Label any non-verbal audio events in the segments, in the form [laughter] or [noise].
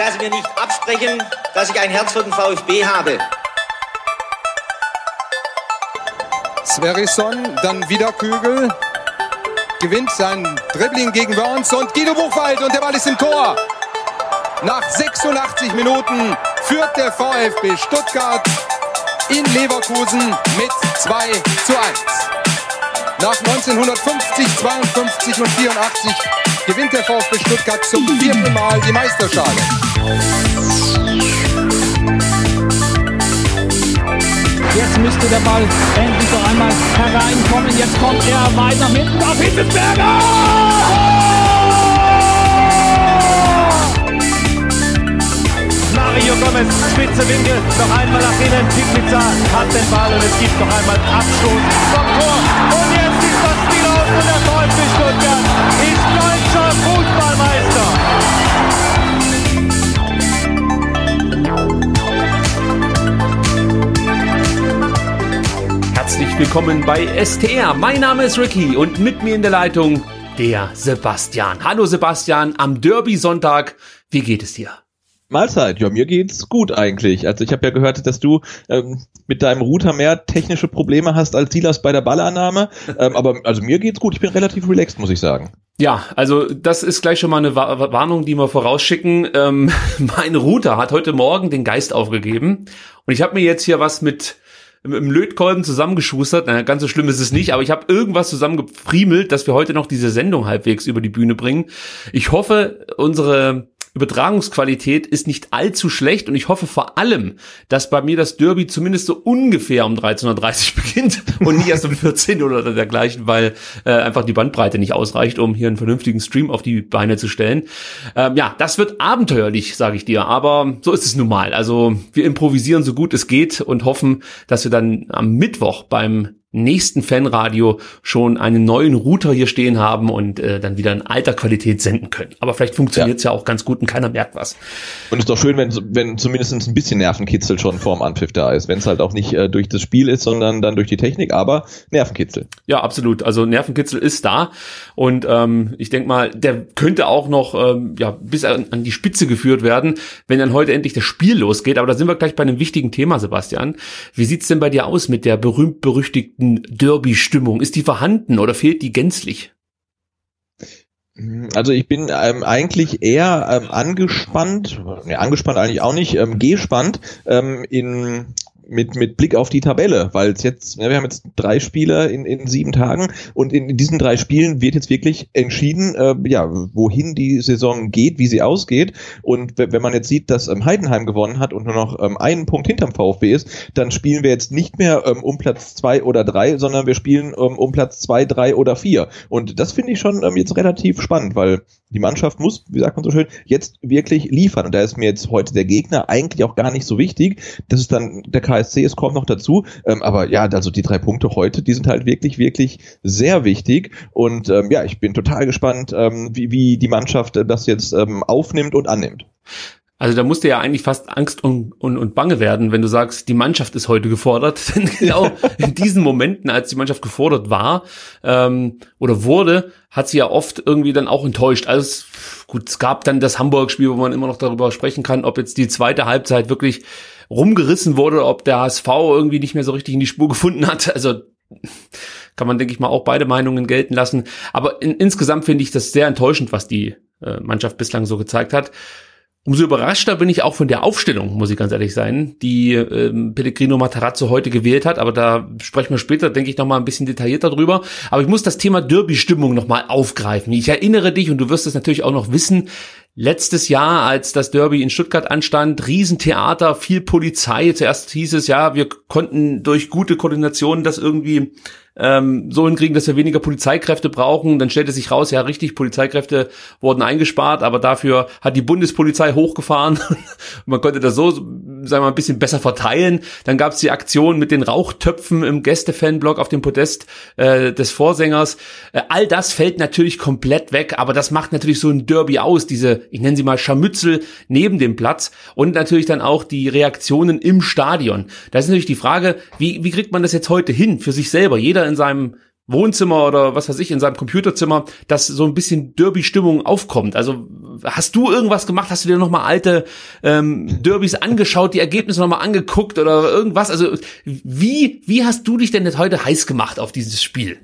lasse mir nicht absprechen, dass ich ein Herz für den VfB habe. Sverrisson, dann wieder Kügel. Gewinnt sein Dribbling gegen Burns und Guido Buchwald und der Ball ist im Tor. Nach 86 Minuten führt der VfB Stuttgart in Leverkusen mit 2 zu 1. Nach 1950, 52 und 84 gewinnt der VfB Stuttgart zum vierten Mal die Meisterschale. Jetzt müsste der Ball endlich noch einmal hereinkommen. Jetzt kommt er weiter hinten auf Hitzelsberger! Mario Gomez, spitze Winkel, noch einmal nach innen, Pizza hat den Ball und es gibt noch einmal Abstoß vom Tor. Und jetzt ist das Spiel aus und der VfB Stuttgart ist deutscher willkommen bei STR. Mein Name ist Ricky und mit mir in der Leitung der Sebastian. Hallo Sebastian, am Derby-Sonntag. Wie geht es dir? Mahlzeit, ja, mir geht's gut eigentlich. Also ich habe ja gehört, dass du ähm, mit deinem Router mehr technische Probleme hast als Silas bei der Ballannahme. Ähm, aber also mir geht's gut, ich bin relativ relaxed, muss ich sagen. Ja, also das ist gleich schon mal eine Warnung, die wir vorausschicken. Ähm, [laughs] mein Router hat heute Morgen den Geist aufgegeben und ich habe mir jetzt hier was mit im Lötkolben zusammengeschustert. Na, ganz so schlimm ist es nicht, aber ich habe irgendwas zusammengefriemelt, dass wir heute noch diese Sendung halbwegs über die Bühne bringen. Ich hoffe, unsere Übertragungsqualität ist nicht allzu schlecht und ich hoffe vor allem, dass bei mir das Derby zumindest so ungefähr um 13.30 Uhr [laughs] beginnt und nicht erst um 14 Uhr oder dergleichen, weil äh, einfach die Bandbreite nicht ausreicht, um hier einen vernünftigen Stream auf die Beine zu stellen. Ähm, ja, das wird abenteuerlich, sage ich dir, aber so ist es nun mal. Also wir improvisieren so gut es geht und hoffen, dass wir dann am Mittwoch beim nächsten Fanradio schon einen neuen Router hier stehen haben und äh, dann wieder in alter Qualität senden können. Aber vielleicht funktioniert es ja. ja. auch ganz gut und keiner merkt was. Und es ist doch schön, wenn, wenn zumindest ein bisschen Nervenkitzel schon vorm Anpfiff da ist. Wenn es halt auch nicht äh, durch das Spiel ist, sondern dann durch die Technik, aber Nervenkitzel. Ja, absolut. Also Nervenkitzel ist da und ähm, ich denke mal, der könnte auch noch ähm, ja, bis an, an die Spitze geführt werden, wenn dann heute endlich das Spiel losgeht. Aber da sind wir gleich bei einem wichtigen Thema, Sebastian. Wie sieht's denn bei dir aus mit der berühmt-berüchtigten Derby-Stimmung? Ist die vorhanden oder fehlt die gänzlich? Also ich bin ähm, eigentlich eher ähm, angespannt, ne, angespannt eigentlich auch nicht, ähm, gespannt ähm, in mit, mit Blick auf die Tabelle, weil es jetzt, ja, wir haben jetzt drei Spiele in, in sieben Tagen und in, in diesen drei Spielen wird jetzt wirklich entschieden, äh, ja, wohin die Saison geht, wie sie ausgeht. Und wenn man jetzt sieht, dass ähm, Heidenheim gewonnen hat und nur noch ähm, einen Punkt hinterm VfB ist, dann spielen wir jetzt nicht mehr ähm, um Platz zwei oder drei, sondern wir spielen ähm, um Platz zwei, drei oder vier. Und das finde ich schon ähm, jetzt relativ spannend, weil die Mannschaft muss, wie sagt man so schön, jetzt wirklich liefern. Und da ist mir jetzt heute der Gegner eigentlich auch gar nicht so wichtig. Das ist dann der KSC, es kommt noch dazu. Ähm, aber ja, also die drei Punkte heute, die sind halt wirklich, wirklich sehr wichtig. Und ähm, ja, ich bin total gespannt, ähm, wie, wie die Mannschaft das jetzt ähm, aufnimmt und annimmt. Also da musste ja eigentlich fast Angst und, und, und Bange werden, wenn du sagst, die Mannschaft ist heute gefordert. [laughs] Denn genau in diesen Momenten, als die Mannschaft gefordert war ähm, oder wurde, hat sie ja oft irgendwie dann auch enttäuscht. Also gut, es gab dann das Hamburg-Spiel, wo man immer noch darüber sprechen kann, ob jetzt die zweite Halbzeit wirklich rumgerissen wurde, ob der HSV irgendwie nicht mehr so richtig in die Spur gefunden hat. Also kann man, denke ich mal, auch beide Meinungen gelten lassen. Aber in, insgesamt finde ich das sehr enttäuschend, was die äh, Mannschaft bislang so gezeigt hat. Umso überraschter bin ich auch von der Aufstellung, muss ich ganz ehrlich sein, die ähm, Pellegrino Matarazzo heute gewählt hat. Aber da sprechen wir später, denke ich, noch mal ein bisschen detaillierter drüber. Aber ich muss das Thema Derby-Stimmung noch mal aufgreifen. Ich erinnere dich, und du wirst es natürlich auch noch wissen, Letztes Jahr, als das Derby in Stuttgart anstand, Riesentheater, viel Polizei. Zuerst hieß es ja, wir konnten durch gute Koordination das irgendwie ähm, so hinkriegen, dass wir weniger Polizeikräfte brauchen. Dann stellte sich raus, ja richtig, Polizeikräfte wurden eingespart, aber dafür hat die Bundespolizei hochgefahren. [laughs] Man konnte das so, sagen wir mal, ein bisschen besser verteilen. Dann gab es die Aktion mit den Rauchtöpfen im Gästefanblock auf dem Podest äh, des Vorsängers. Äh, all das fällt natürlich komplett weg, aber das macht natürlich so ein Derby aus, diese, ich nenne sie mal Scharmützel neben dem Platz und natürlich dann auch die Reaktionen im Stadion. Da ist natürlich die Frage, wie, wie kriegt man das jetzt heute hin für sich selber? Jeder in seinem Wohnzimmer oder was weiß ich, in seinem Computerzimmer, dass so ein bisschen Derby-Stimmung aufkommt. Also hast du irgendwas gemacht? Hast du dir nochmal alte ähm, Derbys angeschaut, die Ergebnisse nochmal angeguckt oder irgendwas? Also wie, wie hast du dich denn heute heiß gemacht auf dieses Spiel?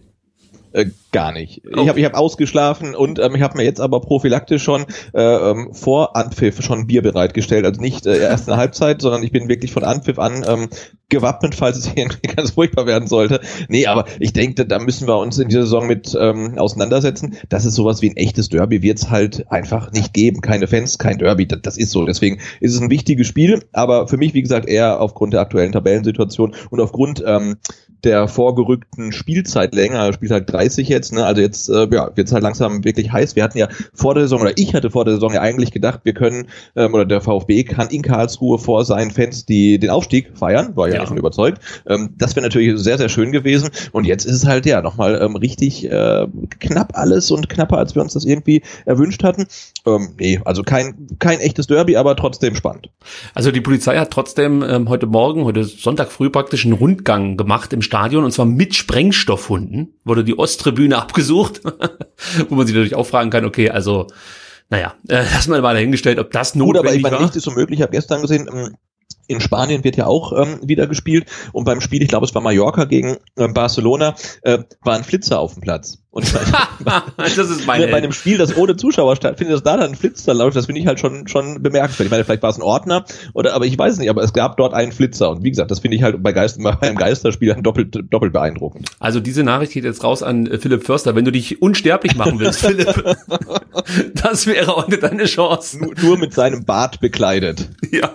Äh, gar nicht. Oh. Ich habe ich hab ausgeschlafen und ähm, ich habe mir jetzt aber prophylaktisch schon äh, ähm, vor Anpfiff schon Bier bereitgestellt. Also nicht äh, erst in der Halbzeit, sondern ich bin wirklich von Anpfiff an ähm, gewappnet, falls es [laughs] irgendwie ganz furchtbar werden sollte. Nee, aber ich denke, da müssen wir uns in dieser Saison mit ähm, auseinandersetzen. Das ist sowas wie ein echtes Derby wird es halt einfach nicht geben. Keine Fans, kein Derby. Das, das ist so. Deswegen ist es ein wichtiges Spiel, aber für mich, wie gesagt, eher aufgrund der aktuellen Tabellensituation und aufgrund ähm, der vorgerückten Spielzeit länger, Spieltag 30 jetzt, ne? Also jetzt äh, ja, wird's halt langsam wirklich heiß. Wir hatten ja vor der Saison oder ich hatte vor der Saison ja eigentlich gedacht, wir können ähm, oder der VfB kann in Karlsruhe vor seinen Fans die den Aufstieg feiern, war ja, ja. davon überzeugt. Ähm, das wäre natürlich sehr sehr schön gewesen und jetzt ist es halt ja nochmal ähm, richtig äh, knapp alles und knapper als wir uns das irgendwie erwünscht hatten. Ähm, nee, also kein kein echtes Derby, aber trotzdem spannend. Also die Polizei hat trotzdem ähm, heute Morgen, heute Sonntag früh praktisch einen Rundgang gemacht im Stadion und zwar mit Sprengstoffhunden. Wurde die Osttribüne abgesucht, [laughs] wo man sich natürlich auch fragen kann, okay, also naja, äh, lass mal mal dahingestellt, ob das notwendig Gut, aber ich meine, war. nichts ist so möglich. Ich habe gestern gesehen, ähm, in Spanien wird ja auch ähm, wieder gespielt und beim Spiel, ich glaube, es war Mallorca gegen äh, Barcelona, äh, war ein Flitzer auf dem Platz. Und [laughs] das ist meine bei einem Spiel, das ohne Zuschauer stattfindet, dass da dann ein Flitzer läuft, das finde ich halt schon schon bemerkenswert. Ich meine, vielleicht war es ein Ordner oder, aber ich weiß es nicht, aber es gab dort einen Flitzer und wie gesagt, das finde ich halt bei, Geist, bei einem Geisterspiel doppelt doppelt beeindruckend. Also diese Nachricht geht jetzt raus an äh, Philipp Förster, wenn du dich unsterblich machen willst, [laughs] Philipp, [laughs] das wäre heute deine Chance. Nur, nur mit seinem Bart bekleidet. Ja.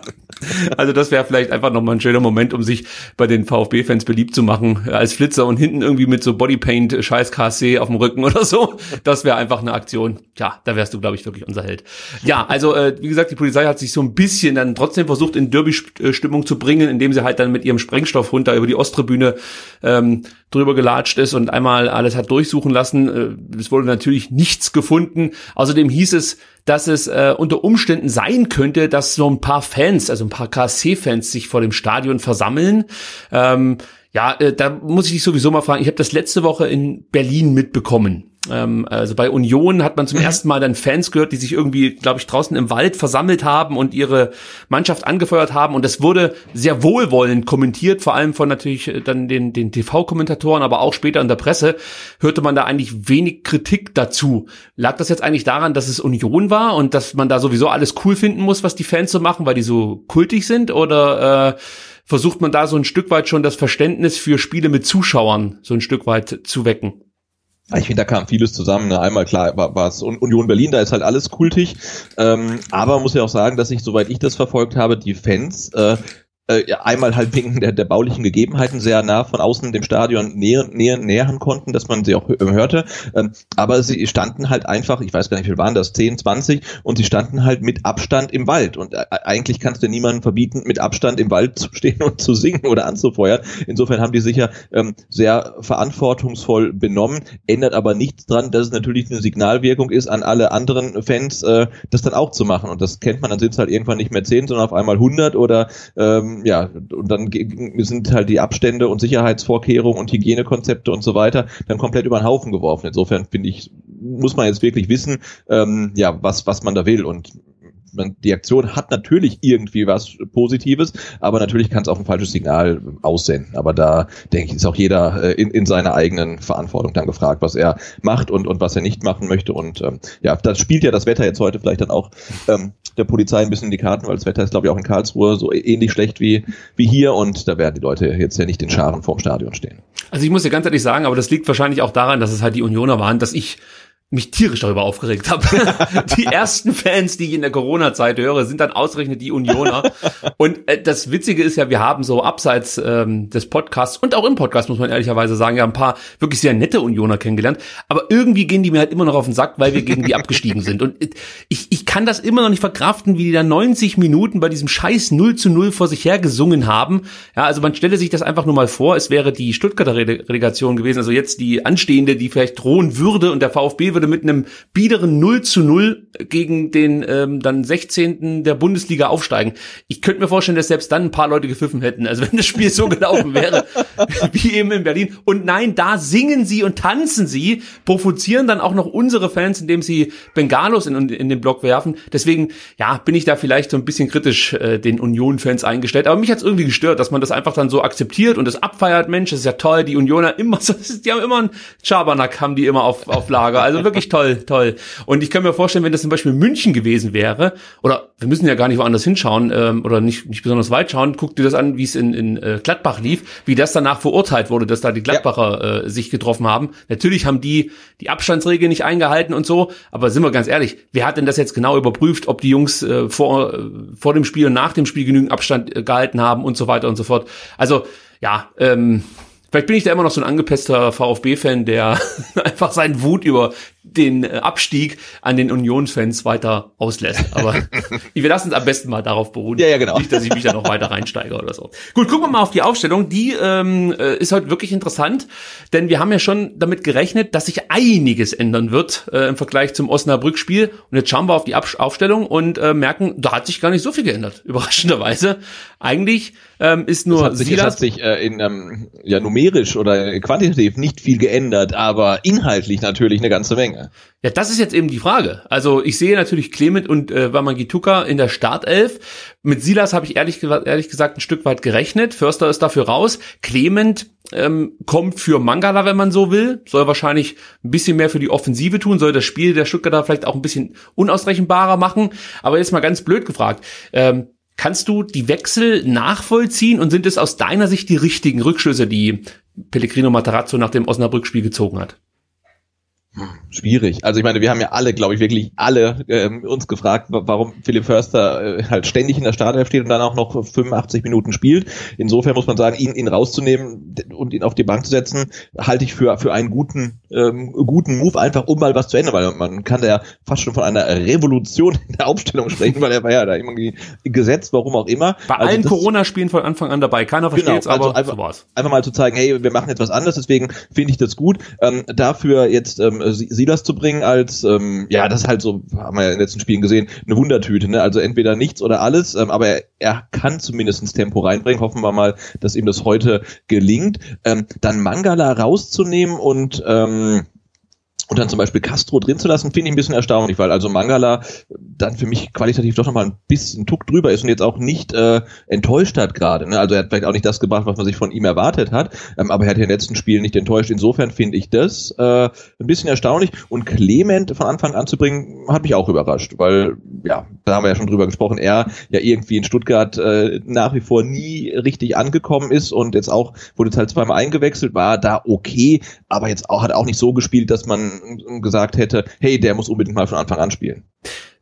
Also das wäre vielleicht einfach nochmal ein schöner Moment, um sich bei den VfB-Fans beliebt zu machen, als Flitzer und hinten irgendwie mit so Bodypaint äh, scheiß KC auf dem Rücken oder so. Das wäre einfach eine Aktion. Ja, da wärst du, glaube ich, wirklich unser Held. Ja, also äh, wie gesagt, die Polizei hat sich so ein bisschen dann trotzdem versucht, in Derby-Stimmung zu bringen, indem sie halt dann mit ihrem Sprengstoffhund da über die Osttribüne ähm, drüber gelatscht ist und einmal alles hat durchsuchen lassen. Äh, es wurde natürlich nichts gefunden. Außerdem hieß es, dass es äh, unter Umständen sein könnte, dass so ein paar Fans, also ein paar KSC-Fans sich vor dem Stadion versammeln. Ähm, ja, äh, da muss ich dich sowieso mal fragen. Ich habe das letzte Woche in Berlin mitbekommen. Ähm, also bei Union hat man zum mhm. ersten Mal dann Fans gehört, die sich irgendwie, glaube ich, draußen im Wald versammelt haben und ihre Mannschaft angefeuert haben. Und das wurde sehr wohlwollend kommentiert, vor allem von natürlich äh, dann den, den TV-Kommentatoren, aber auch später in der Presse hörte man da eigentlich wenig Kritik dazu. Lag das jetzt eigentlich daran, dass es Union war und dass man da sowieso alles cool finden muss, was die Fans so machen, weil die so kultig sind? Oder äh, versucht man da so ein Stück weit schon das Verständnis für Spiele mit Zuschauern so ein Stück weit zu wecken? Ich finde, da kam vieles zusammen. Ne? Einmal klar war, war es Union Berlin, da ist halt alles kultig. Ähm, aber muss ja auch sagen, dass ich, soweit ich das verfolgt habe, die Fans äh, äh, einmal halt wegen der, der baulichen Gegebenheiten sehr nah von außen dem Stadion näher, näher, nähern konnten, dass man sie auch hörte. Ähm, aber sie standen halt einfach, ich weiß gar nicht, wie viel waren das, 10, 20, und sie standen halt mit Abstand im Wald. Und äh, eigentlich kannst du niemanden verbieten, mit Abstand im Wald zu stehen und zu singen oder anzufeuern. Insofern haben die sicher ähm, sehr verantwortungsvoll benommen, ändert aber nichts dran, dass es natürlich eine Signalwirkung ist an alle anderen Fans, äh, das dann auch zu machen. Und das kennt man, dann sind es halt irgendwann nicht mehr 10, sondern auf einmal 100 oder ähm, ja, und dann sind halt die Abstände und Sicherheitsvorkehrungen und Hygienekonzepte und so weiter dann komplett über den Haufen geworfen. Insofern finde ich, muss man jetzt wirklich wissen, ähm, ja, was, was man da will. Und man, die Aktion hat natürlich irgendwie was Positives, aber natürlich kann es auch ein falsches Signal aussenden. Aber da denke ich, ist auch jeder äh, in, in seiner eigenen Verantwortung dann gefragt, was er macht und, und was er nicht machen möchte. Und ähm, ja, das spielt ja das Wetter jetzt heute vielleicht dann auch ähm, der Polizei ein bisschen in die Karten, weil das Wetter ist, glaube ich, auch in Karlsruhe so ähnlich schlecht wie, wie hier und da werden die Leute jetzt ja nicht in Scharen vorm Stadion stehen. Also ich muss dir ganz ehrlich sagen, aber das liegt wahrscheinlich auch daran, dass es halt die Unioner waren, dass ich mich tierisch darüber aufgeregt habe. [laughs] die ersten Fans, die ich in der Corona-Zeit höre, sind dann ausgerechnet die Unioner. Und äh, das Witzige ist ja, wir haben so abseits ähm, des Podcasts und auch im Podcast, muss man ehrlicherweise sagen, ja ein paar wirklich sehr nette Unioner kennengelernt. Aber irgendwie gehen die mir halt immer noch auf den Sack, weil wir gegen die abgestiegen sind. Und ich, ich kann das immer noch nicht verkraften, wie die da 90 Minuten bei diesem scheiß 0 zu 0 vor sich her gesungen haben. Ja, also man stelle sich das einfach nur mal vor, es wäre die Stuttgarter Relegation gewesen, also jetzt die anstehende, die vielleicht drohen würde und der VfB würde würde mit einem biederen 0 zu 0 gegen den ähm, dann 16. der Bundesliga aufsteigen. Ich könnte mir vorstellen, dass selbst dann ein paar Leute gepfiffen hätten. Also [laughs] wenn das Spiel so gelaufen wäre, [laughs] wie eben in Berlin. Und nein, da singen sie und tanzen sie, provozieren dann auch noch unsere Fans, indem sie Bengalos in, in den Block werfen. Deswegen, ja, bin ich da vielleicht so ein bisschen kritisch äh, den Union-Fans eingestellt. Aber mich hat's irgendwie gestört, dass man das einfach dann so akzeptiert und das abfeiert. Mensch, das ist ja toll, die Unioner immer [laughs] die haben immer einen Schabernack, haben die immer auf, auf Lager. Also wirklich toll, toll. Und ich kann mir vorstellen, wenn das zum Beispiel München gewesen wäre, oder wir müssen ja gar nicht woanders hinschauen, ähm, oder nicht, nicht besonders weit schauen, guck dir das an, wie es in, in äh, Gladbach lief, wie das danach verurteilt wurde, dass da die Gladbacher äh, sich getroffen haben. Natürlich haben die die Abstandsregeln nicht eingehalten und so, aber sind wir ganz ehrlich, wer hat denn das jetzt genau überprüft, ob die Jungs äh, vor, äh, vor dem Spiel und nach dem Spiel genügend Abstand äh, gehalten haben und so weiter und so fort. Also ja, ähm, Vielleicht bin ich da immer noch so ein angepisster VfB-Fan, der [laughs] einfach seinen Wut über den äh, Abstieg an den Union-Fans weiter auslässt. Aber [laughs] wir lassen es am besten mal darauf beruhen. Ja, ja, genau. Nicht, dass ich mich da noch weiter reinsteige oder so. Gut, gucken wir mal auf die Aufstellung. Die ähm, äh, ist heute wirklich interessant, denn wir haben ja schon damit gerechnet, dass sich einiges ändern wird äh, im Vergleich zum Osnabrück-Spiel. Und jetzt schauen wir auf die Ab Aufstellung und äh, merken, da hat sich gar nicht so viel geändert. [laughs] Überraschenderweise. Eigentlich ähm, ist nur es hat sich, Silas. Es hat sich äh, in, ähm, ja, numerisch oder quantitativ nicht viel geändert, aber inhaltlich natürlich eine ganze Menge. Ja, das ist jetzt eben die Frage. Also ich sehe natürlich Clement und äh, Wamangituka in der Startelf. Mit Silas habe ich ehrlich, ehrlich gesagt ein Stück weit gerechnet. Förster ist dafür raus. Clement ähm, kommt für Mangala, wenn man so will. Soll wahrscheinlich ein bisschen mehr für die Offensive tun. Soll das Spiel der Stuttgarter vielleicht auch ein bisschen unausrechenbarer machen. Aber jetzt mal ganz blöd gefragt. Ähm, Kannst du die Wechsel nachvollziehen und sind es aus deiner Sicht die richtigen Rückschlüsse, die Pellegrino Matarazzo nach dem Osnabrück-Spiel gezogen hat? Schwierig. Also ich meine, wir haben ja alle, glaube ich, wirklich alle ähm, uns gefragt, warum Philipp Förster äh, halt ständig in der Startelf steht und dann auch noch 85 Minuten spielt. Insofern muss man sagen, ihn, ihn rauszunehmen und ihn auf die Bank zu setzen, halte ich für für einen guten ähm, guten Move, einfach um mal was zu ändern, weil man kann da ja fast schon von einer Revolution in der Aufstellung sprechen, weil er war ja da irgendwie gesetzt, warum auch immer. Bei also allen Corona-Spielen von Anfang an dabei. Keiner versteht es, genau, also aber einfach, so war's. Einfach mal zu zeigen, hey, wir machen jetzt was anderes, deswegen finde ich das gut. Ähm, dafür jetzt ähm, ähm, Silas zu bringen als, ähm, ja, das ist halt so, haben wir ja in den letzten Spielen gesehen, eine Wundertüte, ne? Also entweder nichts oder alles, ähm, aber er, er kann zumindestens Tempo reinbringen. Hoffen wir mal, dass ihm das heute gelingt. Ähm, dann Mangala rauszunehmen und ähm, und dann zum Beispiel Castro drin zu lassen, finde ich ein bisschen erstaunlich, weil also Mangala dann für mich qualitativ doch nochmal ein bisschen Tuck drüber ist und jetzt auch nicht äh, enttäuscht hat gerade. Ne? Also er hat vielleicht auch nicht das gebracht, was man sich von ihm erwartet hat, ähm, aber er hat in den letzten Spielen nicht enttäuscht. Insofern finde ich das äh, ein bisschen erstaunlich. Und Clement von Anfang an zu bringen, hat mich auch überrascht, weil, ja, da haben wir ja schon drüber gesprochen, er ja irgendwie in Stuttgart äh, nach wie vor nie richtig angekommen ist und jetzt auch, wurde jetzt halt zweimal eingewechselt, war da okay, aber jetzt auch hat auch nicht so gespielt, dass man gesagt hätte, hey, der muss unbedingt mal von Anfang an spielen.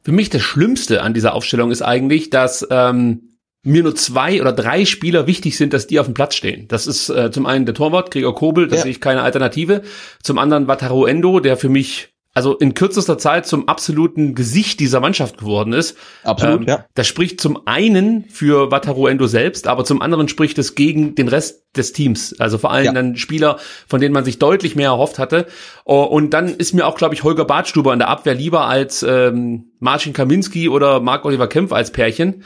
Für mich das Schlimmste an dieser Aufstellung ist eigentlich, dass ähm, mir nur zwei oder drei Spieler wichtig sind, dass die auf dem Platz stehen. Das ist äh, zum einen der Torwart, Gregor Kobel, da ja. sehe ich keine Alternative. Zum anderen Wataru Endo, der für mich also in kürzester Zeit zum absoluten Gesicht dieser Mannschaft geworden ist. Absolut, ähm, ja. Das spricht zum einen für Wataru Endo selbst, aber zum anderen spricht es gegen den Rest des Teams. Also vor allem ja. dann Spieler, von denen man sich deutlich mehr erhofft hatte. Oh, und dann ist mir auch, glaube ich, Holger Badstuber in der Abwehr lieber als ähm, Marcin Kaminski oder Marc-Oliver Kempf als Pärchen.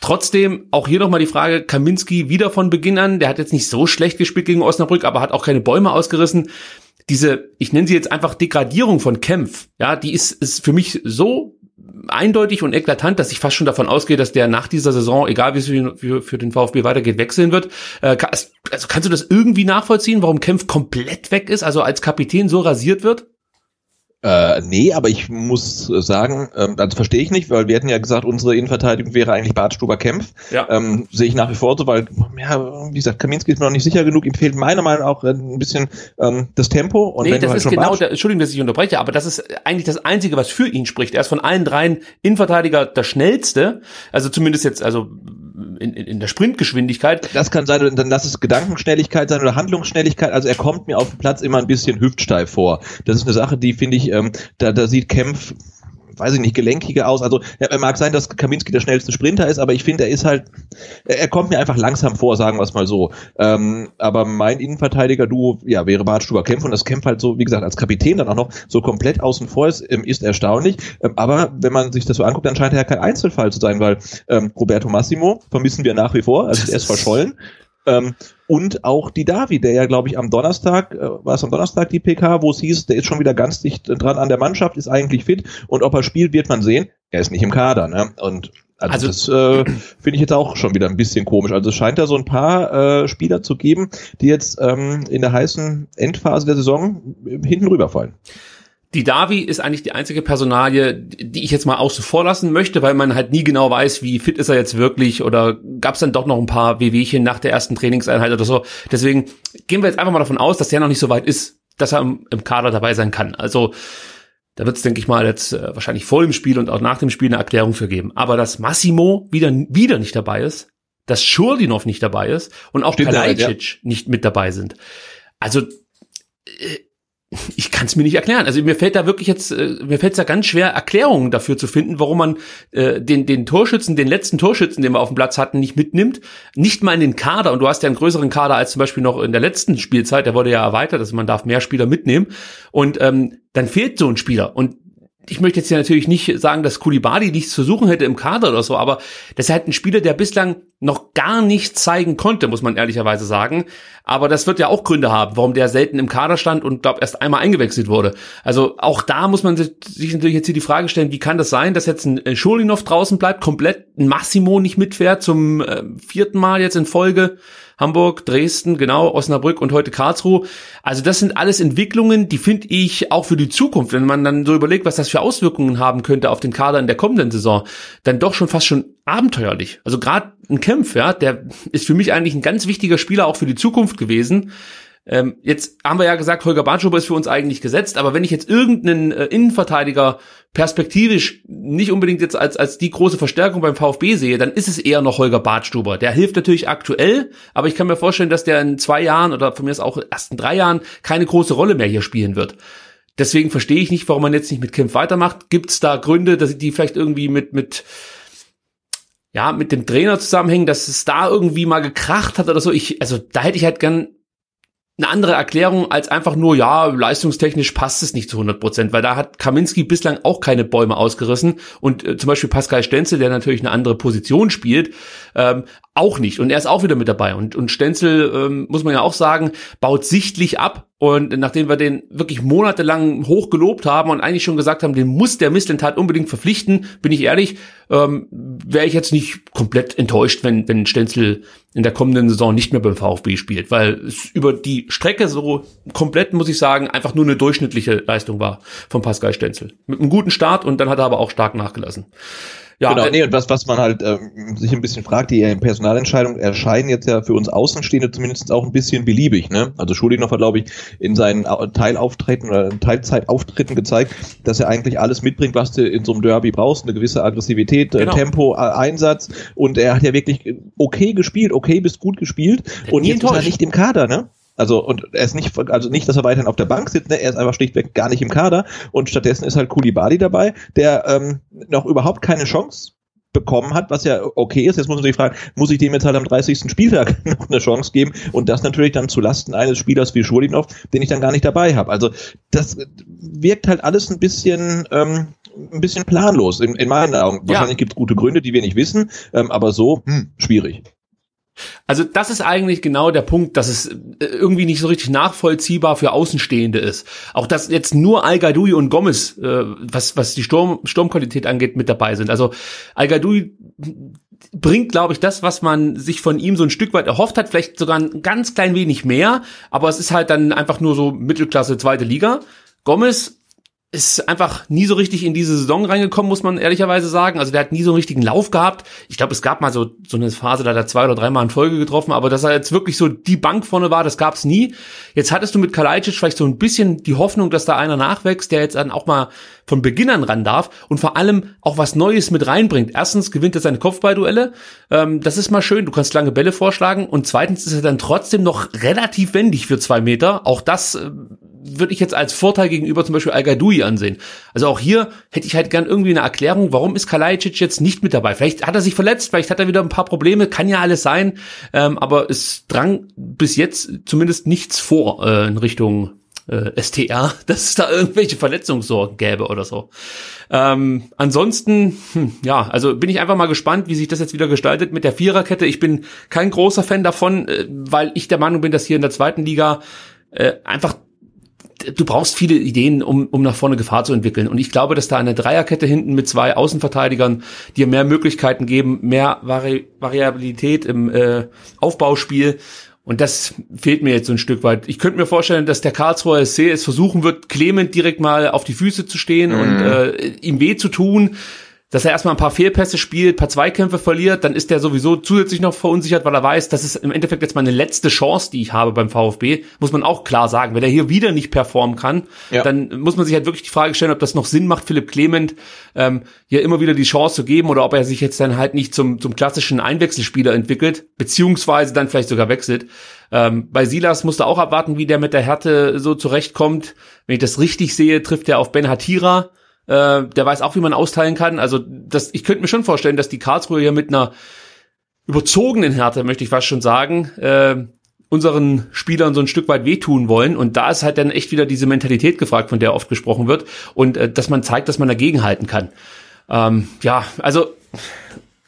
Trotzdem auch hier nochmal die Frage, Kaminski wieder von Beginn an, der hat jetzt nicht so schlecht gespielt gegen Osnabrück, aber hat auch keine Bäume ausgerissen diese, ich nenne sie jetzt einfach Degradierung von Kempf, ja, die ist, ist für mich so eindeutig und eklatant, dass ich fast schon davon ausgehe, dass der nach dieser Saison, egal wie es für, für, für den VfB weitergeht, wechseln wird. Äh, also kannst du das irgendwie nachvollziehen, warum Kempf komplett weg ist, also als Kapitän so rasiert wird? Äh, nee, aber ich muss sagen, ähm, das verstehe ich nicht, weil wir hätten ja gesagt, unsere Innenverteidigung wäre eigentlich Bart Stuber Kempf. Ja. Ähm, Sehe ich nach wie vor so, weil, ja, wie gesagt, Kaminski ist mir noch nicht sicher genug. Ihm fehlt meiner Meinung nach auch ein bisschen ähm, das Tempo. Und nee, wenn das halt ist genau, der, Entschuldigung, dass ich unterbreche, aber das ist eigentlich das Einzige, was für ihn spricht. Er ist von allen dreien Innenverteidiger der schnellste, also zumindest jetzt, also in, in, der Sprintgeschwindigkeit. Das kann sein, dann lass es Gedankenschnelligkeit sein oder Handlungsschnelligkeit. Also er kommt mir auf dem Platz immer ein bisschen hüftsteif vor. Das ist eine Sache, die finde ich, ähm, da, da sieht Kempf weiß ich nicht, gelenkiger aus. Also er mag sein, dass Kaminski der schnellste Sprinter ist, aber ich finde, er ist halt, er kommt mir einfach langsam vor, sagen wir es mal so. Ähm, aber mein Innenverteidiger-Duo, ja, wäre Bartstuber Kempf und das Kempf halt so, wie gesagt, als Kapitän dann auch noch so komplett außen vor ist, ähm, ist erstaunlich. Ähm, aber wenn man sich das so anguckt, dann scheint er ja kein Einzelfall zu sein, weil ähm, Roberto Massimo vermissen wir nach wie vor, also er ist verschollen. [laughs] Ähm, und auch die Davi, der ja, glaube ich, am Donnerstag, äh, war es am Donnerstag die PK, wo es hieß, der ist schon wieder ganz dicht dran an der Mannschaft, ist eigentlich fit und ob er spielt, wird man sehen. Er ist nicht im Kader, ne? Und also, also das äh, finde ich jetzt auch schon wieder ein bisschen komisch. Also es scheint da so ein paar äh, Spieler zu geben, die jetzt ähm, in der heißen Endphase der Saison hinten rüberfallen. Die Davi ist eigentlich die einzige Personalie, die ich jetzt mal außen vor lassen möchte, weil man halt nie genau weiß, wie fit ist er jetzt wirklich oder gab es dann doch noch ein paar Wehwehchen nach der ersten Trainingseinheit oder so. Deswegen gehen wir jetzt einfach mal davon aus, dass der noch nicht so weit ist, dass er im, im Kader dabei sein kann. Also da wird es, denke ich mal, jetzt äh, wahrscheinlich vor dem Spiel und auch nach dem Spiel eine Erklärung für geben. Aber dass Massimo wieder, wieder nicht dabei ist, dass Schurlinov nicht dabei ist und auch Kalajdzic ja. nicht mit dabei sind. Also äh, ich kann es mir nicht erklären. Also mir fällt da wirklich jetzt, äh, mir fällt es da ganz schwer, Erklärungen dafür zu finden, warum man äh, den, den Torschützen, den letzten Torschützen, den wir auf dem Platz hatten, nicht mitnimmt, nicht mal in den Kader. Und du hast ja einen größeren Kader als zum Beispiel noch in der letzten Spielzeit, der wurde ja erweitert, also man darf mehr Spieler mitnehmen. Und ähm, dann fehlt so ein Spieler. Und ich möchte jetzt ja natürlich nicht sagen, dass Kulibadi nichts zu suchen hätte im Kader oder so, aber das ist halt ein Spieler, der bislang noch gar nichts zeigen konnte, muss man ehrlicherweise sagen. Aber das wird ja auch Gründe haben, warum der selten im Kader stand und glaube erst einmal eingewechselt wurde. Also auch da muss man sich natürlich jetzt hier die Frage stellen, wie kann das sein, dass jetzt ein Schulinov draußen bleibt, komplett ein Massimo nicht mitfährt zum äh, vierten Mal jetzt in Folge. Hamburg, Dresden, genau, Osnabrück und heute Karlsruhe. Also das sind alles Entwicklungen, die finde ich auch für die Zukunft, wenn man dann so überlegt, was das für Auswirkungen haben könnte auf den Kader in der kommenden Saison, dann doch schon fast schon abenteuerlich. Also gerade ein Kämpf, ja, der ist für mich eigentlich ein ganz wichtiger Spieler auch für die Zukunft gewesen. Ähm, jetzt haben wir ja gesagt, Holger Bartschuber ist für uns eigentlich gesetzt, aber wenn ich jetzt irgendeinen äh, Innenverteidiger perspektivisch nicht unbedingt jetzt als, als die große Verstärkung beim VfB sehe, dann ist es eher noch Holger Bartstuber. Der hilft natürlich aktuell, aber ich kann mir vorstellen, dass der in zwei Jahren oder von mir aus auch erst in drei Jahren keine große Rolle mehr hier spielen wird. Deswegen verstehe ich nicht, warum man jetzt nicht mit Kempf weitermacht. Gibt es da Gründe, dass die vielleicht irgendwie mit, mit, ja, mit dem Trainer zusammenhängen, dass es da irgendwie mal gekracht hat oder so? Ich, also da hätte ich halt gern eine andere Erklärung als einfach nur, ja, leistungstechnisch passt es nicht zu 100 Prozent, weil da hat Kaminski bislang auch keine Bäume ausgerissen und äh, zum Beispiel Pascal Stenzel, der natürlich eine andere Position spielt, ähm, auch nicht. Und er ist auch wieder mit dabei. Und, und Stenzel, ähm, muss man ja auch sagen, baut sichtlich ab. Und nachdem wir den wirklich monatelang hoch gelobt haben und eigentlich schon gesagt haben, den muss der Misslintat unbedingt verpflichten, bin ich ehrlich, ähm, wäre ich jetzt nicht komplett enttäuscht, wenn, wenn Stenzel in der kommenden Saison nicht mehr beim VfB spielt, weil es über die Strecke so komplett, muss ich sagen, einfach nur eine durchschnittliche Leistung war von Pascal Stenzel. Mit einem guten Start und dann hat er aber auch stark nachgelassen. Ja, genau, äh, nee, und was, was man halt äh, sich ein bisschen fragt, die Personalentscheidungen erscheinen jetzt ja für uns Außenstehende zumindest auch ein bisschen beliebig. Ne? Also Schulinov hat, glaube ich, in seinen Teilauftritten oder Teilzeitauftritten gezeigt, dass er eigentlich alles mitbringt, was du in so einem Derby brauchst, eine gewisse Aggressivität, äh, genau. Tempo, äh, Einsatz und er hat ja wirklich okay gespielt, okay bis gut gespielt und jetzt ist er nicht im Kader, ne? Also und er ist nicht, also nicht, dass er weiterhin auf der Bank sitzt, ne? er ist einfach schlichtweg gar nicht im Kader und stattdessen ist halt Kulibali dabei, der ähm, noch überhaupt keine Chance bekommen hat, was ja okay ist. Jetzt muss man sich fragen, muss ich dem jetzt halt am 30. Spieltag [laughs] noch eine Chance geben und das natürlich dann zu Lasten eines Spielers wie Schulinov, den ich dann gar nicht dabei habe. Also das wirkt halt alles ein bisschen ähm, ein bisschen planlos in, in meinen Augen. Ja. Wahrscheinlich gibt es gute Gründe, die wir nicht wissen, ähm, aber so hm, schwierig. Also das ist eigentlich genau der Punkt, dass es äh, irgendwie nicht so richtig nachvollziehbar für Außenstehende ist. Auch dass jetzt nur Al und Gomez, äh, was, was die Sturm, Sturmqualität angeht, mit dabei sind. Also Al bringt, glaube ich, das, was man sich von ihm so ein Stück weit erhofft hat, vielleicht sogar ein ganz klein wenig mehr, aber es ist halt dann einfach nur so Mittelklasse zweite Liga. Gomez ist einfach nie so richtig in diese Saison reingekommen, muss man ehrlicherweise sagen. Also der hat nie so einen richtigen Lauf gehabt. Ich glaube, es gab mal so, so eine Phase, da hat er zwei oder dreimal in Folge getroffen, aber dass er jetzt wirklich so die Bank vorne war, das gab es nie. Jetzt hattest du mit Kalajdzic vielleicht so ein bisschen die Hoffnung, dass da einer nachwächst, der jetzt dann auch mal von Beginn an ran darf und vor allem auch was Neues mit reinbringt. Erstens gewinnt er seine Kopfballduelle, ähm, das ist mal schön, du kannst lange Bälle vorschlagen und zweitens ist er dann trotzdem noch relativ wendig für zwei Meter. Auch das äh, würde ich jetzt als Vorteil gegenüber zum Beispiel Al-Gadoui ansehen. Also auch hier hätte ich halt gern irgendwie eine Erklärung, warum ist Kalajdzic jetzt nicht mit dabei? Vielleicht hat er sich verletzt, vielleicht hat er wieder ein paar Probleme, kann ja alles sein, ähm, aber es drang bis jetzt zumindest nichts vor äh, in Richtung äh, STR, [laughs] dass es da irgendwelche Verletzungssorgen gäbe oder so. Ähm, ansonsten, hm, ja, also bin ich einfach mal gespannt, wie sich das jetzt wieder gestaltet mit der Viererkette. Ich bin kein großer Fan davon, äh, weil ich der Meinung bin, dass hier in der zweiten Liga äh, einfach du brauchst viele Ideen, um, um nach vorne Gefahr zu entwickeln. Und ich glaube, dass da eine Dreierkette hinten mit zwei Außenverteidigern dir mehr Möglichkeiten geben, mehr Vari Variabilität im äh, Aufbauspiel und das fehlt mir jetzt so ein Stück weit. Ich könnte mir vorstellen, dass der Karlsruher SC es versuchen wird, Clement direkt mal auf die Füße zu stehen mhm. und äh, ihm weh zu tun dass er erstmal ein paar Fehlpässe spielt, paar Zweikämpfe verliert, dann ist er sowieso zusätzlich noch verunsichert, weil er weiß, das ist im Endeffekt jetzt meine letzte Chance, die ich habe beim VfB, muss man auch klar sagen. Wenn er hier wieder nicht performen kann, ja. dann muss man sich halt wirklich die Frage stellen, ob das noch Sinn macht, Philipp Clement ähm, hier immer wieder die Chance zu geben oder ob er sich jetzt dann halt nicht zum, zum klassischen Einwechselspieler entwickelt, beziehungsweise dann vielleicht sogar wechselt. Ähm, bei Silas musste auch abwarten, wie der mit der Härte so zurechtkommt. Wenn ich das richtig sehe, trifft er auf Ben Hatira äh, der weiß auch, wie man austeilen kann. Also das, ich könnte mir schon vorstellen, dass die Karlsruhe hier mit einer überzogenen Härte, möchte ich fast schon sagen, äh, unseren Spielern so ein Stück weit wehtun wollen. Und da ist halt dann echt wieder diese Mentalität gefragt, von der oft gesprochen wird. Und äh, dass man zeigt, dass man dagegenhalten kann. Ähm, ja, also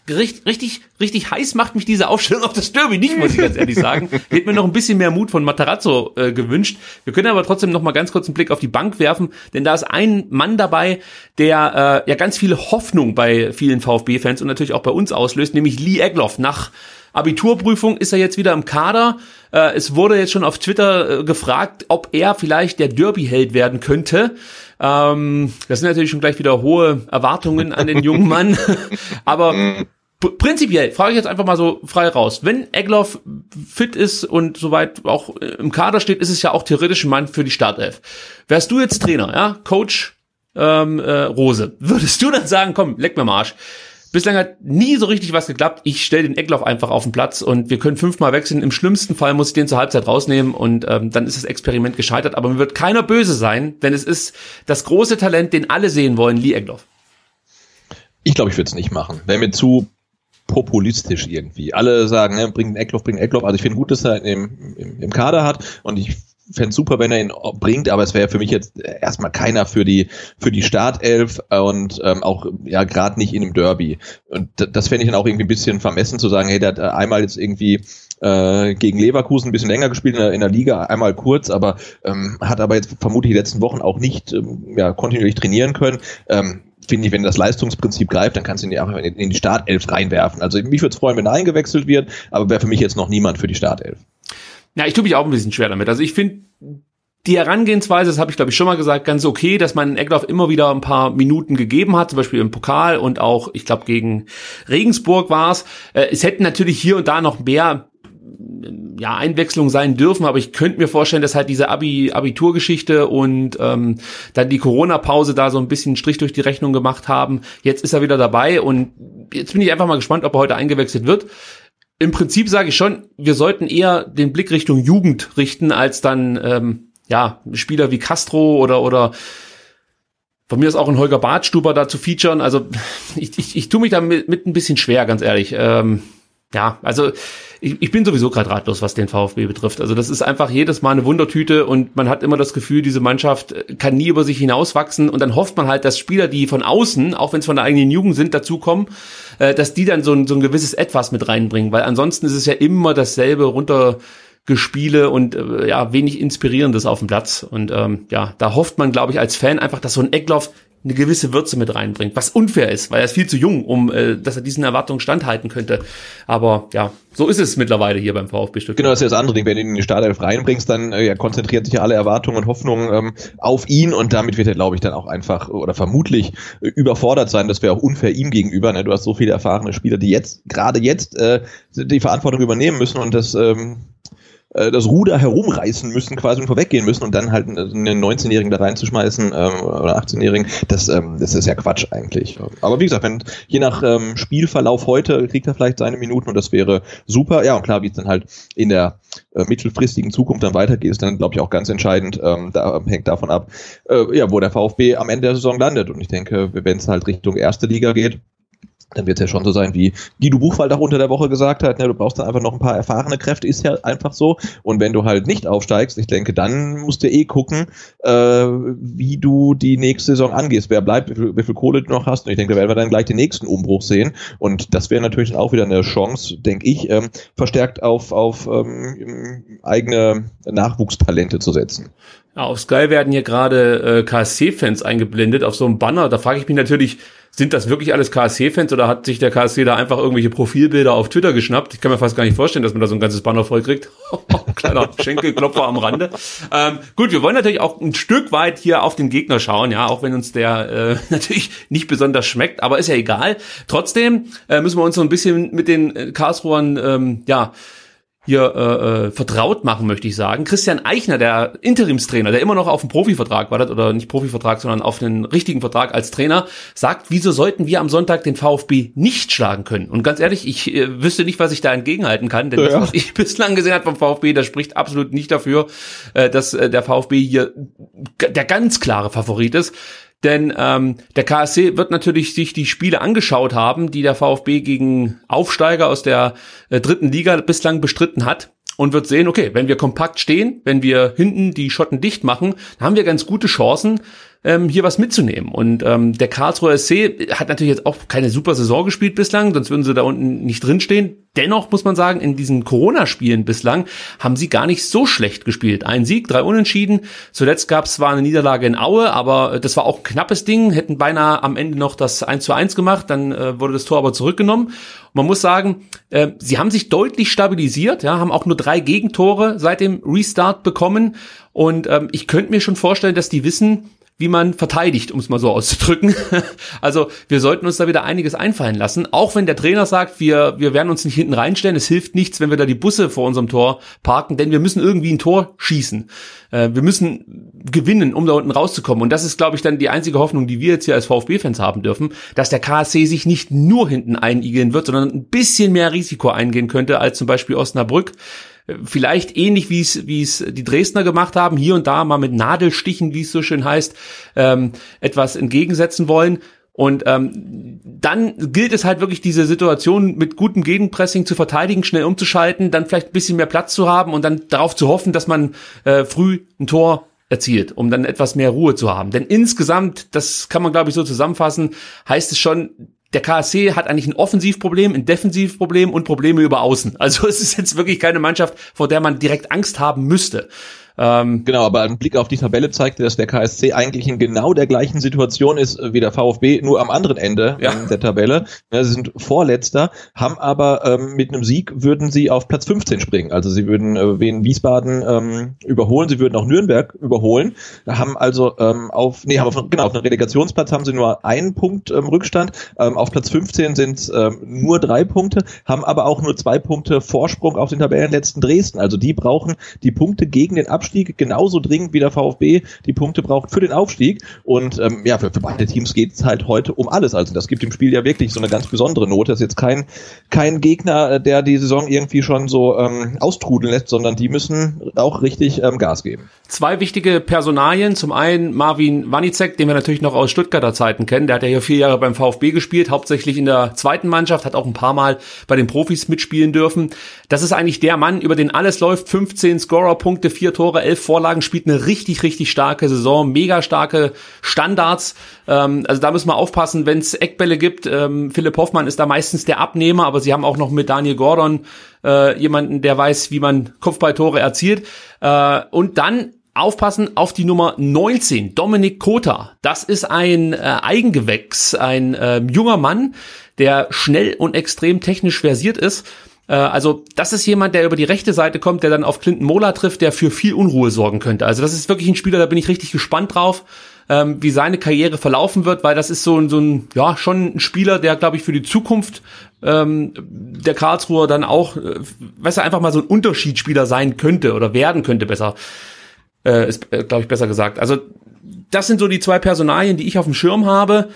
richtig, richtig, richtig heiß macht mich diese Aufstellung auf das Derby nicht, muss ich ganz ehrlich sagen. Ich [laughs] hätte mir noch ein bisschen mehr Mut von Matarazzo äh, gewünscht. Wir können aber trotzdem noch mal ganz kurz einen Blick auf die Bank werfen, denn da ist ein Mann dabei, der äh, ja ganz viele Hoffnung bei vielen VfB-Fans und natürlich auch bei uns auslöst, nämlich Lee Egloff. Nach Abiturprüfung ist er jetzt wieder im Kader. Äh, es wurde jetzt schon auf Twitter äh, gefragt, ob er vielleicht der Derby-Held werden könnte. Ähm, das sind natürlich schon gleich wieder hohe Erwartungen an den jungen Mann. [laughs] Aber prinzipiell frage ich jetzt einfach mal so frei raus. Wenn Egloff fit ist und soweit auch im Kader steht, ist es ja auch theoretisch ein Mann für die Startelf. Wärst du jetzt Trainer, ja, Coach ähm, äh, Rose, würdest du dann sagen, komm, leck mir Marsch. Bislang hat nie so richtig was geklappt. Ich stelle den Eckloff einfach auf den Platz und wir können fünfmal wechseln. Im schlimmsten Fall muss ich den zur Halbzeit rausnehmen und ähm, dann ist das Experiment gescheitert. Aber mir wird keiner böse sein, denn es ist das große Talent, den alle sehen wollen, Lee Eckloff. Ich glaube, ich würde es nicht machen. Wäre mir zu populistisch irgendwie. Alle sagen, ne, bring Eckloff, bring Eckloff. Also ich finde gut, dass er im, im, im Kader hat und ich fände super, wenn er ihn bringt, aber es wäre für mich jetzt erstmal keiner für die für die Startelf und ähm, auch ja gerade nicht in einem Derby. Und das fände ich dann auch irgendwie ein bisschen vermessen zu sagen, hey, der hat einmal jetzt irgendwie äh, gegen Leverkusen ein bisschen länger gespielt in der, in der Liga, einmal kurz, aber ähm, hat aber jetzt vermutlich die letzten Wochen auch nicht ähm, ja, kontinuierlich trainieren können. Ähm, finde ich, wenn das Leistungsprinzip greift, dann kannst du ihn ja in die Startelf reinwerfen. Also mich würde es freuen, wenn er eingewechselt wird, aber wäre für mich jetzt noch niemand für die Startelf. Ja, ich tue mich auch ein bisschen schwer damit. Also ich finde die Herangehensweise, das habe ich glaube ich schon mal gesagt, ganz okay, dass man Eckloff immer wieder ein paar Minuten gegeben hat, zum Beispiel im Pokal und auch, ich glaube, gegen Regensburg war es. Äh, es hätten natürlich hier und da noch mehr ja, Einwechslung sein dürfen, aber ich könnte mir vorstellen, dass halt diese Abi, Abiturgeschichte und ähm, dann die Corona-Pause da so ein bisschen Strich durch die Rechnung gemacht haben. Jetzt ist er wieder dabei und jetzt bin ich einfach mal gespannt, ob er heute eingewechselt wird im Prinzip sage ich schon, wir sollten eher den Blick Richtung Jugend richten, als dann ähm, ja Spieler wie Castro oder oder von mir ist auch ein Holger Bartstuber da zu featuren. Also [laughs] ich, ich, ich tue mich damit mit ein bisschen schwer, ganz ehrlich. Ähm, ja, also ich, ich bin sowieso gerade ratlos, was den VfB betrifft. Also das ist einfach jedes Mal eine Wundertüte und man hat immer das Gefühl, diese Mannschaft kann nie über sich hinauswachsen. Und dann hofft man halt, dass Spieler, die von außen, auch wenn es von der eigenen Jugend sind, dazukommen, äh, dass die dann so ein, so ein gewisses Etwas mit reinbringen, weil ansonsten ist es ja immer dasselbe runtergespiele und äh, ja wenig inspirierendes auf dem Platz. Und ähm, ja da hofft man glaube ich als Fan einfach dass so ein Eckloff eine gewisse Würze mit reinbringt, was unfair ist, weil er ist viel zu jung, um äh, dass er diesen Erwartungen standhalten könnte. Aber ja, so ist es mittlerweile hier beim VfB Stuttgart. Genau, das ist ja das andere Ding. Wenn du ihn in die Startelf reinbringst, dann äh, ja, konzentrieren sich ja alle Erwartungen und Hoffnungen ähm, auf ihn und damit wird er, glaube ich, dann auch einfach oder vermutlich äh, überfordert sein. Das wäre auch unfair ihm gegenüber. Ne? Du hast so viele erfahrene Spieler, die jetzt, gerade jetzt, äh, die Verantwortung übernehmen müssen und das ähm, äh, das Ruder herumreißen müssen, quasi und vorweggehen müssen und dann halt einen 19-Jährigen da reinzuschmeißen ähm, oder 18-Jährigen, das, ähm, das ist ja Quatsch eigentlich. Aber wie gesagt, wenn je nach ähm, Spielverlauf heute kriegt er vielleicht seine Minuten und das wäre super. Ja, und klar, wie es dann halt in der äh, mittelfristigen Zukunft dann weitergeht, ist dann, glaube ich, auch ganz entscheidend. Ähm, da hängt davon ab, äh, ja, wo der VfB am Ende der Saison landet. Und ich denke, wenn es halt Richtung erste Liga geht, dann wird es ja schon so sein, wie Guido Buchwald auch unter der Woche gesagt hat, ne, du brauchst dann einfach noch ein paar erfahrene Kräfte, ist ja einfach so. Und wenn du halt nicht aufsteigst, ich denke, dann musst du eh gucken, äh, wie du die nächste Saison angehst, wer bleibt, wie viel, wie viel Kohle du noch hast. Und ich denke, da werden wir dann gleich den nächsten Umbruch sehen. Und das wäre natürlich auch wieder eine Chance, denke ich, ähm, verstärkt auf, auf ähm, eigene Nachwuchstalente zu setzen. Ja, auf Sky werden hier gerade äh, KSC-Fans eingeblendet auf so einem Banner. Da frage ich mich natürlich, sind das wirklich alles KSC-Fans oder hat sich der KSC da einfach irgendwelche Profilbilder auf Twitter geschnappt? Ich kann mir fast gar nicht vorstellen, dass man da so ein ganzes Banner voll kriegt. [laughs] Kleiner Schenkelklopfer am Rande. Ähm, gut, wir wollen natürlich auch ein Stück weit hier auf den Gegner schauen, ja, auch wenn uns der äh, [laughs] natürlich nicht besonders schmeckt, aber ist ja egal. Trotzdem äh, müssen wir uns so ein bisschen mit den äh, Karlsruhern, ähm, ja, hier äh, äh, vertraut machen, möchte ich sagen. Christian Eichner, der Interimstrainer, der immer noch auf dem Profivertrag wartet, oder nicht Profivertrag, sondern auf einen richtigen Vertrag als Trainer, sagt, wieso sollten wir am Sonntag den VfB nicht schlagen können? Und ganz ehrlich, ich äh, wüsste nicht, was ich da entgegenhalten kann, denn ja. das, was ich [laughs] bislang gesehen habe vom VfB, das spricht absolut nicht dafür, äh, dass äh, der VfB hier der ganz klare Favorit ist. Denn ähm, der KSC wird natürlich sich die Spiele angeschaut haben, die der VfB gegen Aufsteiger aus der äh, dritten Liga bislang bestritten hat und wird sehen, okay, wenn wir kompakt stehen, wenn wir hinten die Schotten dicht machen, dann haben wir ganz gute Chancen, ähm, hier was mitzunehmen. Und ähm, der Karlsruher SC hat natürlich jetzt auch keine super Saison gespielt bislang, sonst würden sie da unten nicht drinstehen. Dennoch muss man sagen, in diesen Corona-Spielen bislang haben sie gar nicht so schlecht gespielt. Ein Sieg, drei Unentschieden. Zuletzt gab es zwar eine Niederlage in Aue, aber das war auch ein knappes Ding. Hätten beinahe am Ende noch das 1 zu 1 gemacht, dann äh, wurde das Tor aber zurückgenommen. Und man muss sagen, äh, sie haben sich deutlich stabilisiert, ja, haben auch nur drei Gegentore seit dem Restart bekommen. Und ähm, ich könnte mir schon vorstellen, dass die wissen, wie man verteidigt, um es mal so auszudrücken. [laughs] Also wir sollten uns da wieder einiges einfallen lassen, auch wenn der Trainer sagt, wir, wir werden uns nicht hinten reinstellen. Es hilft nichts, wenn wir da die Busse vor unserem Tor parken, denn wir müssen irgendwie ein Tor schießen. Äh, wir müssen gewinnen, um da unten rauszukommen. Und das ist, glaube ich, dann die einzige Hoffnung, die wir jetzt hier als VfB-Fans haben dürfen, dass der KSC sich nicht nur hinten einigeln wird, sondern ein bisschen mehr Risiko eingehen könnte als zum Beispiel Osnabrück vielleicht ähnlich wie es wie es die Dresdner gemacht haben, hier und da mal mit Nadelstichen, wie es so schön heißt, ähm, etwas entgegensetzen wollen. Und ähm, dann gilt es halt wirklich diese Situation mit gutem Gegenpressing zu verteidigen, schnell umzuschalten, dann vielleicht ein bisschen mehr Platz zu haben und dann darauf zu hoffen, dass man äh, früh ein Tor erzielt, um dann etwas mehr Ruhe zu haben. Denn insgesamt, das kann man glaube ich so zusammenfassen, heißt es schon, der KSC hat eigentlich ein Offensivproblem, ein Defensivproblem und Probleme über Außen. Also [laughs] es ist jetzt wirklich keine Mannschaft, vor der man direkt Angst haben müsste. Ähm, genau, aber ein Blick auf die Tabelle zeigte, dass der KSC eigentlich in genau der gleichen Situation ist wie der VfB, nur am anderen Ende ja. der Tabelle. Ja, sie sind Vorletzter, haben aber ähm, mit einem Sieg würden sie auf Platz 15 springen. Also sie würden äh, Wien Wiesbaden ähm, überholen, sie würden auch Nürnberg überholen. Da haben also ähm, auf, nee, haben auf, genau, auf einem Relegationsplatz haben sie nur einen Punkt ähm, Rückstand. Ähm, auf Platz 15 sind ähm, nur drei Punkte, haben aber auch nur zwei Punkte Vorsprung auf den Tabellenletzten Dresden. Also die brauchen die Punkte gegen den Abschluss Abstieg genauso dringend wie der VfB die Punkte braucht für den Aufstieg. Und ähm, ja, für, für beide Teams geht es halt heute um alles. Also das gibt dem Spiel ja wirklich so eine ganz besondere Note. Das ist jetzt kein, kein Gegner, äh, der die Saison irgendwie schon so ähm, austrudeln lässt, sondern die müssen auch richtig ähm, Gas geben. Zwei wichtige Personalien. Zum einen Marvin Wanicek, den wir natürlich noch aus Stuttgarter Zeiten kennen. Der hat ja hier vier Jahre beim VfB gespielt, hauptsächlich in der zweiten Mannschaft, hat auch ein paar Mal bei den Profis mitspielen dürfen. Das ist eigentlich der Mann, über den alles läuft. 15 Scorer-Punkte, vier Tore Tore, elf Vorlagen, spielt eine richtig, richtig starke Saison, mega starke Standards. Ähm, also da müssen wir aufpassen, wenn es Eckbälle gibt. Ähm, Philipp Hoffmann ist da meistens der Abnehmer, aber sie haben auch noch mit Daniel Gordon äh, jemanden, der weiß, wie man Kopfballtore erzielt. Äh, und dann aufpassen auf die Nummer 19, Dominik Kota. Das ist ein äh, Eigengewächs, ein äh, junger Mann, der schnell und extrem technisch versiert ist also das ist jemand, der über die rechte Seite kommt, der dann auf Clinton Mola trifft, der für viel Unruhe sorgen könnte. Also das ist wirklich ein Spieler, da bin ich richtig gespannt drauf. ähm, wie seine Karriere verlaufen wird, weil das ist so ein, so ein ja, schon ein Spieler, der, glaube ich, für die Zukunft ähm, der Karlsruher dann auch, äh, du, einfach mal so ein Unterschiedsspieler sein könnte oder werden könnte, besser, äh, ist, äh, glaube ich, besser gesagt. Also das sind so die zwei Personalien, die ich auf dem Schirm habe.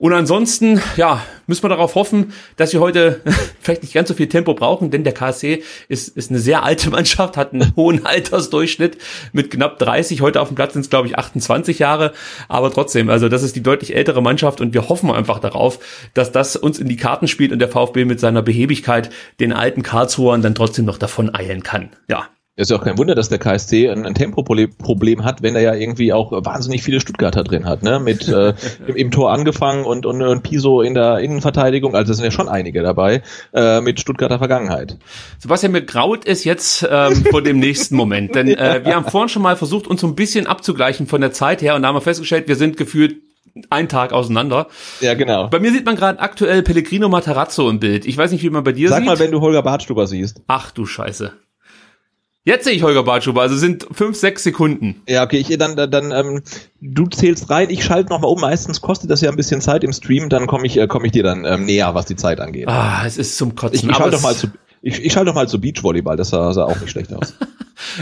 Und ansonsten, ja, müssen wir darauf hoffen, dass wir heute [laughs] vielleicht nicht ganz so viel Tempo brauchen, denn der KSC ist, ist eine sehr alte Mannschaft, hat einen [laughs] hohen Altersdurchschnitt mit knapp 30. Heute auf dem Platz sind es, glaube ich, 28 Jahre. Aber trotzdem, also das ist die deutlich ältere Mannschaft und wir hoffen einfach darauf, dass das uns in die Karten spielt und der VfB mit seiner Behebigkeit den alten Karlsruhern dann trotzdem noch davon eilen kann. Ja, ist ja auch kein Wunder, dass der KSC ein, ein Tempoproblem hat, wenn er ja irgendwie auch wahnsinnig viele Stuttgarter drin hat, ne? Mit äh, im, [laughs] im, Tor angefangen und, und, und Piso in der Innenverteidigung, also sind ja schon einige dabei, äh, mit Stuttgarter Vergangenheit. Sebastian, mir graut es jetzt ähm, vor dem nächsten Moment, denn [laughs] äh, wir haben vorhin schon mal versucht, uns so ein bisschen abzugleichen von der Zeit her und da haben wir festgestellt, wir sind gefühlt ein Tag auseinander. Ja, genau. Bei mir sieht man gerade aktuell Pellegrino Matarazzo im Bild. Ich weiß nicht, wie man bei dir Sag sieht. Sag mal, wenn du Holger Bartstuber siehst. Ach du Scheiße. Jetzt sehe ich Holger Bartschuber, also sind fünf, sechs Sekunden. Ja, okay, ich, dann, dann, dann ähm, du zählst rein, ich schalte nochmal um. Meistens kostet das ja ein bisschen Zeit im Stream, dann komme ich, äh, komm ich dir dann ähm, näher, was die Zeit angeht. Ah, es ist zum Kotzen. Ich, ich schalte doch mal zu, ich, ich schalte doch mal zu Beachvolleyball, das sah, sah auch nicht schlecht aus. [laughs]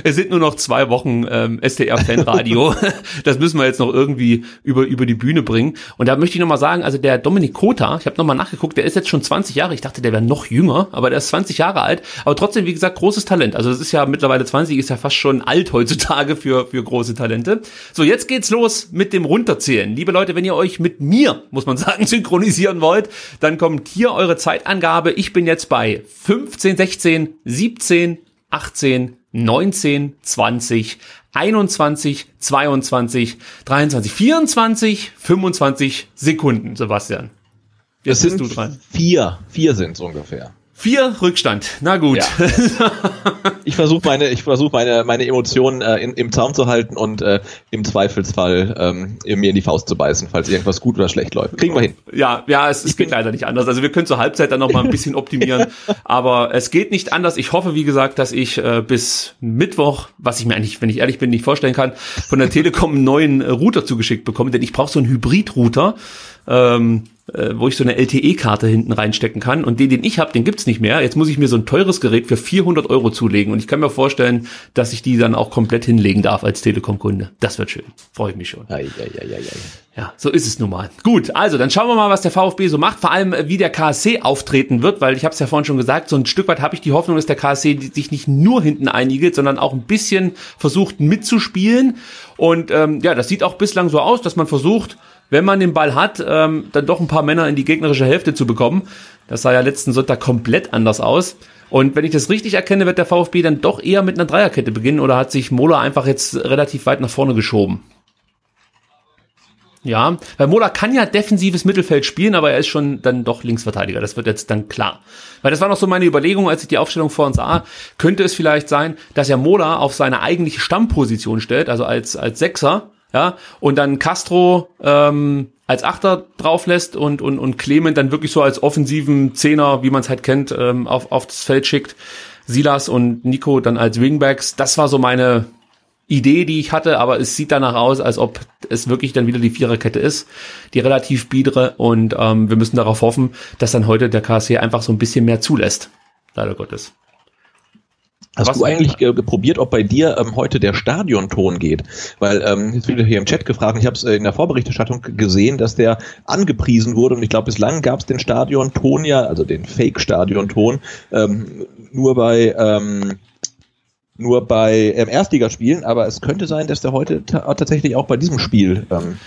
Es sind nur noch zwei Wochen ähm, SDR-Fanradio. [laughs] das müssen wir jetzt noch irgendwie über, über die Bühne bringen. Und da möchte ich nochmal sagen, also der Dominik Kota, ich habe nochmal nachgeguckt, der ist jetzt schon 20 Jahre. Ich dachte, der wäre noch jünger, aber der ist 20 Jahre alt. Aber trotzdem, wie gesagt, großes Talent. Also das ist ja mittlerweile 20, ist ja fast schon alt heutzutage für, für große Talente. So, jetzt geht's los mit dem Runterzählen. Liebe Leute, wenn ihr euch mit mir, muss man [laughs] sagen, synchronisieren wollt, dann kommt hier eure Zeitangabe. Ich bin jetzt bei 15, 16, 17, 18, 19, 20, 21, 22, 23, 24, 25 Sekunden, Sebastian. Jetzt bist du dran. Vier, vier sind es ungefähr. Vier Rückstand. Na gut. Ja. [laughs] ich versuche meine, ich versuche meine, meine Emotionen äh, in, im Zaum zu halten und äh, im Zweifelsfall ähm, mir in die Faust zu beißen, falls irgendwas gut oder schlecht läuft. Kriegen wir hin. Ja, ja, es, es geht leider nicht anders. Also wir können zur Halbzeit dann noch mal ein bisschen [laughs] optimieren, aber es geht nicht anders. Ich hoffe, wie gesagt, dass ich äh, bis Mittwoch, was ich mir eigentlich, wenn ich ehrlich bin, nicht vorstellen kann, von der Telekom einen neuen Router zugeschickt bekomme, denn ich brauche so einen Hybrid-Router. Ähm, äh, wo ich so eine LTE-Karte hinten reinstecken kann. Und den, den ich habe, den gibt's nicht mehr. Jetzt muss ich mir so ein teures Gerät für 400 Euro zulegen. Und ich kann mir vorstellen, dass ich die dann auch komplett hinlegen darf als Telekom-Kunde. Das wird schön. Freue ich mich schon. Ei, ei, ei, ei, ei. Ja, so ist es nun mal. Gut, also dann schauen wir mal, was der VfB so macht. Vor allem, äh, wie der KSC auftreten wird, weil ich habe es ja vorhin schon gesagt, so ein Stück weit habe ich die Hoffnung, dass der KSC sich nicht nur hinten einigelt, sondern auch ein bisschen versucht mitzuspielen. Und ähm, ja, das sieht auch bislang so aus, dass man versucht, wenn man den Ball hat, ähm, dann doch ein paar Männer in die gegnerische Hälfte zu bekommen. Das sah ja letzten Sonntag komplett anders aus. Und wenn ich das richtig erkenne, wird der VfB dann doch eher mit einer Dreierkette beginnen oder hat sich Mola einfach jetzt relativ weit nach vorne geschoben? Ja, weil Mola kann ja defensives Mittelfeld spielen, aber er ist schon dann doch Linksverteidiger. Das wird jetzt dann klar. Weil das war noch so meine Überlegung, als ich die Aufstellung vor uns sah. Könnte es vielleicht sein, dass er Mola auf seine eigentliche Stammposition stellt, also als, als Sechser, ja, und dann Castro ähm, als Achter drauf lässt und, und, und Clement dann wirklich so als offensiven Zehner, wie man es halt kennt, ähm, auf, auf das Feld schickt. Silas und Nico dann als Wingbacks. Das war so meine Idee, die ich hatte, aber es sieht danach aus, als ob es wirklich dann wieder die Viererkette ist, die relativ biedere und ähm, wir müssen darauf hoffen, dass dann heute der KSC einfach so ein bisschen mehr zulässt. Leider Gottes. Hast Was du eigentlich ge probiert, ob bei dir ähm, heute der Stadionton geht? Weil ähm, jetzt wieder hier im Chat gefragt, ich habe es äh, in der Vorberichterstattung gesehen, dass der angepriesen wurde und ich glaube, bislang gab es den Stadionton ja, also den Fake-Stadionton, ähm, nur bei ähm, nur bei ähm, Erstligaspielen, aber es könnte sein, dass der heute tatsächlich auch bei diesem Spiel ähm,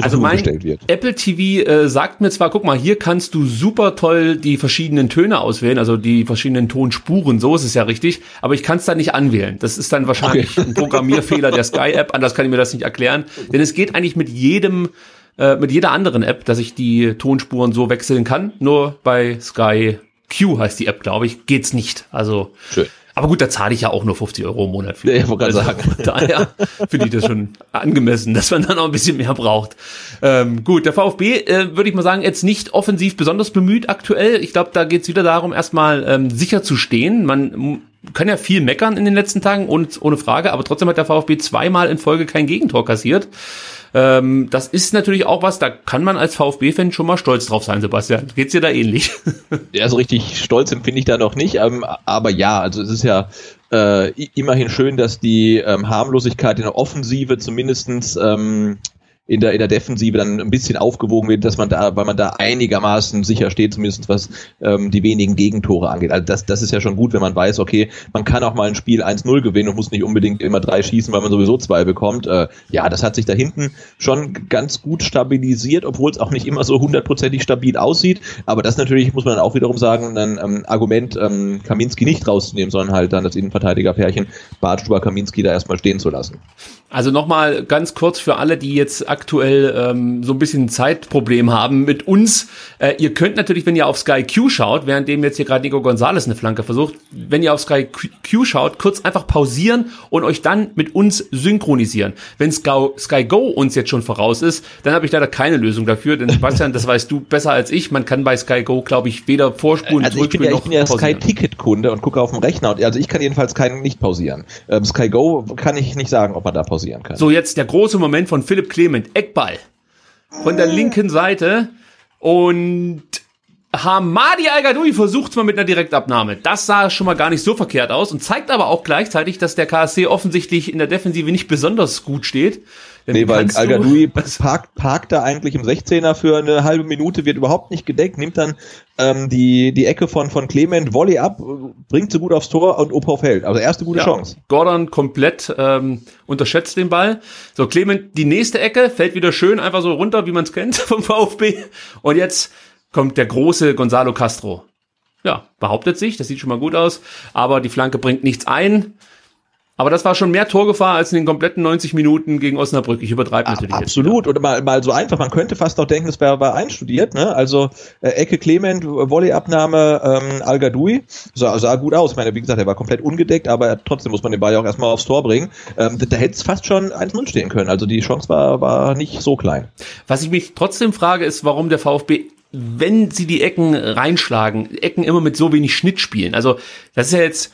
also mein. Apple TV äh, sagt mir zwar, guck mal, hier kannst du super toll die verschiedenen Töne auswählen, also die verschiedenen Tonspuren, so ist es ja richtig, aber ich kann es da nicht anwählen. Das ist dann wahrscheinlich okay. ein Programmierfehler der Sky-App, anders kann ich mir das nicht erklären. Denn es geht eigentlich mit jedem, äh, mit jeder anderen App, dass ich die Tonspuren so wechseln kann. Nur bei Sky Q heißt die App, glaube ich, geht's nicht. Also Schön. Aber gut, da zahle ich ja auch nur 50 Euro im Monat für. Ja, ich wollte gerade also, sagen. Daher finde ich das schon angemessen, dass man dann auch ein bisschen mehr braucht. Ähm, gut, der VfB, äh, würde ich mal sagen, jetzt nicht offensiv besonders bemüht aktuell. Ich glaube, da geht es wieder darum, erstmal ähm, sicher zu stehen. Man kann ja viel meckern in den letzten Tagen, ohne, ohne Frage, aber trotzdem hat der VfB zweimal in Folge kein Gegentor kassiert. Ähm, das ist natürlich auch was, da kann man als VfB-Fan schon mal stolz drauf sein, Sebastian. Geht's dir da ähnlich? [laughs] Ja, so richtig stolz empfinde ich da noch nicht, ähm, aber ja, also es ist ja äh, immerhin schön, dass die ähm, Harmlosigkeit in der Offensive zumindestens ähm, in der, in der Defensive dann ein bisschen aufgewogen wird, dass man da, weil man da einigermaßen sicher steht, zumindest was ähm, die wenigen Gegentore angeht. Also das, das ist ja schon gut, wenn man weiß, okay, man kann auch mal ein Spiel 1-0 gewinnen und muss nicht unbedingt immer drei schießen, weil man sowieso zwei bekommt. Äh, ja, das hat sich da hinten schon ganz gut stabilisiert, obwohl es auch nicht immer so hundertprozentig stabil aussieht. Aber das natürlich, muss man auch wiederum sagen, ein ähm, Argument, ähm, Kaminski nicht rauszunehmen, sondern halt dann das Innenverteidigerpärchen Bartstuber Kaminski da erstmal stehen zu lassen. Also nochmal ganz kurz für alle, die jetzt aktuell ähm, so ein bisschen ein Zeitproblem haben mit uns. Äh, ihr könnt natürlich, wenn ihr auf Sky Q schaut, währenddem jetzt hier gerade Nico Gonzalez eine Flanke versucht, wenn ihr auf Sky Q schaut, kurz einfach pausieren und euch dann mit uns synchronisieren. Wenn Sky, Sky Go uns jetzt schon voraus ist, dann habe ich leider keine Lösung dafür, denn Sebastian, das weißt du besser als ich. Man kann bei Sky Go, glaube ich, weder vorspulen, also ich bin ja, ich bin ja Sky Ticket Kunde und gucke auf dem Rechner. Also ich kann jedenfalls keinen nicht pausieren. Ähm, Sky Go kann ich nicht sagen, ob er da pausieren kann. So, jetzt der große Moment von Philipp Clement. Eckball. Von der linken Seite. Und Hamadi Al-Gadoui versucht mal mit einer Direktabnahme. Das sah schon mal gar nicht so verkehrt aus und zeigt aber auch gleichzeitig, dass der KSC offensichtlich in der Defensive nicht besonders gut steht. Denn nee, weil Al-Gadoui parkt, parkt da eigentlich im 16er für eine halbe Minute, wird überhaupt nicht gedeckt, nimmt dann ähm, die, die Ecke von, von Clement, Volley ab, bringt sie gut aufs Tor und Opa fällt. Also erste gute ja, Chance. Gordon komplett ähm, unterschätzt den Ball. So, Clement, die nächste Ecke, fällt wieder schön einfach so runter, wie man es kennt [laughs] vom VfB. Und jetzt kommt der große Gonzalo Castro. Ja, behauptet sich, das sieht schon mal gut aus, aber die Flanke bringt nichts ein. Aber das war schon mehr Torgefahr als in den kompletten 90 Minuten gegen Osnabrück. Ich übertreibe natürlich. Absolut. Jetzt, Oder mal, mal so einfach. Man könnte fast auch denken, es wäre war einstudiert. Ne? Also äh, Ecke Clement, Volleyabnahme, ähm, Al Gadoui. Sah, sah gut aus. Ich meine, wie gesagt, er war komplett ungedeckt, aber trotzdem muss man den Ball ja auch erstmal aufs Tor bringen. Ähm, da, da hätte es fast schon 1-0 stehen können. Also die Chance war, war nicht so klein. Was ich mich trotzdem frage, ist, warum der VfB wenn sie die Ecken reinschlagen, Ecken immer mit so wenig Schnitt spielen. Also das ist ja jetzt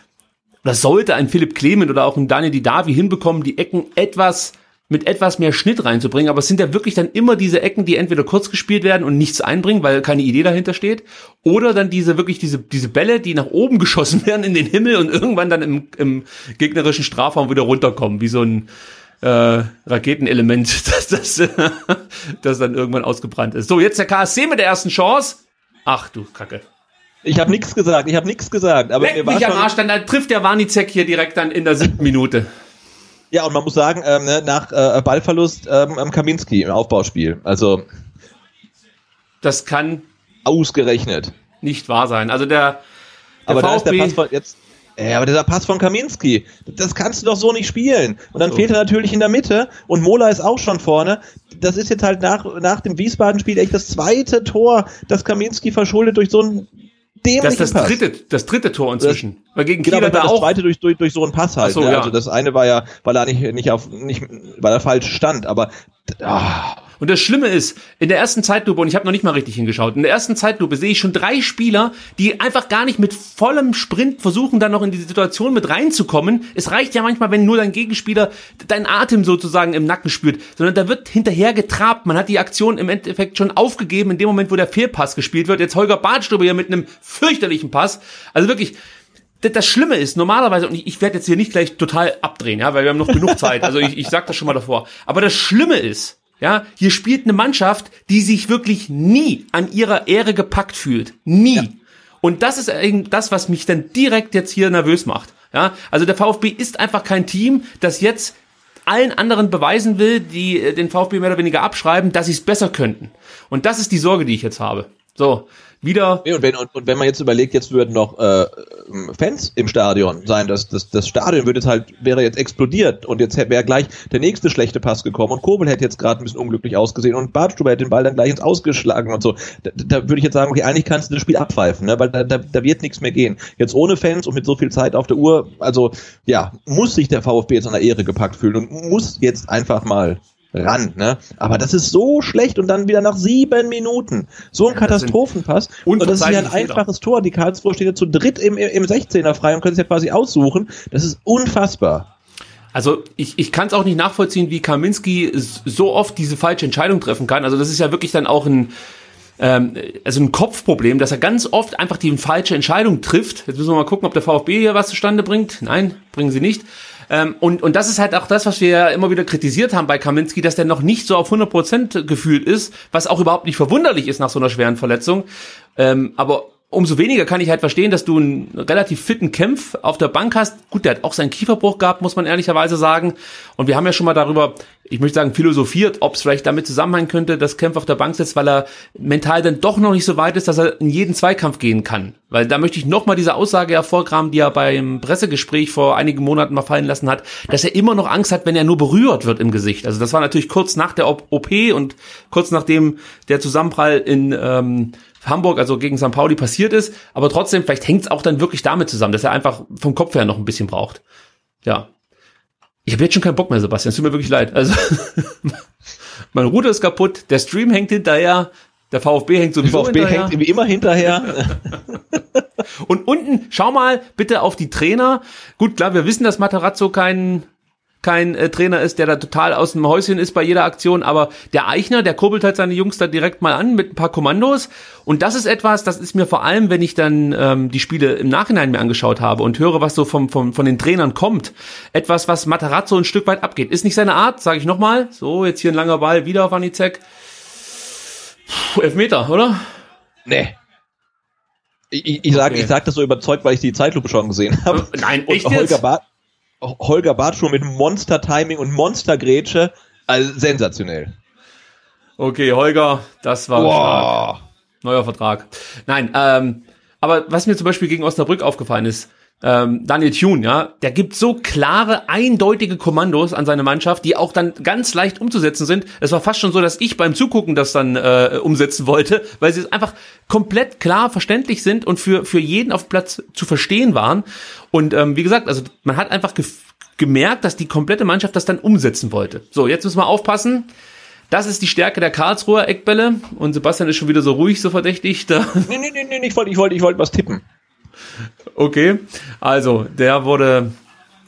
das sollte ein Philipp Clement oder auch ein Daniel Didavi hinbekommen, die Ecken etwas mit etwas mehr Schnitt reinzubringen, aber es sind ja wirklich dann immer diese Ecken, die entweder kurz gespielt werden und nichts einbringen, weil keine Idee dahinter steht, oder dann diese wirklich diese diese Bälle, die nach oben [laughs] geschossen werden in den Himmel und irgendwann dann im, im gegnerischen Strafraum wieder runterkommen, wie so ein äh, Raketenelement, [laughs] das, das, [laughs] das dann irgendwann ausgebrannt ist. So, jetzt der KSC mit der ersten Chance. Ach du Kacke. Ich habe nichts gesagt, ich habe nichts gesagt. Aber Leck mich am Arsch, dann, dann trifft der Warnizek hier direkt dann in der siebten Minute. Ja, und man muss sagen, ähm, ne, nach äh, Ballverlust ähm, am Kaminski im Aufbauspiel. Also das kann ausgerechnet nicht wahr sein. Also der, der aber VfB, da ist der Pass von jetzt. Ja, aber dieser Pass von Kaminski, das kannst du doch so nicht spielen. Und dann so. fehlt er natürlich in der Mitte und Mola ist auch schon vorne. Das ist jetzt halt nach, nach dem Wiesbaden-Spiel echt das zweite Tor, das Kaminski verschuldet durch so ein dämlichen das, das dritte, das dritte Tor inzwischen. Das, weil gegen genau, Kieler da das auch. zweite durch, durch, durch so einen Pass halt. So, ne? ja. Also das eine war ja, weil er nicht, nicht auf, nicht, weil er falsch stand, aber, ah. Und das Schlimme ist, in der ersten Zeitlupe, und ich habe noch nicht mal richtig hingeschaut, in der ersten Zeitlupe sehe ich schon drei Spieler, die einfach gar nicht mit vollem Sprint versuchen, dann noch in die Situation mit reinzukommen. Es reicht ja manchmal, wenn nur dein Gegenspieler deinen Atem sozusagen im Nacken spürt, sondern da wird hinterher getrabt. Man hat die Aktion im Endeffekt schon aufgegeben, in dem Moment, wo der Fehlpass gespielt wird. Jetzt Holger Badstube hier mit einem fürchterlichen Pass. Also wirklich, das Schlimme ist, normalerweise, und ich, ich werde jetzt hier nicht gleich total abdrehen, ja, weil wir haben noch genug Zeit, also ich, ich sag das schon mal davor. Aber das Schlimme ist, ja, hier spielt eine Mannschaft, die sich wirklich nie an ihrer Ehre gepackt fühlt. Nie. Ja. Und das ist eben das, was mich dann direkt jetzt hier nervös macht. Ja, also der VfB ist einfach kein Team, das jetzt allen anderen beweisen will, die äh, den VfB mehr oder weniger abschreiben, dass sie es besser könnten. Und das ist die Sorge, die ich jetzt habe. So, wieder. Nee, und, wenn, und, und, wenn man jetzt überlegt, jetzt würden noch äh, Fans im Stadion sein, das, das, das Stadion würde jetzt halt, wäre jetzt explodiert und jetzt wäre gleich der nächste schlechte Pass gekommen und Kobel hätte jetzt gerade ein bisschen unglücklich ausgesehen und Badstuber hätte den Ball dann gleich ins Ausgeschlagen und so. Da, da würde ich jetzt sagen, okay, eigentlich kannst du das Spiel abpfeifen, ne? weil da, da, da wird nichts mehr gehen. Jetzt ohne Fans und mit so viel Zeit auf der Uhr, also ja, muss sich der VfB jetzt an der Ehre gepackt fühlen und muss jetzt einfach mal ran, ne? Aber das ist so schlecht und dann wieder nach sieben Minuten. So ein Katastrophenpass. Und das ist ja ein einfaches Tor. Die Karlsruhe steht ja zu dritt im, im 16er frei und können es ja quasi aussuchen. Das ist unfassbar. Also ich, ich kann es auch nicht nachvollziehen, wie Kaminski so oft diese falsche Entscheidung treffen kann. Also das ist ja wirklich dann auch ein ähm, also ein Kopfproblem, dass er ganz oft einfach die falsche Entscheidung trifft. Jetzt müssen wir mal gucken, ob der VfB hier was zustande bringt. Nein, bringen sie nicht. Ähm, und, und das ist halt auch das, was wir ja immer wieder kritisiert haben bei Kaminski, dass der noch nicht so auf 100% gefühlt ist, was auch überhaupt nicht verwunderlich ist nach so einer schweren Verletzung. Ähm, aber umso weniger kann ich halt verstehen, dass du einen relativ fitten Kämpf auf der Bank hast. Gut, der hat auch seinen Kieferbruch gehabt, muss man ehrlicherweise sagen. Und wir haben ja schon mal darüber, ich möchte sagen, philosophiert, ob es vielleicht damit zusammenhängen könnte, dass Kämpf auf der Bank sitzt, weil er mental dann doch noch nicht so weit ist, dass er in jeden Zweikampf gehen kann. Weil da möchte ich nochmal diese Aussage hervorgraben, die er beim Pressegespräch vor einigen Monaten mal fallen lassen hat, dass er immer noch Angst hat, wenn er nur berührt wird im Gesicht. Also das war natürlich kurz nach der OP und kurz nachdem der Zusammenprall in ähm, Hamburg, also gegen St. Pauli passiert ist, aber trotzdem, vielleicht hängt es auch dann wirklich damit zusammen, dass er einfach vom Kopf her noch ein bisschen braucht. Ja. Ich habe jetzt schon keinen Bock mehr, Sebastian. Es tut mir wirklich leid. Also, [laughs] mein Router ist kaputt, der Stream hängt hinterher, der VfB hängt sowieso der VfB hinterher. hängt wie immer hinterher. [laughs] Und unten, schau mal bitte auf die Trainer. Gut, klar, wir wissen, dass Matarazzo kein kein äh, Trainer ist, der da total aus dem Häuschen ist bei jeder Aktion, aber der Eichner, der kurbelt halt seine Jungs da direkt mal an mit ein paar Kommandos und das ist etwas, das ist mir vor allem, wenn ich dann ähm, die Spiele im Nachhinein mir angeschaut habe und höre, was so vom, vom, von den Trainern kommt, etwas, was Matarazzo ein Stück weit abgeht. Ist nicht seine Art, sage ich nochmal. So, jetzt hier ein langer Ball, wieder auf Anizek. Puh, Elfmeter, oder? Nee. Ich, ich, sag, okay. ich sag das so überzeugt, weil ich die Zeitlupe schon gesehen habe. Nein, echt und Holger, ba Holger Bartschuh mit Monster-Timing und Monster-Grätsche. Also sensationell. Okay, Holger, das war wow. neuer Vertrag. Nein, ähm, aber was mir zum Beispiel gegen Osnabrück aufgefallen ist, ähm, Daniel Thune, ja, der gibt so klare, eindeutige Kommandos an seine Mannschaft, die auch dann ganz leicht umzusetzen sind. Es war fast schon so, dass ich beim Zugucken das dann äh, umsetzen wollte, weil sie einfach komplett klar verständlich sind und für, für jeden auf Platz zu verstehen waren. Und ähm, wie gesagt, also man hat einfach gemerkt, dass die komplette Mannschaft das dann umsetzen wollte. So, jetzt müssen wir aufpassen. Das ist die Stärke der Karlsruher Eckbälle und Sebastian ist schon wieder so ruhig, so verdächtig. [laughs] Da. Nee, nee, nee, nee, ich wollte ich wollte, ich wollte was tippen. Okay, also der wurde,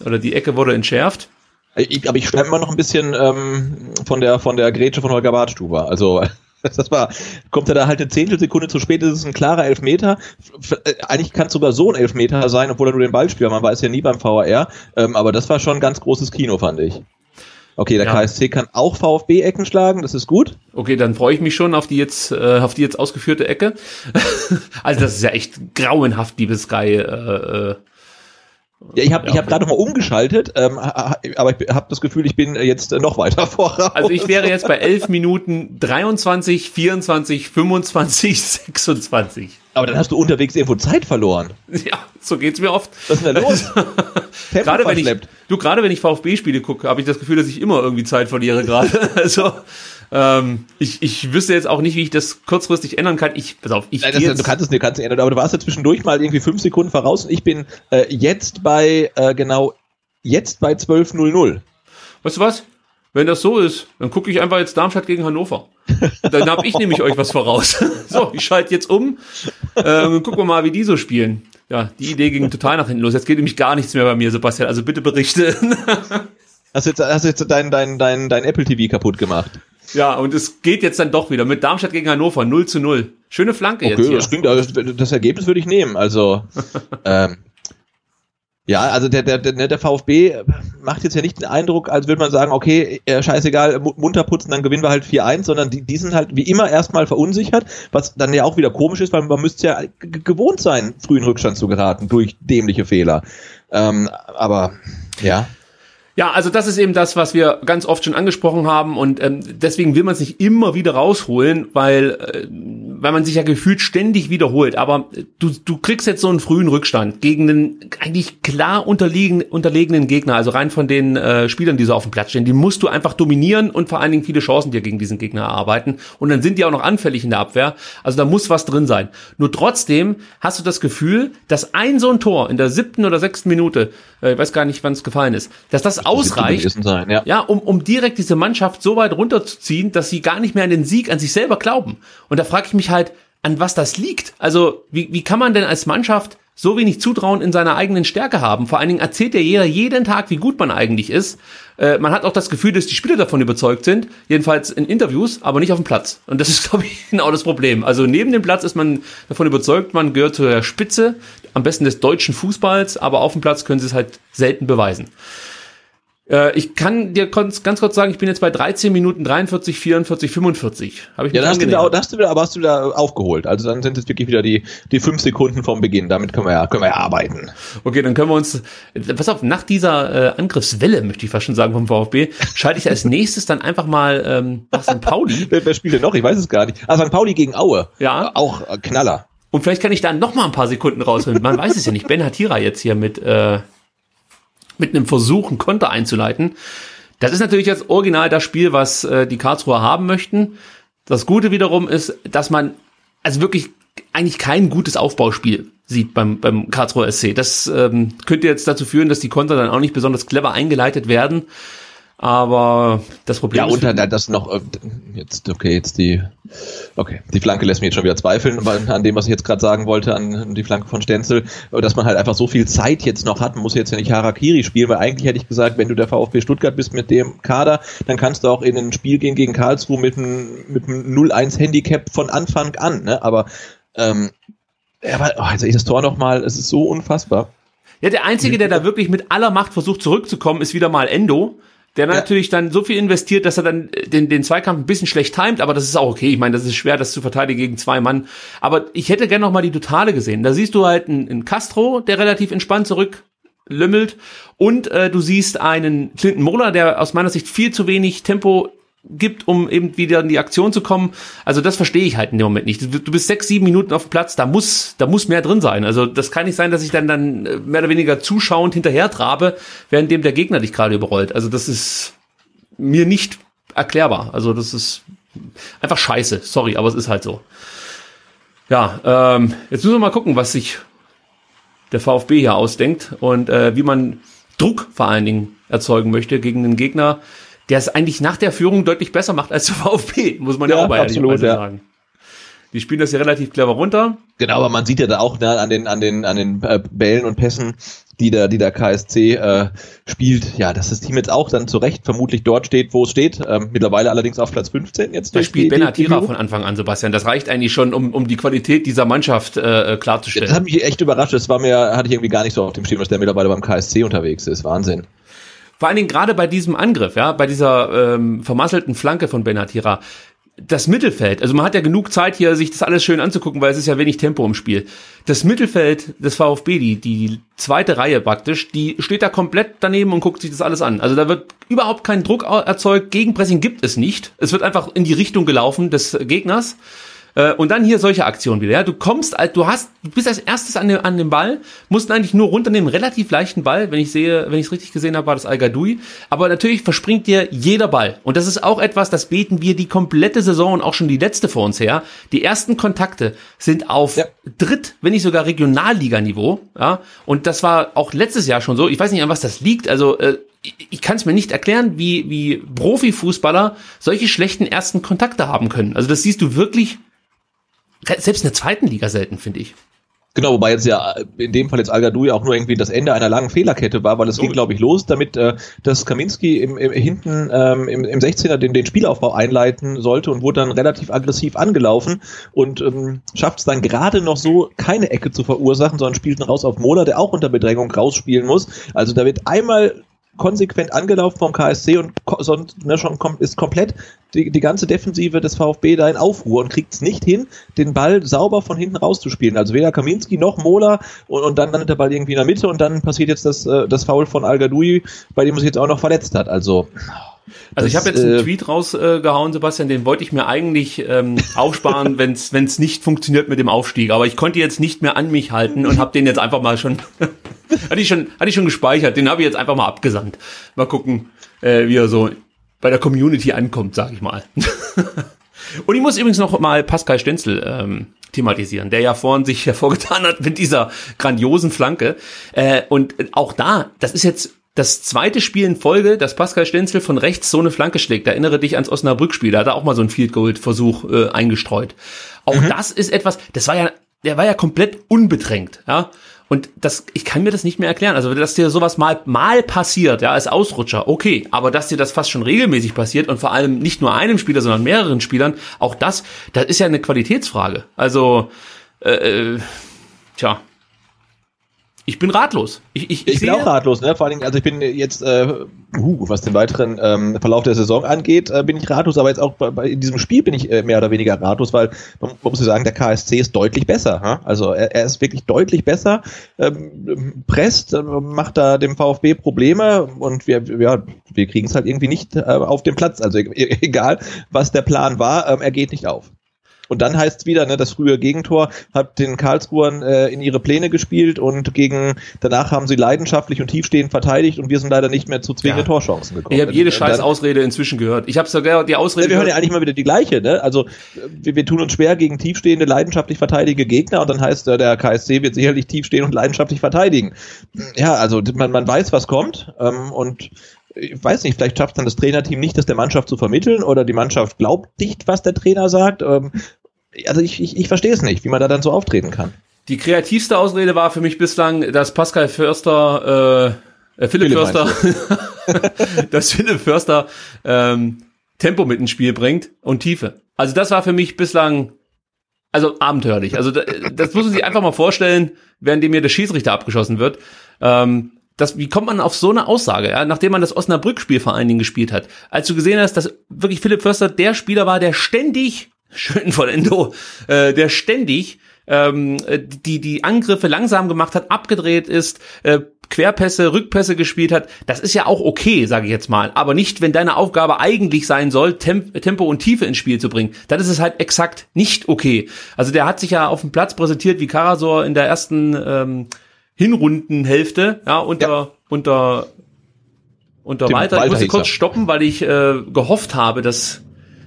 oder die Ecke wurde entschärft. Ich, aber ich schreibe mal noch ein bisschen ähm, von der von der Grätsche von Holger Badstuber. Also [laughs] das war, kommt er da halt eine Zehntelsekunde zu spät, das ist ein klarer Elfmeter. Äh, eigentlich kann es sogar so ein Elfmeter sein, obwohl er nur den Ball spielt. Man weiß ja nie beim VAR. Ähm, aber das war schon ein ganz großes Kino, fand ich. Okay, der ja. KSC kann auch VfB-Ecken schlagen, das ist gut. Okay, dann freue ich mich schon auf die jetzt, äh, auf die jetzt ausgeführte Ecke. [laughs] also das ist ja echt grauenhaft, liebe Sky. Äh, äh, ja, ich habe ja, ich hab gerade noch mal umgeschaltet, ähm, aber ich habe das Gefühl, ich bin jetzt noch weiter [laughs] voraus. Also ich wäre jetzt bei 11 Minuten 23, 24, 25, 26. Aber dann hast du unterwegs irgendwo Zeit verloren. Ja, so geht's mir oft. Was ist denn da los? [laughs] gerade wenn ich, du, gerade wenn ich VfB-Spiele gucke, habe ich das Gefühl, dass ich immer irgendwie Zeit verliere gerade. [laughs] also ähm, ich, ich wüsste jetzt auch nicht, wie ich das kurzfristig ändern kann. Ich, pass auf, ich Nein, das, jetzt, du kannst es nicht, kannst ändern, aber du warst ja zwischendurch mal irgendwie fünf Sekunden voraus und ich bin äh, jetzt bei äh, genau jetzt bei 12.00. Weißt du was? Wenn das so ist, dann gucke ich einfach jetzt Darmstadt gegen Hannover. Dann habe ich nämlich euch was voraus. [laughs] so, ich schalte jetzt um. Ähm, gucken wir mal, wie die so spielen. Ja, die Idee ging total nach hinten los. Jetzt geht nämlich gar nichts mehr bei mir, Sebastian. Also bitte berichte. [laughs] hast du jetzt, hast du jetzt dein, dein, dein, dein Apple TV kaputt gemacht? Ja, und es geht jetzt dann doch wieder mit Darmstadt gegen Hannover 0 zu 0. Schöne Flanke okay, jetzt hier. Das, klingt, das, das Ergebnis würde ich nehmen. Also [laughs] ähm, ja, also der, der, der, der VfB macht jetzt ja nicht den Eindruck, als würde man sagen, okay, äh, scheißegal, munter putzen, dann gewinnen wir halt 4-1, sondern die, die sind halt wie immer erstmal verunsichert, was dann ja auch wieder komisch ist, weil man müsste ja gewohnt sein, frühen Rückstand zu geraten durch dämliche Fehler. Ähm, aber ja. Ja, also das ist eben das, was wir ganz oft schon angesprochen haben und ähm, deswegen will man es nicht immer wieder rausholen, weil äh, weil man sich ja gefühlt ständig wiederholt. Aber du, du kriegst jetzt so einen frühen Rückstand gegen einen eigentlich klar unterliegen, unterlegenen Gegner, also rein von den äh, Spielern, die so auf dem Platz stehen. Die musst du einfach dominieren und vor allen Dingen viele Chancen dir gegen diesen Gegner erarbeiten. Und dann sind die auch noch anfällig in der Abwehr. Also da muss was drin sein. Nur trotzdem hast du das Gefühl, dass ein so ein Tor in der siebten oder sechsten Minute, äh, ich weiß gar nicht, wann es gefallen ist, dass das, das ausreicht, sein, ja. ja, um, um direkt diese Mannschaft so weit runterzuziehen, dass sie gar nicht mehr an den Sieg, an sich selber glauben. Und da frage ich mich halt, an was das liegt. Also, wie, wie kann man denn als Mannschaft so wenig Zutrauen in seiner eigenen Stärke haben? Vor allen Dingen erzählt ja jeder jeden Tag, wie gut man eigentlich ist. Äh, man hat auch das Gefühl, dass die Spieler davon überzeugt sind, jedenfalls in Interviews, aber nicht auf dem Platz. Und das ist, [laughs] glaube ich, genau das Problem. Also neben dem Platz ist man davon überzeugt, man gehört zur Spitze, am besten des deutschen Fußballs, aber auf dem Platz können sie es halt selten beweisen. Äh, ich kann dir ganz kurz sagen, ich bin jetzt bei 13 Minuten 43, 44, 45. Hab ich ja, da hast, du wieder, da hast du wieder, aber hast du wieder aufgeholt. Also dann sind es wirklich wieder die, die fünf Sekunden vom Beginn. Damit können wir ja, können wir ja arbeiten. Okay, dann können wir uns, pass auf, nach dieser äh, Angriffswelle, möchte ich fast schon sagen, vom VfB, schalte ich als nächstes dann einfach mal ähm, nach St. Pauli. [laughs] wer, wer spielt denn noch? Ich weiß es gar nicht. Ah, St. Pauli gegen Aue. Ja. Auch äh, Knaller. Und vielleicht kann ich da noch mal ein paar Sekunden rausholen. Man weiß es ja nicht. Ben Hatira jetzt hier mit äh, mit einem Versuch, einen Konter einzuleiten. Das ist natürlich jetzt original das Spiel, was äh, die Karlsruher haben möchten. Das Gute wiederum ist, dass man also wirklich eigentlich kein gutes Aufbauspiel sieht beim, beim Karlsruher SC. Das ähm, könnte jetzt dazu führen, dass die Konter dann auch nicht besonders clever eingeleitet werden. Aber das Problem ja, ist. Ja, und das noch, äh, jetzt, okay, jetzt die, okay, die Flanke lässt mich jetzt schon wieder zweifeln an dem, was ich jetzt gerade sagen wollte, an die Flanke von Stenzel, dass man halt einfach so viel Zeit jetzt noch hat, man muss jetzt ja nicht Harakiri spielen, weil eigentlich hätte ich gesagt, wenn du der VfB Stuttgart bist mit dem Kader, dann kannst du auch in ein Spiel gehen gegen Karlsruhe mit einem, mit einem 0-1 Handicap von Anfang an, ne, aber, ähm, aber, oh, jetzt sehe ich das Tor nochmal, es ist so unfassbar. Ja, der Einzige, der da wirklich mit aller Macht versucht zurückzukommen, ist wieder mal Endo der ja. natürlich dann so viel investiert, dass er dann den, den Zweikampf ein bisschen schlecht timet, aber das ist auch okay. Ich meine, das ist schwer, das zu verteidigen gegen zwei Mann. Aber ich hätte gerne noch mal die Totale gesehen. Da siehst du halt einen, einen Castro, der relativ entspannt zurücklümmelt und äh, du siehst einen Clinton Moller, der aus meiner Sicht viel zu wenig Tempo gibt, um eben wieder in die Aktion zu kommen. Also das verstehe ich halt in dem Moment nicht. Du bist sechs, sieben Minuten auf dem Platz, da muss, da muss mehr drin sein. Also das kann nicht sein, dass ich dann dann äh, mehr oder weniger zuschauend hinterher trabe, während dem der Gegner dich gerade überrollt. Also das ist mir nicht erklärbar. Also das ist einfach scheiße. Sorry, aber es ist halt so. Ja, ähm, jetzt müssen wir mal gucken, was sich der VfB hier ausdenkt und äh, wie man Druck vor allen Dingen erzeugen möchte gegen den Gegner, der es eigentlich nach der Führung deutlich besser macht als [laughs] der VfB, muss man ja, ja auch bei absolut, ja. sagen. Die spielen das ja relativ clever runter. Genau, aber man sieht ja da auch ne, an den an den an den äh, Bällen und Pässen, die der die der KSC äh, spielt, ja, dass das Team jetzt auch dann zu Recht vermutlich dort steht, wo es steht. Ähm, mittlerweile allerdings auf Platz 15 jetzt. Da spielt Benatira von Anfang an, Sebastian. Das reicht eigentlich schon, um um die Qualität dieser Mannschaft äh, klarzustellen. Das hat mich echt überrascht. Das war mir hatte ich irgendwie gar nicht so auf dem Schirm, dass der mittlerweile beim KSC unterwegs ist. Wahnsinn. Vor allen Dingen gerade bei diesem Angriff, ja, bei dieser ähm, vermasselten Flanke von Benatira, das Mittelfeld, also man hat ja genug Zeit hier, sich das alles schön anzugucken, weil es ist ja wenig Tempo im Spiel. Das Mittelfeld des VfB, die, die zweite Reihe praktisch, die steht da komplett daneben und guckt sich das alles an. Also da wird überhaupt kein Druck erzeugt, Gegenpressing gibt es nicht. Es wird einfach in die Richtung gelaufen des Gegners. Äh, und dann hier solche Aktionen wieder. Ja? Du kommst, du hast, du bist als erstes an dem, an dem Ball, musst eigentlich nur runternehmen, relativ leichten Ball. Wenn ich sehe, wenn ich es richtig gesehen habe, war das Al Gadoui. Aber natürlich verspringt dir jeder Ball. Und das ist auch etwas, das beten wir die komplette Saison und auch schon die letzte vor uns her. Die ersten Kontakte sind auf ja. Dritt, wenn nicht sogar Regionalliganiveau. Ja? Und das war auch letztes Jahr schon so. Ich weiß nicht, an was das liegt. Also äh, ich kann es mir nicht erklären, wie, wie Profifußballer solche schlechten ersten Kontakte haben können. Also das siehst du wirklich selbst in der zweiten Liga selten, finde ich. Genau, wobei jetzt ja in dem Fall jetzt Al ja auch nur irgendwie das Ende einer langen Fehlerkette war, weil es ging, glaube ich, los, damit äh, dass Kaminski im, im, hinten ähm, im, im 16er den, den Spielaufbau einleiten sollte und wurde dann relativ aggressiv angelaufen und ähm, schafft es dann gerade noch so, keine Ecke zu verursachen, sondern spielt ihn raus auf Mola, der auch unter Bedrängung rausspielen muss. Also da wird einmal konsequent angelaufen vom KSC und sonst ne, schon kom ist komplett die, die ganze Defensive des VfB da in Aufruhr und kriegt es nicht hin, den Ball sauber von hinten rauszuspielen. Also weder Kaminski noch Mola und, und dann landet der Ball irgendwie in der Mitte und dann passiert jetzt das, äh, das Foul von Al Gadoui, bei dem er sich jetzt auch noch verletzt hat. Also Also ich habe jetzt einen äh, Tweet rausgehauen, Sebastian, den wollte ich mir eigentlich ähm, [laughs] aufsparen, wenn es nicht funktioniert mit dem Aufstieg. Aber ich konnte jetzt nicht mehr an mich halten und habe den jetzt einfach mal schon, [laughs] hatte ich schon, hatte ich schon gespeichert. Den habe ich jetzt einfach mal abgesandt. Mal gucken, äh, wie er so bei der Community ankommt, sag ich mal. [laughs] und ich muss übrigens noch mal Pascal Stenzel ähm, thematisieren, der ja vorhin sich hervorgetan hat mit dieser grandiosen Flanke. Äh, und auch da, das ist jetzt das zweite Spiel in Folge, dass Pascal Stenzel von rechts so eine Flanke schlägt. Erinnere dich ans Osnabrück-Spiel, da hat er auch mal so einen Field Goal-Versuch äh, eingestreut. Auch mhm. das ist etwas, das war ja, der war ja komplett unbedrängt, ja. Und das, ich kann mir das nicht mehr erklären. Also, dass dir sowas mal, mal passiert, ja, als Ausrutscher, okay. Aber dass dir das fast schon regelmäßig passiert und vor allem nicht nur einem Spieler, sondern mehreren Spielern, auch das, das ist ja eine Qualitätsfrage. Also, äh, äh tja, ich bin ratlos. Ich, ich, ich, ich bin auch ratlos, ne? Vor allen Dingen, also ich bin jetzt, äh, uh, was den weiteren ähm, Verlauf der Saison angeht, äh, bin ich ratlos, aber jetzt auch bei, bei, in diesem Spiel bin ich äh, mehr oder weniger ratlos, weil man, man muss ja sagen, der KSC ist deutlich besser. Ha? Also er, er ist wirklich deutlich besser, ähm, presst, äh, macht da dem VfB Probleme und wir, ja, wir kriegen es halt irgendwie nicht äh, auf den Platz. Also e egal, was der Plan war, ähm, er geht nicht auf. Und dann heißt es wieder, ne, das frühe Gegentor hat den Karlsruhern äh, in ihre Pläne gespielt und gegen danach haben sie leidenschaftlich und tiefstehend verteidigt und wir sind leider nicht mehr zu zwingende ja. Torchancen gekommen. Ich habe jede scheiß Ausrede inzwischen gehört. Ich habe sogar die Ausrede. Ja, wir hören ja eigentlich mal wieder die gleiche, ne? Also wir, wir tun uns schwer gegen tiefstehende, leidenschaftlich verteidige Gegner und dann heißt äh, der KSC wird sicherlich tiefstehen und leidenschaftlich verteidigen. Ja, also man, man weiß, was kommt ähm, und ich weiß nicht, vielleicht schafft dann das Trainerteam nicht, das der Mannschaft zu vermitteln oder die Mannschaft glaubt nicht, was der Trainer sagt. Ähm, also ich, ich, ich verstehe es nicht, wie man da dann so auftreten kann. Die kreativste Ausrede war für mich bislang, dass Pascal Förster, äh, äh Philipp, Philipp Förster, [laughs] dass Philipp Förster ähm, Tempo mit ins Spiel bringt und Tiefe. Also das war für mich bislang also abenteuerlich. Also das, das muss man sich einfach mal vorstellen, während dem mir der Schiedsrichter abgeschossen wird. Ähm, das, wie kommt man auf so eine Aussage, ja, nachdem man das Osnabrück-Spiel vor allen Dingen gespielt hat? Als du gesehen hast, dass wirklich Philipp Förster der Spieler war, der ständig, [laughs] schön von Endo, äh, der ständig ähm, die, die Angriffe langsam gemacht hat, abgedreht ist, äh, Querpässe, Rückpässe gespielt hat, das ist ja auch okay, sage ich jetzt mal. Aber nicht, wenn deine Aufgabe eigentlich sein soll, Temp Tempo und Tiefe ins Spiel zu bringen. Dann ist es halt exakt nicht okay. Also der hat sich ja auf dem Platz präsentiert wie Karasor in der ersten ähm, Hinrundenhälfte, ja, unter, ja. unter, unter Walter. Ich musste kurz stoppen, weil ich äh, gehofft habe, dass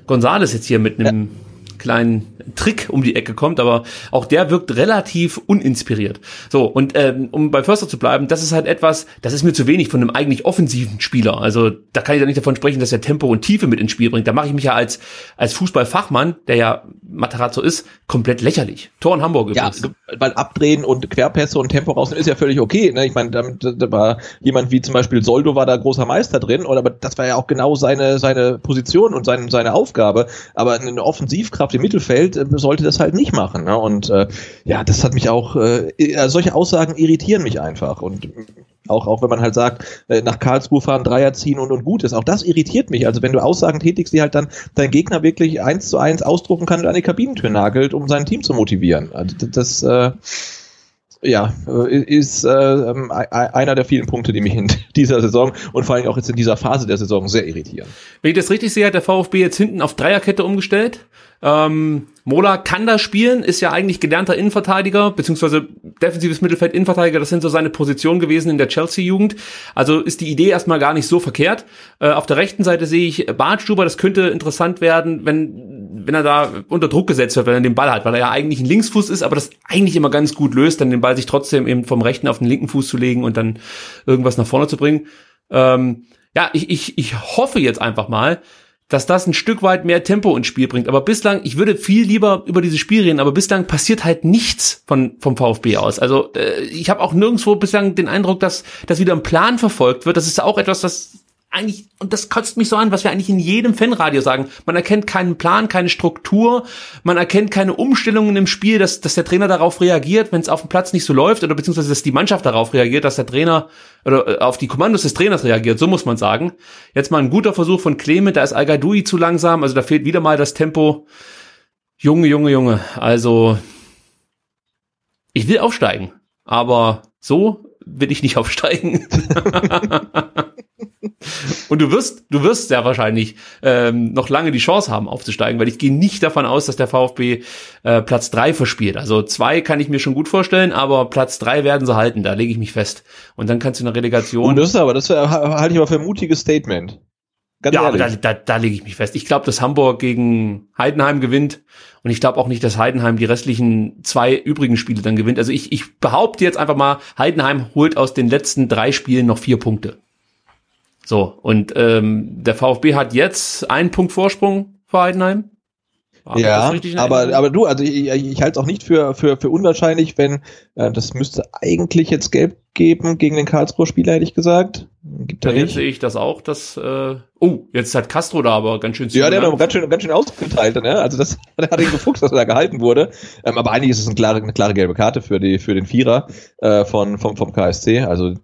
Gonzales jetzt hier mit einem ja kleinen Trick um die Ecke kommt, aber auch der wirkt relativ uninspiriert. So, und ähm, um bei Förster zu bleiben, das ist halt etwas, das ist mir zu wenig von einem eigentlich offensiven Spieler. Also da kann ich ja nicht davon sprechen, dass er Tempo und Tiefe mit ins Spiel bringt. Da mache ich mich ja als, als Fußballfachmann, der ja Materazzo ist, komplett lächerlich. Tor in Hamburg übrigens. Ja, weil Abdrehen und Querpässe und Tempo rausnehmen ist ja völlig okay. Ne? Ich meine, da, da war jemand wie zum Beispiel Soldo war da großer Meister drin, oder aber das war ja auch genau seine, seine Position und seine, seine Aufgabe. Aber eine Offensivkraft im Mittelfeld äh, sollte das halt nicht machen. Ne? Und äh, ja, das hat mich auch, äh, solche Aussagen irritieren mich einfach. Und auch, auch wenn man halt sagt, äh, nach Karlsruhe fahren, Dreier ziehen und, und gut ist. Auch das irritiert mich. Also wenn du Aussagen tätigst, die halt dann dein Gegner wirklich eins zu eins ausdrucken kann und an die Kabinentür nagelt, um sein Team zu motivieren. Also das, äh, ja, äh, ist äh, ähm, einer der vielen Punkte, die mich in [laughs] dieser Saison und vor allem auch jetzt in dieser Phase der Saison sehr irritieren. Wenn ich das richtig sehe, hat der VfB jetzt hinten auf Dreierkette umgestellt. Ähm, Mola kann da spielen, ist ja eigentlich gelernter Innenverteidiger, beziehungsweise defensives Mittelfeld Innenverteidiger, das sind so seine Positionen gewesen in der Chelsea-Jugend. Also ist die Idee erstmal gar nicht so verkehrt. Äh, auf der rechten Seite sehe ich Bartstuber, das könnte interessant werden, wenn, wenn er da unter Druck gesetzt wird, wenn er den Ball hat, weil er ja eigentlich ein Linksfuß ist, aber das eigentlich immer ganz gut löst, dann den Ball sich trotzdem eben vom rechten auf den linken Fuß zu legen und dann irgendwas nach vorne zu bringen. Ähm, ja, ich, ich, ich hoffe jetzt einfach mal, dass das ein Stück weit mehr Tempo ins Spiel bringt. Aber bislang, ich würde viel lieber über dieses Spiel reden, aber bislang passiert halt nichts von, vom VfB aus. Also äh, ich habe auch nirgendwo bislang den Eindruck, dass, dass wieder ein Plan verfolgt wird. Das ist auch etwas, was eigentlich, und das kotzt mich so an, was wir eigentlich in jedem Fanradio sagen. Man erkennt keinen Plan, keine Struktur, man erkennt keine Umstellungen im Spiel, dass, dass der Trainer darauf reagiert, wenn es auf dem Platz nicht so läuft, oder beziehungsweise dass die Mannschaft darauf reagiert, dass der Trainer oder äh, auf die Kommandos des Trainers reagiert, so muss man sagen. Jetzt mal ein guter Versuch von Clement, da ist al zu langsam, also da fehlt wieder mal das Tempo. Junge, Junge, Junge, also ich will aufsteigen, aber so will ich nicht [laughs] aufsteigen. [laughs] Und du wirst, du wirst sehr wahrscheinlich ähm, noch lange die Chance haben, aufzusteigen, weil ich gehe nicht davon aus, dass der VfB äh, Platz drei verspielt. Also zwei kann ich mir schon gut vorstellen, aber Platz drei werden sie halten, da lege ich mich fest. Und dann kannst du eine Relegation. Und das ist aber, das halte ich aber für ein mutiges Statement. Ganz ja, ehrlich. aber da, da, da lege ich mich fest. Ich glaube, dass Hamburg gegen Heidenheim gewinnt und ich glaube auch nicht, dass Heidenheim die restlichen zwei übrigen Spiele dann gewinnt. Also ich, ich behaupte jetzt einfach mal, Heidenheim holt aus den letzten drei Spielen noch vier Punkte. So, und ähm, der VfB hat jetzt einen Punkt Vorsprung vor Heidenheim. War ja, aber, aber du, also ich, ich halte es auch nicht für, für, für unwahrscheinlich, wenn, äh, das müsste eigentlich jetzt gelb geben gegen den Karlsruhe-Spieler, hätte ich gesagt. Gibt da jetzt sehe ich das auch, dass, äh, oh, jetzt hat Castro da aber ganz schön zu. Ja, der hat ganz schön, ganz schön ausgeteilt, ne? Also das [laughs] der hat ihn gefuchst, dass er da gehalten wurde. Ähm, aber eigentlich ist es eine klare, eine klare gelbe Karte für die, für den Vierer, äh, von, vom, vom KSC. Also,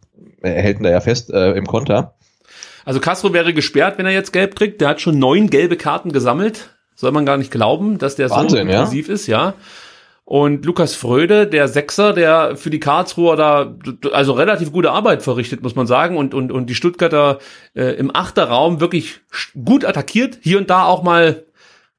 er hält ihn da ja fest, äh, im Konter. Also Castro wäre gesperrt, wenn er jetzt gelb kriegt. Der hat schon neun gelbe Karten gesammelt. Soll man gar nicht glauben, dass der Wahnsinn, so intensiv ja? ist, ja. Und Lukas Fröde, der Sechser, der für die Karlsruher da also relativ gute Arbeit verrichtet, muss man sagen, und und und die Stuttgarter äh, im Achterraum wirklich gut attackiert, hier und da auch mal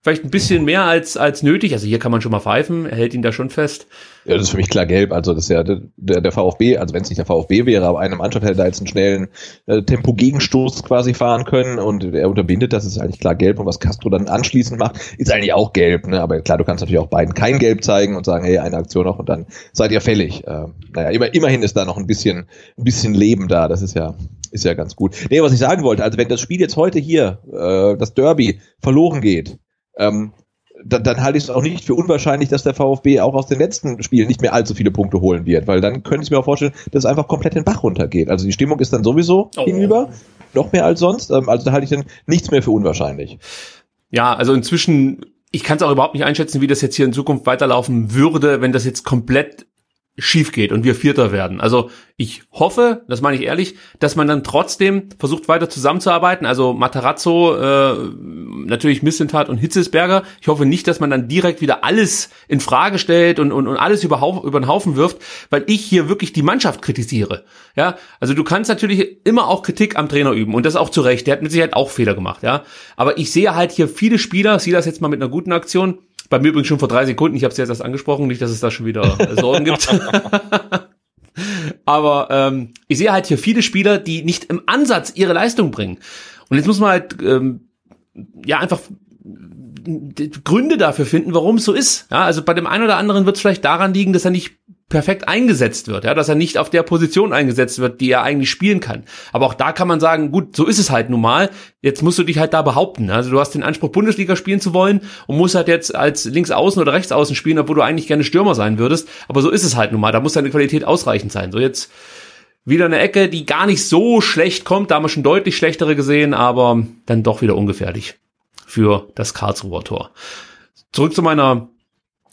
vielleicht ein bisschen mehr als, als nötig. Also hier kann man schon mal pfeifen, er hält ihn da schon fest. Ja, das ist für mich klar gelb. Also das ist ja der, der VfB, also wenn es nicht der VfB wäre, aber eine Mannschaft hätte da jetzt einen schnellen äh, Tempo-Gegenstoß quasi fahren können und er unterbindet, das ist eigentlich klar gelb. Und was Castro dann anschließend macht, ist eigentlich auch gelb. Ne? Aber klar, du kannst natürlich auch beiden kein Gelb zeigen und sagen, hey, eine Aktion noch und dann seid ihr fällig. Äh, naja, immer, immerhin ist da noch ein bisschen, ein bisschen Leben da. Das ist ja, ist ja ganz gut. Nee, was ich sagen wollte, also wenn das Spiel jetzt heute hier, äh, das Derby, verloren geht, ähm, dann, dann halte ich es auch nicht für unwahrscheinlich, dass der VfB auch aus den letzten Spielen nicht mehr allzu viele Punkte holen wird, weil dann könnte ich mir auch vorstellen, dass es einfach komplett den Bach runtergeht. Also die Stimmung ist dann sowieso oh. hinüber, noch mehr als sonst. Ähm, also da halte ich dann nichts mehr für unwahrscheinlich. Ja, also inzwischen, ich kann es auch überhaupt nicht einschätzen, wie das jetzt hier in Zukunft weiterlaufen würde, wenn das jetzt komplett schief geht und wir Vierter werden. Also ich hoffe, das meine ich ehrlich, dass man dann trotzdem versucht weiter zusammenzuarbeiten. Also Matarazzo, äh, natürlich Missentat und Hitzesberger. Ich hoffe nicht, dass man dann direkt wieder alles in Frage stellt und, und, und alles über, über den Haufen wirft, weil ich hier wirklich die Mannschaft kritisiere. Ja, also du kannst natürlich immer auch Kritik am Trainer üben und das auch zu Recht. Der hat mit Sicherheit auch Fehler gemacht. Ja, aber ich sehe halt hier viele Spieler, sehe das jetzt mal mit einer guten Aktion bei mir übrigens schon vor drei Sekunden, ich habe es jetzt erst angesprochen, nicht, dass es da schon wieder [laughs] Sorgen gibt. [laughs] Aber ähm, ich sehe halt hier viele Spieler, die nicht im Ansatz ihre Leistung bringen. Und jetzt muss man halt ähm, ja einfach Gründe dafür finden, warum es so ist. Ja, also bei dem einen oder anderen wird es vielleicht daran liegen, dass er nicht perfekt eingesetzt wird, ja, dass er nicht auf der Position eingesetzt wird, die er eigentlich spielen kann. Aber auch da kann man sagen, gut, so ist es halt nun mal. Jetzt musst du dich halt da behaupten. Also du hast den Anspruch, Bundesliga spielen zu wollen und musst halt jetzt als Linksaußen oder Rechtsaußen spielen, obwohl du eigentlich gerne Stürmer sein würdest. Aber so ist es halt nun mal. Da muss deine Qualität ausreichend sein. So jetzt wieder eine Ecke, die gar nicht so schlecht kommt. Da haben wir schon deutlich schlechtere gesehen, aber dann doch wieder ungefährlich für das Karlsruher Tor. Zurück zu meiner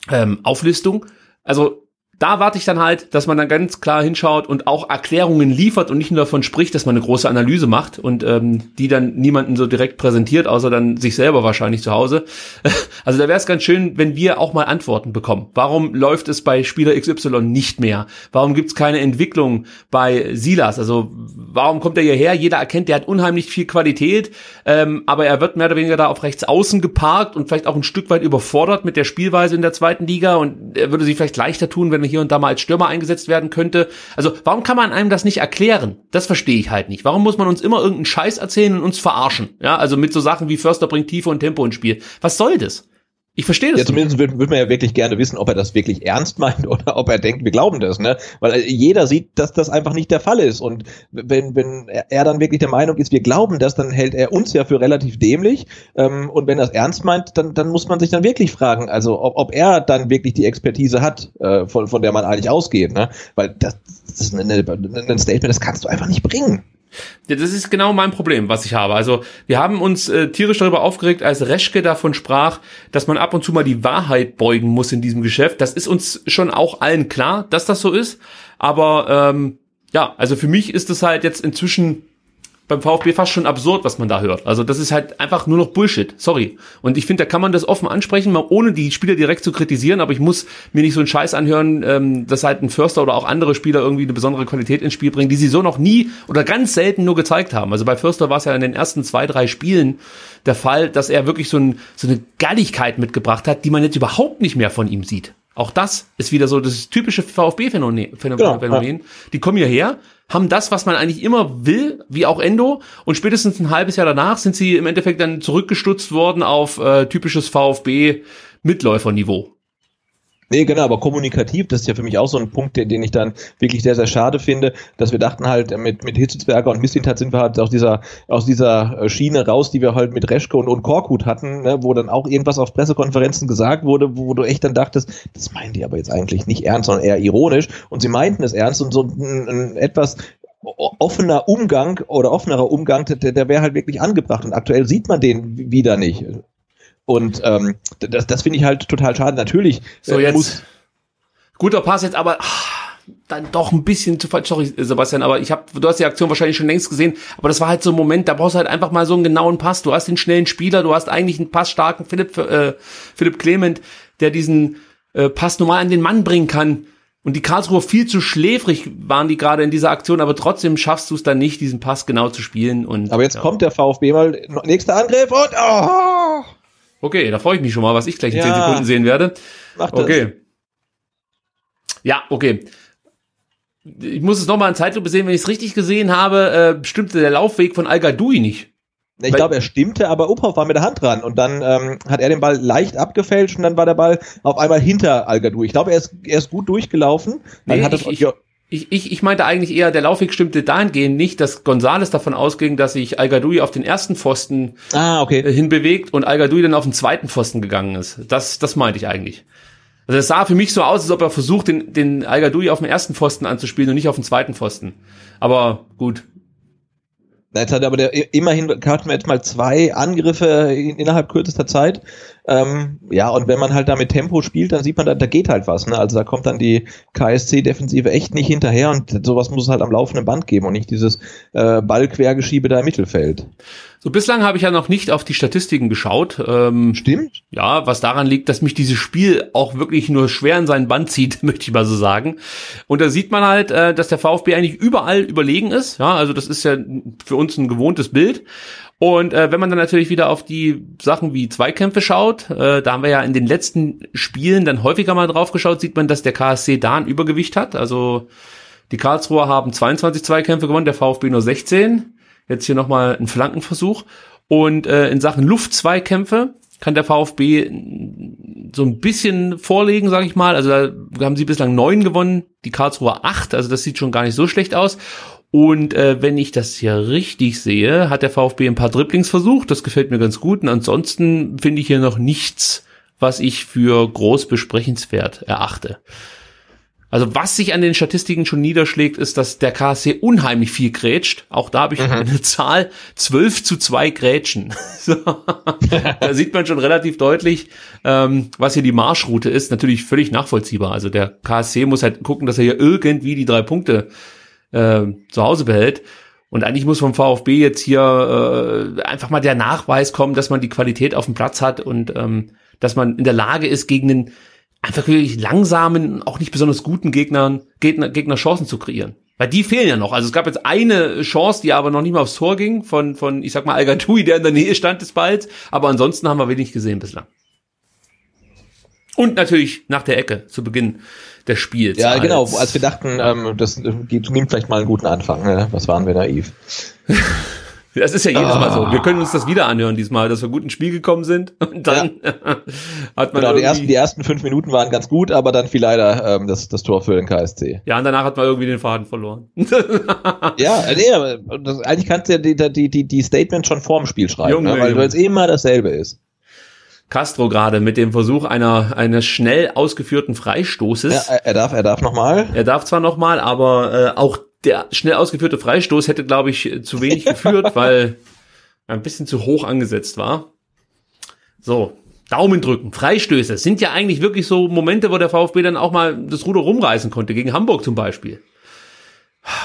ähm, Auflistung. Also da warte ich dann halt, dass man dann ganz klar hinschaut und auch Erklärungen liefert und nicht nur davon spricht, dass man eine große Analyse macht und ähm, die dann niemanden so direkt präsentiert, außer dann sich selber wahrscheinlich zu Hause. [laughs] Also da wäre es ganz schön, wenn wir auch mal Antworten bekommen. Warum läuft es bei Spieler XY nicht mehr? Warum gibt es keine Entwicklung bei Silas? Also warum kommt er hierher? Jeder erkennt, der hat unheimlich viel Qualität, ähm, aber er wird mehr oder weniger da auf rechts außen geparkt und vielleicht auch ein Stück weit überfordert mit der Spielweise in der zweiten Liga und er würde sich vielleicht leichter tun, wenn er hier und da mal als Stürmer eingesetzt werden könnte. Also warum kann man einem das nicht erklären? Das verstehe ich halt nicht. Warum muss man uns immer irgendeinen Scheiß erzählen und uns verarschen? Ja, also mit so Sachen wie Förster bringt Tiefe und Tempo ins Spiel. Was soll das? Ich verstehe das. Ja, zumindest würde würd man ja wirklich gerne wissen, ob er das wirklich ernst [laughs] meint oder ob er denkt, wir glauben das, ne? Weil äh, jeder sieht, dass das einfach nicht der Fall ist. Und wenn, wenn er dann wirklich der Meinung ist, wir glauben das, dann hält er uns ja für relativ dämlich. Ähm, und wenn er es ernst meint, dann, dann muss man sich dann wirklich fragen, also ob, ob er dann wirklich die Expertise hat, äh, von, von der man eigentlich ausgeht, ne? Weil das, das ist ein Statement, das kannst du einfach nicht bringen. Ja, das ist genau mein Problem, was ich habe. Also wir haben uns äh, tierisch darüber aufgeregt, als Reschke davon sprach, dass man ab und zu mal die Wahrheit beugen muss in diesem Geschäft. Das ist uns schon auch allen klar, dass das so ist. Aber ähm, ja, also für mich ist es halt jetzt inzwischen beim VfB fast schon absurd, was man da hört. Also das ist halt einfach nur noch Bullshit. Sorry. Und ich finde, da kann man das offen ansprechen, mal ohne die Spieler direkt zu kritisieren, aber ich muss mir nicht so einen Scheiß anhören, ähm, dass halt ein Förster oder auch andere Spieler irgendwie eine besondere Qualität ins Spiel bringen, die sie so noch nie oder ganz selten nur gezeigt haben. Also bei Förster war es ja in den ersten zwei, drei Spielen der Fall, dass er wirklich so, ein, so eine Galligkeit mitgebracht hat, die man jetzt überhaupt nicht mehr von ihm sieht. Auch das ist wieder so das typische VfB-Phänomen. Phänomen. Genau, ja. Die kommen hierher, haben das, was man eigentlich immer will, wie auch Endo, und spätestens ein halbes Jahr danach sind sie im Endeffekt dann zurückgestutzt worden auf äh, typisches VfB-Mitläuferniveau. Nee, genau, aber kommunikativ, das ist ja für mich auch so ein Punkt, den, den ich dann wirklich sehr, sehr schade finde, dass wir dachten halt, mit, mit Hitzelsberger und Mislintat sind wir halt aus dieser, aus dieser äh, Schiene raus, die wir halt mit Reschke und, und Korkut hatten, ne, wo dann auch irgendwas auf Pressekonferenzen gesagt wurde, wo, wo du echt dann dachtest, das meinen die aber jetzt eigentlich nicht ernst, sondern eher ironisch und sie meinten es ernst und so ein, ein etwas offener Umgang oder offenerer Umgang, der, der wäre halt wirklich angebracht und aktuell sieht man den wieder nicht. Und ähm, das, das finde ich halt total schade. Natürlich so, äh, jetzt. muss. Guter Pass jetzt, aber ach, dann doch ein bisschen zu falsch. Sorry, Sebastian, aber ich habe, du hast die Aktion wahrscheinlich schon längst gesehen, aber das war halt so ein Moment, da brauchst du halt einfach mal so einen genauen Pass. Du hast den schnellen Spieler, du hast eigentlich einen passstarken Philipp, äh, Philipp Clement, der diesen äh, Pass normal an den Mann bringen kann. Und die Karlsruher viel zu schläfrig waren die gerade in dieser Aktion, aber trotzdem schaffst du es dann nicht, diesen Pass genau zu spielen. Und, aber jetzt ja. kommt der VfB mal, nächster Angriff und oh! Okay, da freue ich mich schon mal, was ich gleich in ja. 10 Sekunden sehen werde. Mach das. Okay. Ja, okay. Ich muss es nochmal in Zeitlupe sehen, wenn ich es richtig gesehen habe, äh, stimmte der Laufweg von Al Gadoui nicht. Ich glaube, er stimmte, aber Uphoff war mit der Hand dran und dann ähm, hat er den Ball leicht abgefälscht und dann war der Ball auf einmal hinter Al Gadoui. Ich glaube, er ist, er ist gut durchgelaufen. Dann nee, hat ich, ich, ich, ich, ich meinte eigentlich eher, der Laufweg stimmte dahingehend nicht, dass Gonzales davon ausging, dass sich Al auf den ersten Pfosten ah, okay. Äh, hinbewegt und Al dann auf den zweiten Pfosten gegangen ist. Das, das meinte ich eigentlich. Also es sah für mich so aus, als ob er versucht, den, den Al auf dem ersten Pfosten anzuspielen und nicht auf den zweiten Pfosten. Aber gut, Jetzt hat aber der, immerhin hatten wir jetzt mal zwei Angriffe in, innerhalb kürzester Zeit. Ähm, ja, und wenn man halt da mit Tempo spielt, dann sieht man, da, da geht halt was. Ne? Also da kommt dann die KSC-Defensive echt nicht hinterher und sowas muss es halt am laufenden Band geben und nicht dieses äh, Ballquergeschiebe da im Mittelfeld. So, bislang habe ich ja noch nicht auf die Statistiken geschaut. Ähm, Stimmt. Ja, was daran liegt, dass mich dieses Spiel auch wirklich nur schwer in seinen Band zieht, [laughs] möchte ich mal so sagen. Und da sieht man halt, äh, dass der VfB eigentlich überall überlegen ist. Ja, also das ist ja für uns ein gewohntes Bild. Und äh, wenn man dann natürlich wieder auf die Sachen wie Zweikämpfe schaut, äh, da haben wir ja in den letzten Spielen dann häufiger mal drauf geschaut, sieht man, dass der KSC da ein Übergewicht hat. Also die Karlsruher haben 22 Zweikämpfe gewonnen, der VfB nur 16. Jetzt hier nochmal ein Flankenversuch. Und äh, in Sachen Luftzweikämpfe kann der VfB so ein bisschen vorlegen, sage ich mal. Also da haben sie bislang neun gewonnen, die Karlsruher acht. Also das sieht schon gar nicht so schlecht aus. Und äh, wenn ich das hier richtig sehe, hat der VfB ein paar Dribblings versucht. Das gefällt mir ganz gut. Und ansonsten finde ich hier noch nichts, was ich für groß besprechenswert erachte. Also was sich an den Statistiken schon niederschlägt, ist, dass der KSC unheimlich viel grätscht. Auch da habe ich mhm. [laughs] eine Zahl 12 zu 2 Grätschen. [laughs] so. da sieht man schon relativ deutlich, ähm, was hier die Marschroute ist. Natürlich völlig nachvollziehbar. Also der KSC muss halt gucken, dass er hier irgendwie die drei Punkte äh, zu Hause behält. Und eigentlich muss vom VfB jetzt hier äh, einfach mal der Nachweis kommen, dass man die Qualität auf dem Platz hat und ähm, dass man in der Lage ist, gegen den einfach wirklich langsamen, auch nicht besonders guten Gegnern, Gegner, Gegner Chancen zu kreieren. Weil die fehlen ja noch. Also es gab jetzt eine Chance, die aber noch nicht mal aufs Tor ging, von, von ich sag mal, al der in der Nähe stand des Balls. Aber ansonsten haben wir wenig gesehen bislang. Und natürlich nach der Ecke zu Beginn des Spiels. Ja, genau. Als wir dachten, ähm, das nimmt vielleicht mal einen guten Anfang. Ne? Was waren wir naiv? [laughs] Das ist ja jedes ah. Mal so. Wir können uns das wieder anhören diesmal, dass wir gut ins Spiel gekommen sind. [laughs] Und dann ja. [laughs] hat man genau, die ersten, die ersten fünf Minuten waren ganz gut, aber dann fiel leider ähm, das, das Tor für den KSC. Ja, und danach hat man irgendwie den Faden verloren. ja, nee, das, eigentlich kannst du ja die, die, die, die Statement schon vorm Spiel schreiben, Junge, ne? weil es immer dasselbe ist. Castro gerade mit dem Versuch einer eines schnell ausgeführten Freistoßes. Ja, er darf, er darf nochmal. Er darf zwar nochmal, aber äh, auch der schnell ausgeführte Freistoß hätte, glaube ich, zu wenig geführt, [laughs] weil er ein bisschen zu hoch angesetzt war. So, Daumen drücken, Freistöße sind ja eigentlich wirklich so Momente, wo der VfB dann auch mal das Ruder rumreißen konnte, gegen Hamburg zum Beispiel.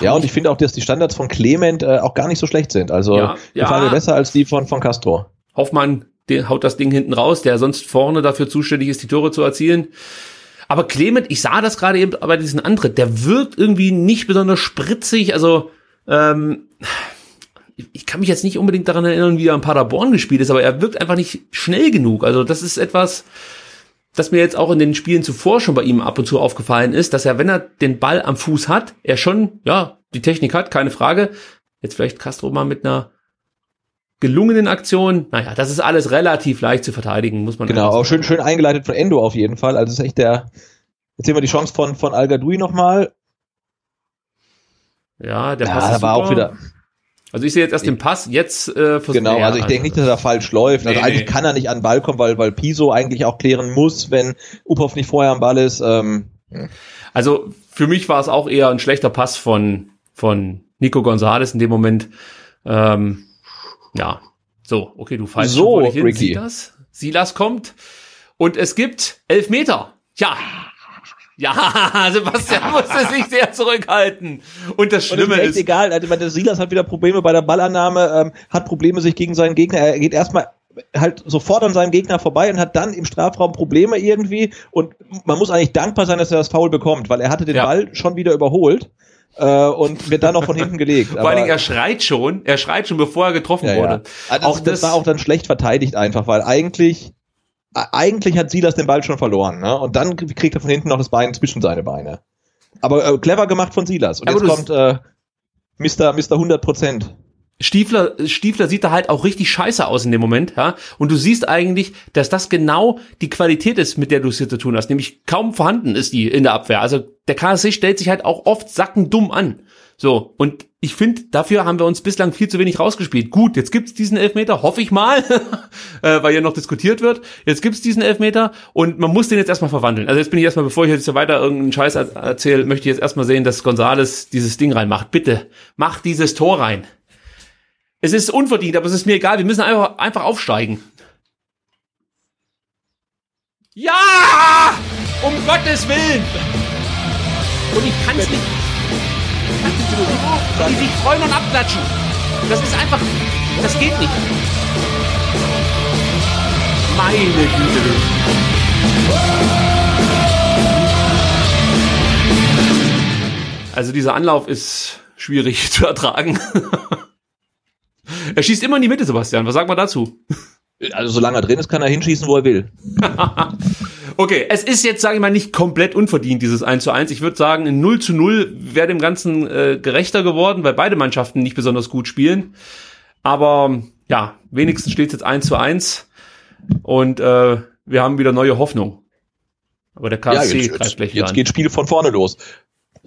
Ja, und ich finde auch, dass die Standards von Clement äh, auch gar nicht so schlecht sind. Also Ja, die ja. mir besser als die von, von Castro. Hoffmann der haut das Ding hinten raus, der sonst vorne dafür zuständig ist, die Tore zu erzielen. Aber Clement, ich sah das gerade eben bei diesen Antritt, der wirkt irgendwie nicht besonders spritzig. Also ähm, ich kann mich jetzt nicht unbedingt daran erinnern, wie er in Paderborn gespielt ist, aber er wirkt einfach nicht schnell genug. Also das ist etwas, das mir jetzt auch in den Spielen zuvor schon bei ihm ab und zu aufgefallen ist, dass er, wenn er den Ball am Fuß hat, er schon, ja, die Technik hat, keine Frage. Jetzt vielleicht Castro mal mit einer gelungenen Aktion. Naja, das ist alles relativ leicht zu verteidigen, muss man Genau, auch schön, schön eingeleitet von Endo auf jeden Fall. Also ist echt der. Jetzt sehen wir die Chance von, von Al Gadoui nochmal. Ja, der Ja, Pass ist war super. auch wieder. Also ich sehe jetzt erst den Pass, jetzt äh, versucht Genau, also ich denke nicht, dass er falsch läuft. Also Nee, eigentlich nee. kann er nicht an den Ball kommen, weil, weil Piso eigentlich auch klären muss, wenn Uphoff nicht vorher am Ball ist. Ähm, Also für mich war es auch eher ein schlechter Pass von von Nico Gonzalez in dem Moment. Ähm, ja, so, okay, du fallst So, vor dich hin. Ricky. Silas, Silas kommt und es gibt elf Meter. Ja. Ja, [laughs] Sebastian musste sich sehr zurückhalten. Und das und Schlimme ist echt ist, egal. Also, der Silas hat wieder Probleme bei der Ballannahme, ähm, hat Probleme sich gegen seinen Gegner. Er geht erstmal halt sofort an seinem Gegner vorbei und hat dann im Strafraum Probleme irgendwie. Und man muss eigentlich dankbar sein, dass er das Foul bekommt, weil er hatte den Ja. Ball schon wieder überholt äh, und wird dann noch von hinten gelegt. vor allen Dingen, er schreit schon, er schreit schon, bevor er getroffen Ja, wurde. ja. Also Auch das, das war auch dann schlecht verteidigt einfach, weil eigentlich eigentlich hat Silas den Ball schon verloren, ne? Und dann kriegt er von hinten noch das Bein zwischen seine Beine. Aber äh, clever gemacht von Silas. Und Aber jetzt kommt äh, Mr. Mr. 100 Prozent. Stiefler, Stiefler sieht da halt auch richtig scheiße aus in dem Moment, ja. Und du siehst eigentlich, dass das genau die Qualität ist, mit der du es hier zu tun hast. Nämlich kaum vorhanden ist die in der Abwehr. Also der KSC stellt sich halt auch oft sackendumm an. So. Und ich finde, dafür haben wir uns bislang viel zu wenig rausgespielt. Gut, jetzt gibt's diesen Elfmeter, hoffe ich mal, [laughs] äh, weil ja noch diskutiert wird. Jetzt gibt's diesen Elfmeter und man muss den jetzt erstmal verwandeln. Also jetzt bin ich erstmal, bevor ich jetzt hier weiter irgendeinen Scheiß er erzähle, möchte ich jetzt erstmal sehen, dass Gonzales dieses Ding reinmacht. Bitte, mach dieses Tor rein. Es ist unverdient, aber es ist mir egal. Wir müssen einfach, einfach aufsteigen. Ja! Um Gottes Willen! Und ich. Ich kann's nicht die sich freuen und abklatschen. Das ist einfach. Das geht nicht. Meine Güte. Also dieser Anlauf ist schwierig [laughs] zu ertragen. Er schießt immer in die Mitte, Sebastian. Was sagt man dazu? Also solange er drin ist, kann er hinschießen, wo er will. [laughs] Okay, es ist jetzt, sage ich mal, nicht komplett unverdient, dieses 1 zu 1. Ich würde sagen, ein 0 zu 0 wäre dem Ganzen äh, gerechter geworden, weil beide Mannschaften nicht besonders gut spielen. Aber ja, wenigstens steht es jetzt 1 zu 1 und äh, wir haben wieder neue Hoffnung. Aber der KSC jetzt, greift gleich jetzt an. geht Spiel von vorne los.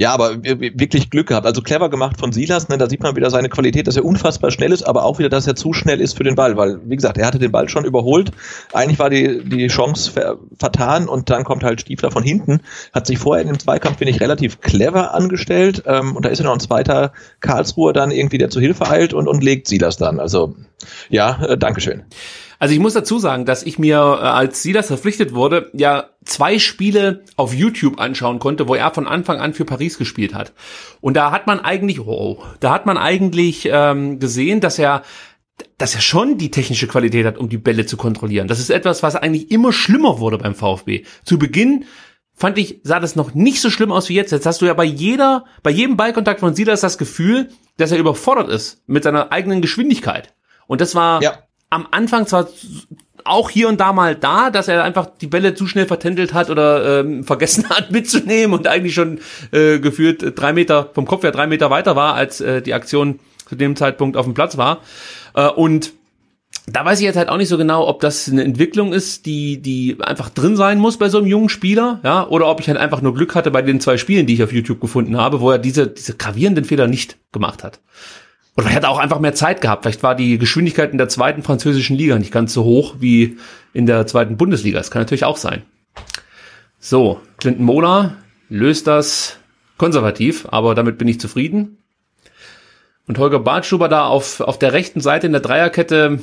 Ja, aber wir- wir- wirklich Glück gehabt. Also clever gemacht von Silas. Ne? Da sieht man wieder seine Qualität, dass er unfassbar schnell ist, aber auch wieder, dass er zu schnell ist für den Ball. Weil, wie gesagt, er hatte den Ball schon überholt. Eigentlich war die, die Chance ver vertan und dann kommt halt Stiefler von hinten. Hat sich vorher in dem Zweikampf, finde ich, relativ clever angestellt. Ähm, und da ist ja noch ein zweiter Karlsruher dann irgendwie, der zu Hilfe eilt und, und legt Silas dann. Also, ja, äh, Dankeschön. Also ich muss dazu sagen, dass ich mir, äh, als Silas verpflichtet wurde, ja zwei Spiele auf YouTube anschauen konnte, wo er von Anfang an für Paris gespielt hat. Und da hat man eigentlich, oh, da hat man eigentlich ähm, gesehen, dass er dass er schon die technische Qualität hat, um die Bälle zu kontrollieren. Das ist etwas, was eigentlich immer schlimmer wurde beim VfB. Zu Beginn fand ich, sah das noch nicht so schlimm aus wie jetzt. Jetzt hast du ja bei jeder, bei jedem Ballkontakt von Silas das Gefühl, dass er überfordert ist mit seiner eigenen Geschwindigkeit. Und das war Ja. am Anfang zwar auch hier und da mal da, dass er einfach die Bälle zu schnell vertändelt hat oder ähm, [laughs] vergessen hat mitzunehmen und eigentlich schon äh, gefühlt äh, drei Meter vom Kopf her drei Meter weiter war, als äh, die Aktion zu dem Zeitpunkt auf dem Platz war. Äh, und da weiß ich jetzt halt auch nicht so genau, ob das eine Entwicklung ist, die, die einfach drin sein muss bei so einem jungen Spieler, ja, oder ob ich halt einfach nur Glück hatte bei den zwei Spielen, die ich auf YouTube gefunden habe, wo er diese, diese gravierenden Fehler nicht gemacht hat. Oder er hat auch einfach mehr Zeit gehabt. Vielleicht war die Geschwindigkeit in der zweiten französischen Liga nicht ganz so hoch wie in der zweiten Bundesliga. Das kann natürlich auch sein. So, Clinton Mola löst das konservativ, aber damit bin ich zufrieden. Und Holger Bartschuber da auf, auf der rechten Seite in der Dreierkette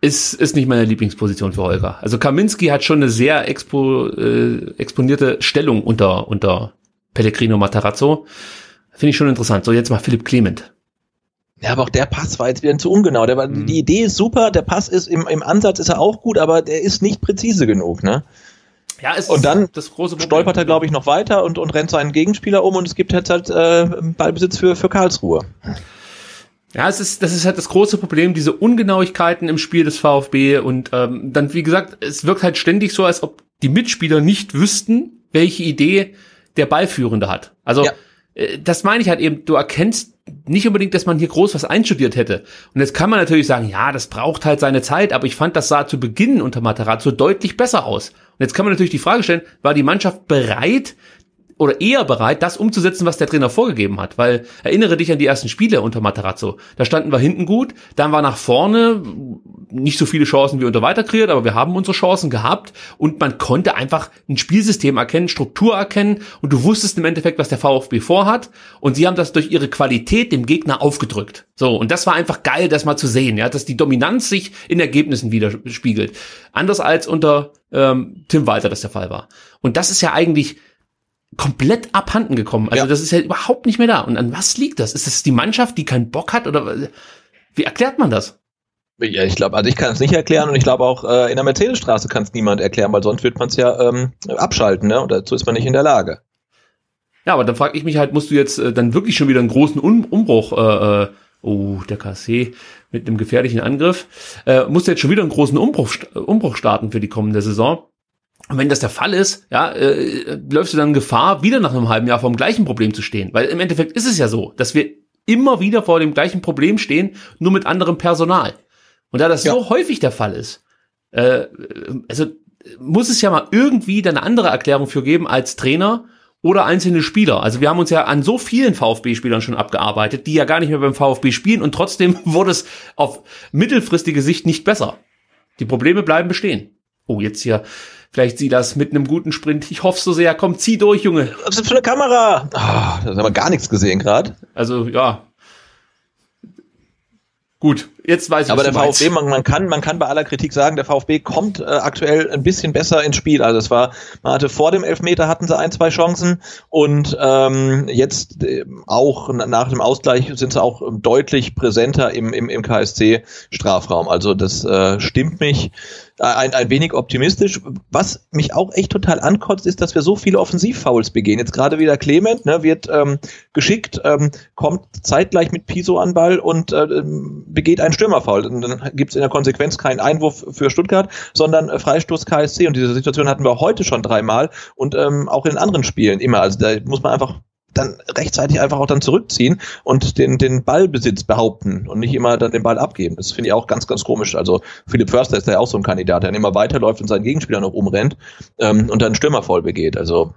ist, ist nicht meine Lieblingsposition für Holger. Also Kaminski hat schon eine sehr expo, äh, exponierte Stellung unter, unter Pellegrino Matarazzo. Finde ich schon interessant. So, jetzt mal Philipp Clement. Ja, aber auch der Pass war jetzt wieder zu ungenau. Der war, mhm. Die Idee ist super, der Pass ist im, im Ansatz ist er auch gut, aber der ist nicht präzise genug, ne? Ja, ist und dann das große Problem. stolpert er, glaube ich, noch weiter und, und rennt seinen Gegenspieler um und es gibt jetzt halt äh, Ballbesitz für, für Karlsruhe. Ja, es ist, das ist halt das große Problem, diese Ungenauigkeiten im Spiel des VfB und ähm, dann, wie gesagt, es wirkt halt ständig so, als ob die Mitspieler nicht wüssten, welche Idee der Ballführende hat. Also ja. Äh, das meine ich halt eben, du erkennst nicht unbedingt, dass man hier groß was einstudiert hätte. Und jetzt kann man natürlich sagen, ja, das braucht halt seine Zeit, aber ich fand, das sah zu Beginn unter Materazzo deutlich besser aus. Und jetzt kann man natürlich die Frage stellen, war die Mannschaft bereit, oder eher bereit, das umzusetzen, was der Trainer vorgegeben hat. Weil erinnere dich an die ersten Spiele unter Materazzo. Da standen wir hinten gut, dann war nach vorne nicht so viele Chancen wie unter Weiterkreiert, aber wir haben unsere Chancen gehabt und man konnte einfach ein Spielsystem erkennen, Struktur erkennen und du wusstest im Endeffekt, was der VfB vorhat und sie haben das durch ihre Qualität dem Gegner aufgedrückt. So, und das war einfach geil, das mal zu sehen, ja, dass die Dominanz sich in Ergebnissen widerspiegelt. Anders als unter ähm, Tim Walter das der Fall war. Und das ist ja eigentlich komplett abhanden gekommen. Also ja. das ist ja überhaupt nicht mehr da. Und an was liegt das? Ist das die Mannschaft, die keinen Bock hat oder wie erklärt man das? Ja, ich glaube, also ich kann es nicht erklären und ich glaube auch äh, in der Mercedesstraße kann es niemand erklären, weil sonst wird man es ja ähm, abschalten, ne? Und dazu ist man nicht in der Lage. Ja, aber dann frage ich mich halt, musst du jetzt äh, dann wirklich schon wieder einen großen um Umbruch, äh, äh, oh, der KC mit einem gefährlichen Angriff, äh, musst du jetzt schon wieder einen großen Umbruch, Umbruch starten für die kommende Saison? Und wenn das der Fall ist, ja, äh, läufst du dann Gefahr, wieder nach einem halben Jahr vor dem gleichen Problem zu stehen. Weil im Endeffekt ist es ja so, dass wir immer wieder vor dem gleichen Problem stehen, nur mit anderem Personal. Und da das ja. so häufig der Fall ist, äh, also muss es ja mal irgendwie dann eine andere Erklärung für geben als Trainer oder einzelne Spieler. Also wir haben uns ja an so vielen VfB-Spielern schon abgearbeitet, die ja gar nicht mehr beim VfB spielen und trotzdem [laughs] wurde es auf mittelfristige Sicht nicht besser. Die Probleme bleiben bestehen. Oh, jetzt hier Vielleicht sie das mit einem guten Sprint. Ich hoffe so sehr. Komm, zieh durch, Junge. Was ist das für eine Kamera? Oh, das haben wir gar nichts gesehen gerade. Also, ja. Gut, jetzt weiß ich Aber der VfB, man, man, kann, man kann bei aller Kritik sagen, der VfB kommt äh, aktuell ein bisschen besser ins Spiel. Also es war, man hatte vor dem Elfmeter hatten sie ein, zwei Chancen und ähm, jetzt äh, auch nach dem Ausgleich sind sie auch deutlich präsenter im, im, im KSC-Strafraum. Also das äh, stimmt mich ein, ein wenig optimistisch. Was mich auch echt total ankotzt, ist, dass wir so viele Offensivfouls begehen. Jetzt gerade wieder Clement, ne, wird ähm, geschickt, ähm, kommt zeitgleich mit Piso an Ball und äh, begeht einen Stürmerfoul. Und dann gibt es in der Konsequenz keinen Einwurf für Stuttgart, sondern äh, Freistoß KSC. Und diese Situation hatten wir heute schon dreimal und ähm, auch in anderen Spielen immer. Also da muss man einfach dann rechtzeitig einfach auch dann zurückziehen und den, den Ballbesitz behaupten und nicht immer dann den Ball abgeben. Das finde ich auch ganz, ganz komisch. Also Philipp Förster ist ja auch so ein Kandidat, der immer weiterläuft und seinen Gegenspieler noch umrennt ähm, und dann Stürmer voll begeht. Also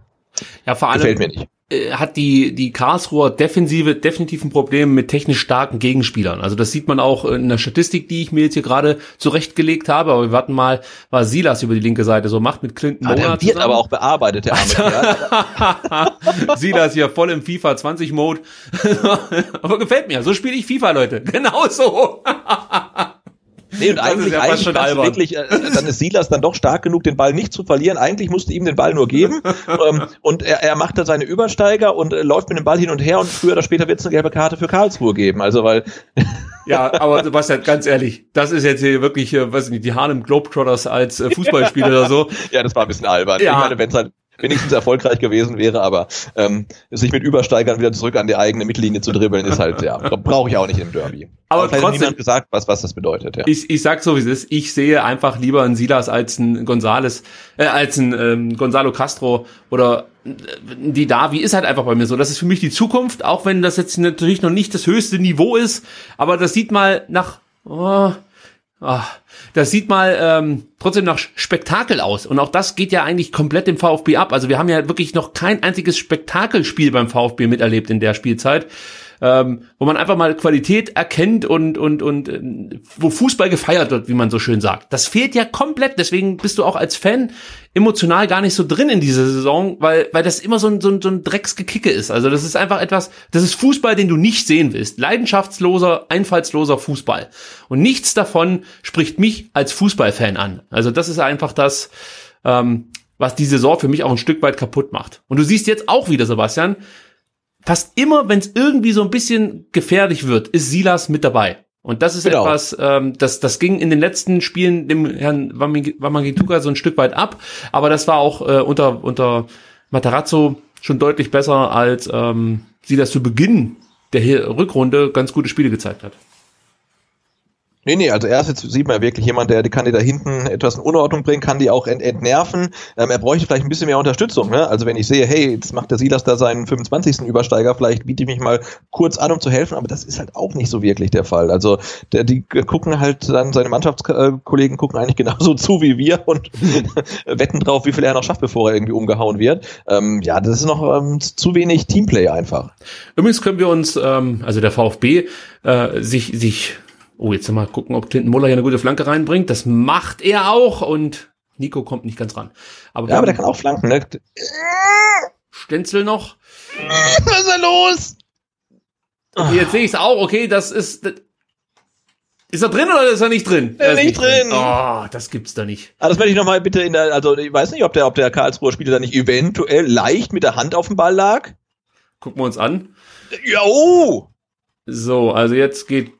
ja, vor allem, gefällt mir nicht. Äh, hat die, die Karlsruher Defensive definitiv ein Problem mit technisch starken Gegenspielern. Also das sieht man auch in der Statistik, die ich mir jetzt hier gerade zurechtgelegt habe. Aber wir warten mal, was Silas über die linke Seite so macht mit Clinton ah, Der wird aber auch bearbeitet, der Arme. [laughs] Silas hier voll im FIFA 20 Mode. [laughs] aber gefällt mir. So spiele ich FIFA, Leute. [laughs] Genau so. Nee, und eigentlich, ja eigentlich wirklich, äh, dann ist Silas dann doch stark genug, den Ball nicht zu verlieren. Eigentlich musste ihm den Ball nur geben. ähm, und er, er macht da seine Übersteiger und äh, läuft mit dem Ball hin und her und früher oder später wird es eine gelbe Karte für Karlsruhe geben. Also weil. [laughs] ja, aber Sebastian, ganz ehrlich, das ist jetzt hier wirklich, äh, weiß nicht, die Harlem Globetrotters als äh, Fußballspieler oder so. [laughs] Ja, das war ein bisschen albern. Ja. Ich meine, wenn es halt wenigstens erfolgreich gewesen wäre, aber ähm, sich mit Übersteigern wieder zurück an die eigene Mittellinie zu dribbeln, ist halt, ja, [laughs] brauche ich auch nicht im Derby. Aber, aber trotzdem, niemand gesagt, was, was das bedeutet. Ja. Ich, ich sag so, wie es ist. Ich sehe einfach lieber einen Silas als einen Gonzales, äh, als einen ähm, Gonzalo Castro oder äh, die Davi ist halt einfach bei mir so. Das ist für mich die Zukunft, auch wenn das jetzt natürlich noch nicht das höchste Niveau ist, aber das sieht mal nach, oh, Ach, das sieht mal ähm, trotzdem nach Spektakel aus. Und auch das geht ja eigentlich komplett im VfB ab. Also wir haben ja wirklich noch kein einziges Spektakelspiel beim VfB miterlebt in der Spielzeit ähm, wo man einfach mal Qualität erkennt und, und, und äh, wo Fußball gefeiert wird, wie man so schön sagt. Das fehlt ja komplett, deswegen bist du auch als Fan emotional gar nicht so drin in dieser Saison, weil, weil das immer so ein, so ein, so ein Drecksgekicke ist. Also das ist einfach etwas, das ist Fußball, den du nicht sehen willst. Leidenschaftsloser, einfallsloser Fußball. Und nichts davon spricht mich als Fußballfan an. Also das ist einfach das, ähm, was die Saison für mich auch ein Stück weit kaputt macht. Und du siehst jetzt auch wieder, Sebastian, fast immer, wenn es irgendwie so ein bisschen gefährlich wird, ist Silas mit dabei. Und das ist Genau. etwas, ähm, das, das ging in den letzten Spielen dem Herrn Wamangituka so ein Stück weit ab, aber das war auch äh, unter, unter Matarazzo schon deutlich besser, als ähm, sie das zu Beginn der Rückrunde ganz gute Spiele gezeigt hat. Nee, nee, also er ist jetzt, sieht man ja wirklich jemand, der die kann die da hinten etwas in Unordnung bringen, kann die auch ent entnerven. Ähm, er bräuchte vielleicht ein bisschen mehr Unterstützung. Ne? Also wenn ich sehe, hey, jetzt macht der Silas da seinen 25. Übersteiger, vielleicht biete ich mich mal kurz an, um zu helfen, aber das ist halt auch nicht so wirklich der Fall. Also der, die gucken halt dann, seine Mannschaftskollegen gucken eigentlich [laughs] genauso zu wie wir und [laughs] wetten drauf, wie viel er noch schafft, bevor er irgendwie umgehauen wird. Ähm, ja, das ist noch ähm, zu wenig Teamplay einfach. Übrigens können wir uns, ähm, also der VfB, äh, sich, sich, oh, jetzt mal gucken, ob Clinton Muller hier eine gute Flanke reinbringt. Das macht er auch und Nico kommt nicht ganz ran. Aber, Ja, aber der kann auch flanken. Ne? Stenzel noch. [laughs] Was ist da los? Okay, jetzt sehe ich es auch. Okay, das ist. Das, ist er drin oder ist er nicht drin? Er Er ist ist nicht drin. Oh, das gibt's da nicht. Ah, das werde ich nochmal bitte in der, also ich weiß nicht, ob der, ob der Karlsruher Spieler da nicht eventuell leicht mit der Hand auf dem Ball lag. Gucken wir uns an. Ja, oh! So, also jetzt geht.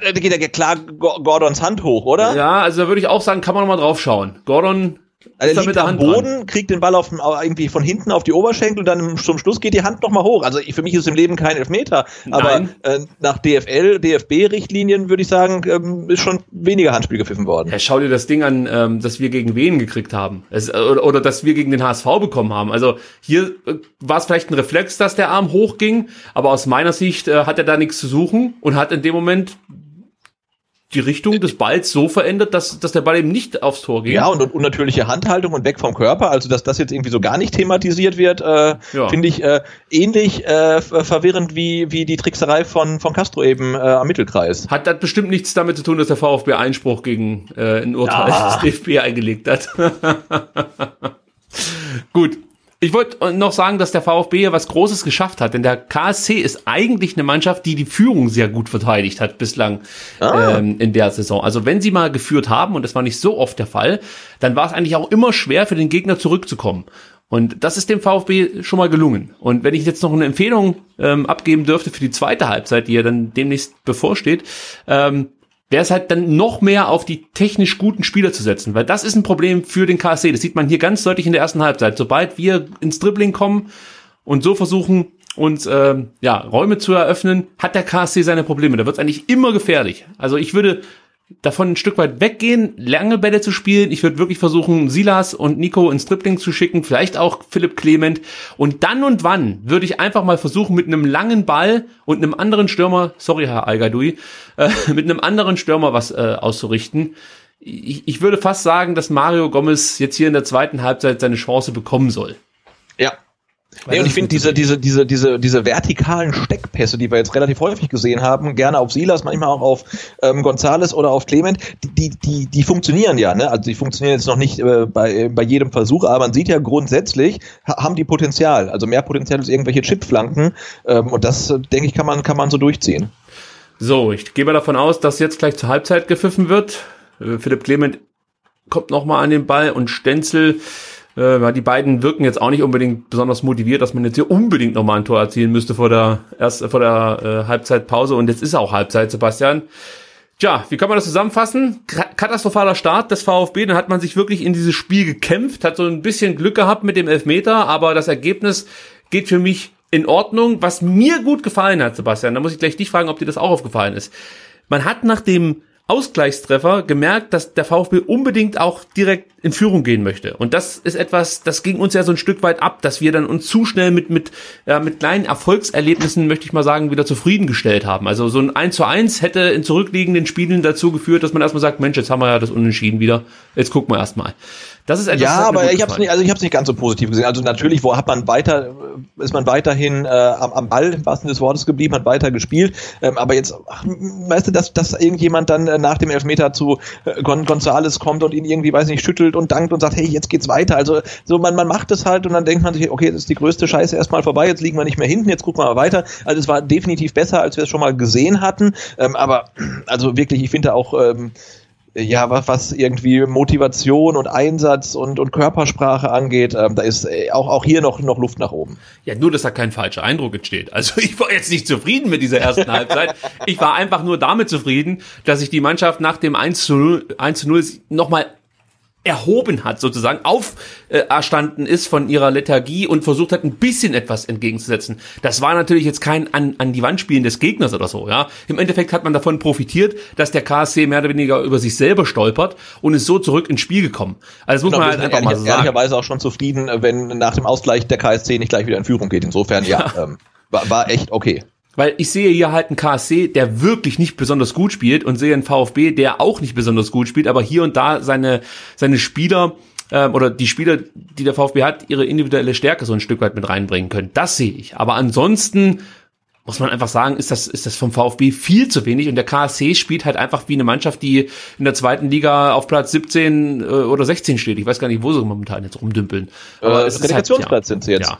Da geht ja klar Go- Gordons Hand hoch, oder? Ja, also da würde ich auch sagen, kann man noch mal drauf schauen. Gordon Also er mit liegt am Boden, dran. kriegt den Ball auf, irgendwie von hinten auf die Oberschenkel und dann zum Schluss geht die Hand nochmal hoch. Also für mich ist im Leben kein Elfmeter. Aber äh, nach DFL, DFB-Richtlinien würde ich sagen, ähm, ist schon weniger Handspiel gepfiffen worden. Ja, schau dir das Ding an, ähm, das wir gegen wen gekriegt haben. Es, äh, oder, oder das wir gegen den HSV bekommen haben. Also hier äh, war es vielleicht ein Reflex, dass der Arm hochging, aber aus meiner Sicht äh, hat er da nichts zu suchen und hat in dem Moment die Richtung des Balls so verändert, dass, dass der Ball eben nicht aufs Tor ging. Ja, und, und unnatürliche Handhaltung und weg vom Körper, also dass das jetzt irgendwie so gar nicht thematisiert wird, äh, Ja. finde ich äh, ähnlich äh, verwirrend wie, wie die Trickserei von, von Castro eben äh, am Mittelkreis. Hat das bestimmt nichts damit zu tun, dass der VfB Einspruch gegen äh, ein Urteil Ja. des [laughs] DFB eingelegt hat. [laughs] Gut. Ich wollte noch sagen, dass der VfB hier was Großes geschafft hat, denn der KSC ist eigentlich eine Mannschaft, die die Führung sehr gut verteidigt hat bislang Ah. ähm, in der Saison. Also wenn sie mal geführt haben, und das war nicht so oft der Fall, dann war es eigentlich auch immer schwer für den Gegner zurückzukommen. Und das ist dem VfB schon mal gelungen. Und wenn ich jetzt noch eine Empfehlung ähm, abgeben dürfte für die zweite Halbzeit, die ja dann demnächst bevorsteht, ähm, wäre es halt dann noch mehr auf die technisch guten Spieler zu setzen, weil das ist ein Problem für den KSC. Das sieht man hier ganz deutlich in der ersten Halbzeit. Sobald wir ins Dribbling kommen und so versuchen, uns ähm, ja, Räume zu eröffnen, hat der KSC seine Probleme. Da wird es eigentlich immer gefährlich. Also ich würde davon ein Stück weit weggehen, lange Bälle zu spielen. Ich würde wirklich versuchen, Silas und Nico ins Dribbling zu schicken, vielleicht auch Philipp Clement. Und dann und wann würde ich einfach mal versuchen, mit einem langen Ball und einem anderen Stürmer, sorry Herr Algadoui, äh, [laughs] mit einem anderen Stürmer was äh, auszurichten. Ich, ich würde fast sagen, dass Mario Gomez jetzt hier in der zweiten Halbzeit seine Chance bekommen soll. Ja. Nee, und ich finde diese, diese, diese, diese, diese vertikalen Steckpässe, die wir jetzt relativ häufig gesehen haben, gerne auf Silas, manchmal auch auf ähm, Gonzales oder auf Clement, die, die, die, funktionieren ja, ne? Also die funktionieren jetzt noch nicht äh, bei, bei jedem Versuch, aber man sieht ja grundsätzlich, ha haben die Potenzial, also mehr Potenzial als irgendwelche Chipflanken. Ähm, und das, äh, denke ich, kann man, kann man so durchziehen. So, ich gehe mal davon aus, dass jetzt gleich zur Halbzeit gepfiffen wird. Äh, Philipp Clement kommt nochmal an den Ball und Stenzel, äh, die beiden wirken jetzt auch nicht unbedingt besonders motiviert, dass man jetzt hier unbedingt nochmal ein Tor erzielen müsste vor der erst vor der äh, Halbzeitpause und jetzt ist auch Halbzeit, Sebastian. Tja, wie kann man das zusammenfassen? Ka- Katastrophaler Start des VfB, dann hat man sich wirklich in dieses Spiel gekämpft, hat so ein bisschen Glück gehabt mit dem Elfmeter, aber das Ergebnis geht für mich in Ordnung. Was mir gut gefallen hat, Sebastian, da muss ich gleich dich fragen, ob dir das auch aufgefallen ist. Man hat nach dem Ausgleichstreffer gemerkt, dass der VfB unbedingt auch direkt in Führung gehen möchte. Und das ist etwas, das ging uns ja so ein Stück weit ab, dass wir dann uns zu schnell mit, mit, ja, mit kleinen Erfolgserlebnissen, möchte ich mal sagen, wieder zufriedengestellt haben. Also so ein 1 zu 1 hätte in zurückliegenden Spielen dazu geführt, dass man erstmal sagt, Mensch, jetzt haben wir ja das Unentschieden wieder. Jetzt gucken wir erstmal. Das ist etwas, Ja, aber ich habe es nicht, also ich habe es nicht ganz so positiv gesehen. Also natürlich, wo hat man weiter, ist man weiterhin äh, am, am Ball im wahrsten Sinne des Wortes geblieben, hat weiter gespielt. Ähm, aber jetzt, ach, weißt du, dass, dass irgendjemand dann äh, nach dem Elfmeter zu äh, Gon Gonzales kommt und ihn irgendwie, weiß nicht, schüttelt und dankt und sagt, hey, jetzt geht's weiter. Also so man, man macht es halt und dann denkt man sich, okay, jetzt ist die größte Scheiße erstmal vorbei, jetzt liegen wir nicht mehr hinten, jetzt gucken wir mal weiter. Also es war definitiv besser, als wir es schon mal gesehen hatten. Ähm, aber also wirklich, ich finde auch ähm, ja, was, was irgendwie Motivation und Einsatz und, und Körpersprache angeht, ähm, da ist äh, auch, auch hier noch, noch Luft nach oben. Ja, nur, dass da kein falscher Eindruck entsteht. Also [laughs] ich war jetzt nicht zufrieden mit dieser ersten Halbzeit. Ich war einfach nur damit zufrieden, dass sich die Mannschaft nach dem 1 zu 0, 1 zu 0 nochmal erhoben hat, sozusagen auferstanden ist von ihrer Lethargie und versucht hat, ein bisschen etwas entgegenzusetzen. Das war natürlich jetzt kein an, an die Wand spielen des Gegners oder so, ja. Im Endeffekt hat man davon profitiert, dass der KSC mehr oder weniger über sich selber stolpert und ist so zurück ins Spiel gekommen. Also das muss genau, man halt einfach mal so sagen. Ehrlicherweise auch schon zufrieden, wenn nach dem Ausgleich der KSC nicht gleich wieder in Führung geht. Insofern, ja, ja [laughs] ähm, war, war echt okay. Weil ich sehe hier halt einen KSC, der wirklich nicht besonders gut spielt und sehe einen VfB, der auch nicht besonders gut spielt, aber hier und da seine, seine Spieler äh, oder die Spieler, die der VfB hat, ihre individuelle Stärke so ein Stück weit mit reinbringen können. Das sehe ich. Aber ansonsten muss man einfach sagen, ist das, ist das vom VfB viel zu wenig und der KSC spielt halt einfach wie eine Mannschaft, die in der zweiten Liga auf Platz 17 äh, oder 16 steht. Ich weiß gar nicht, wo sie momentan jetzt rumdümpeln. Aber äh, es Relegationsplatz halt, ja, sind sie jetzt. Ja.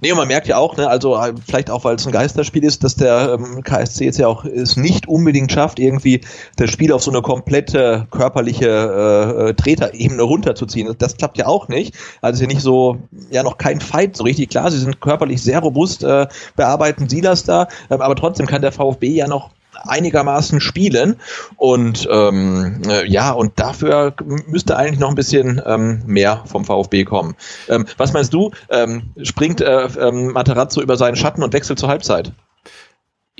Nee, und man merkt ja auch, ne, also äh, vielleicht auch, weil es ein Geisterspiel ist, dass der ähm, KSC jetzt ja auch es nicht unbedingt schafft, irgendwie das Spiel auf so eine komplette körperliche äh, äh Treterebene runterzuziehen. Das klappt ja auch nicht. Also ist ja nicht so, ja noch kein Fight so richtig. Klar, sie sind körperlich sehr robust, äh, bearbeiten sie das da, äh, aber trotzdem kann der VfB ja noch einigermaßen spielen. Und ähm, äh, ja, und dafür müsste eigentlich noch ein bisschen ähm, mehr vom VfB kommen. Ähm, was meinst du? Ähm, springt äh, ähm, Materazzo über seinen Schatten und wechselt zur Halbzeit?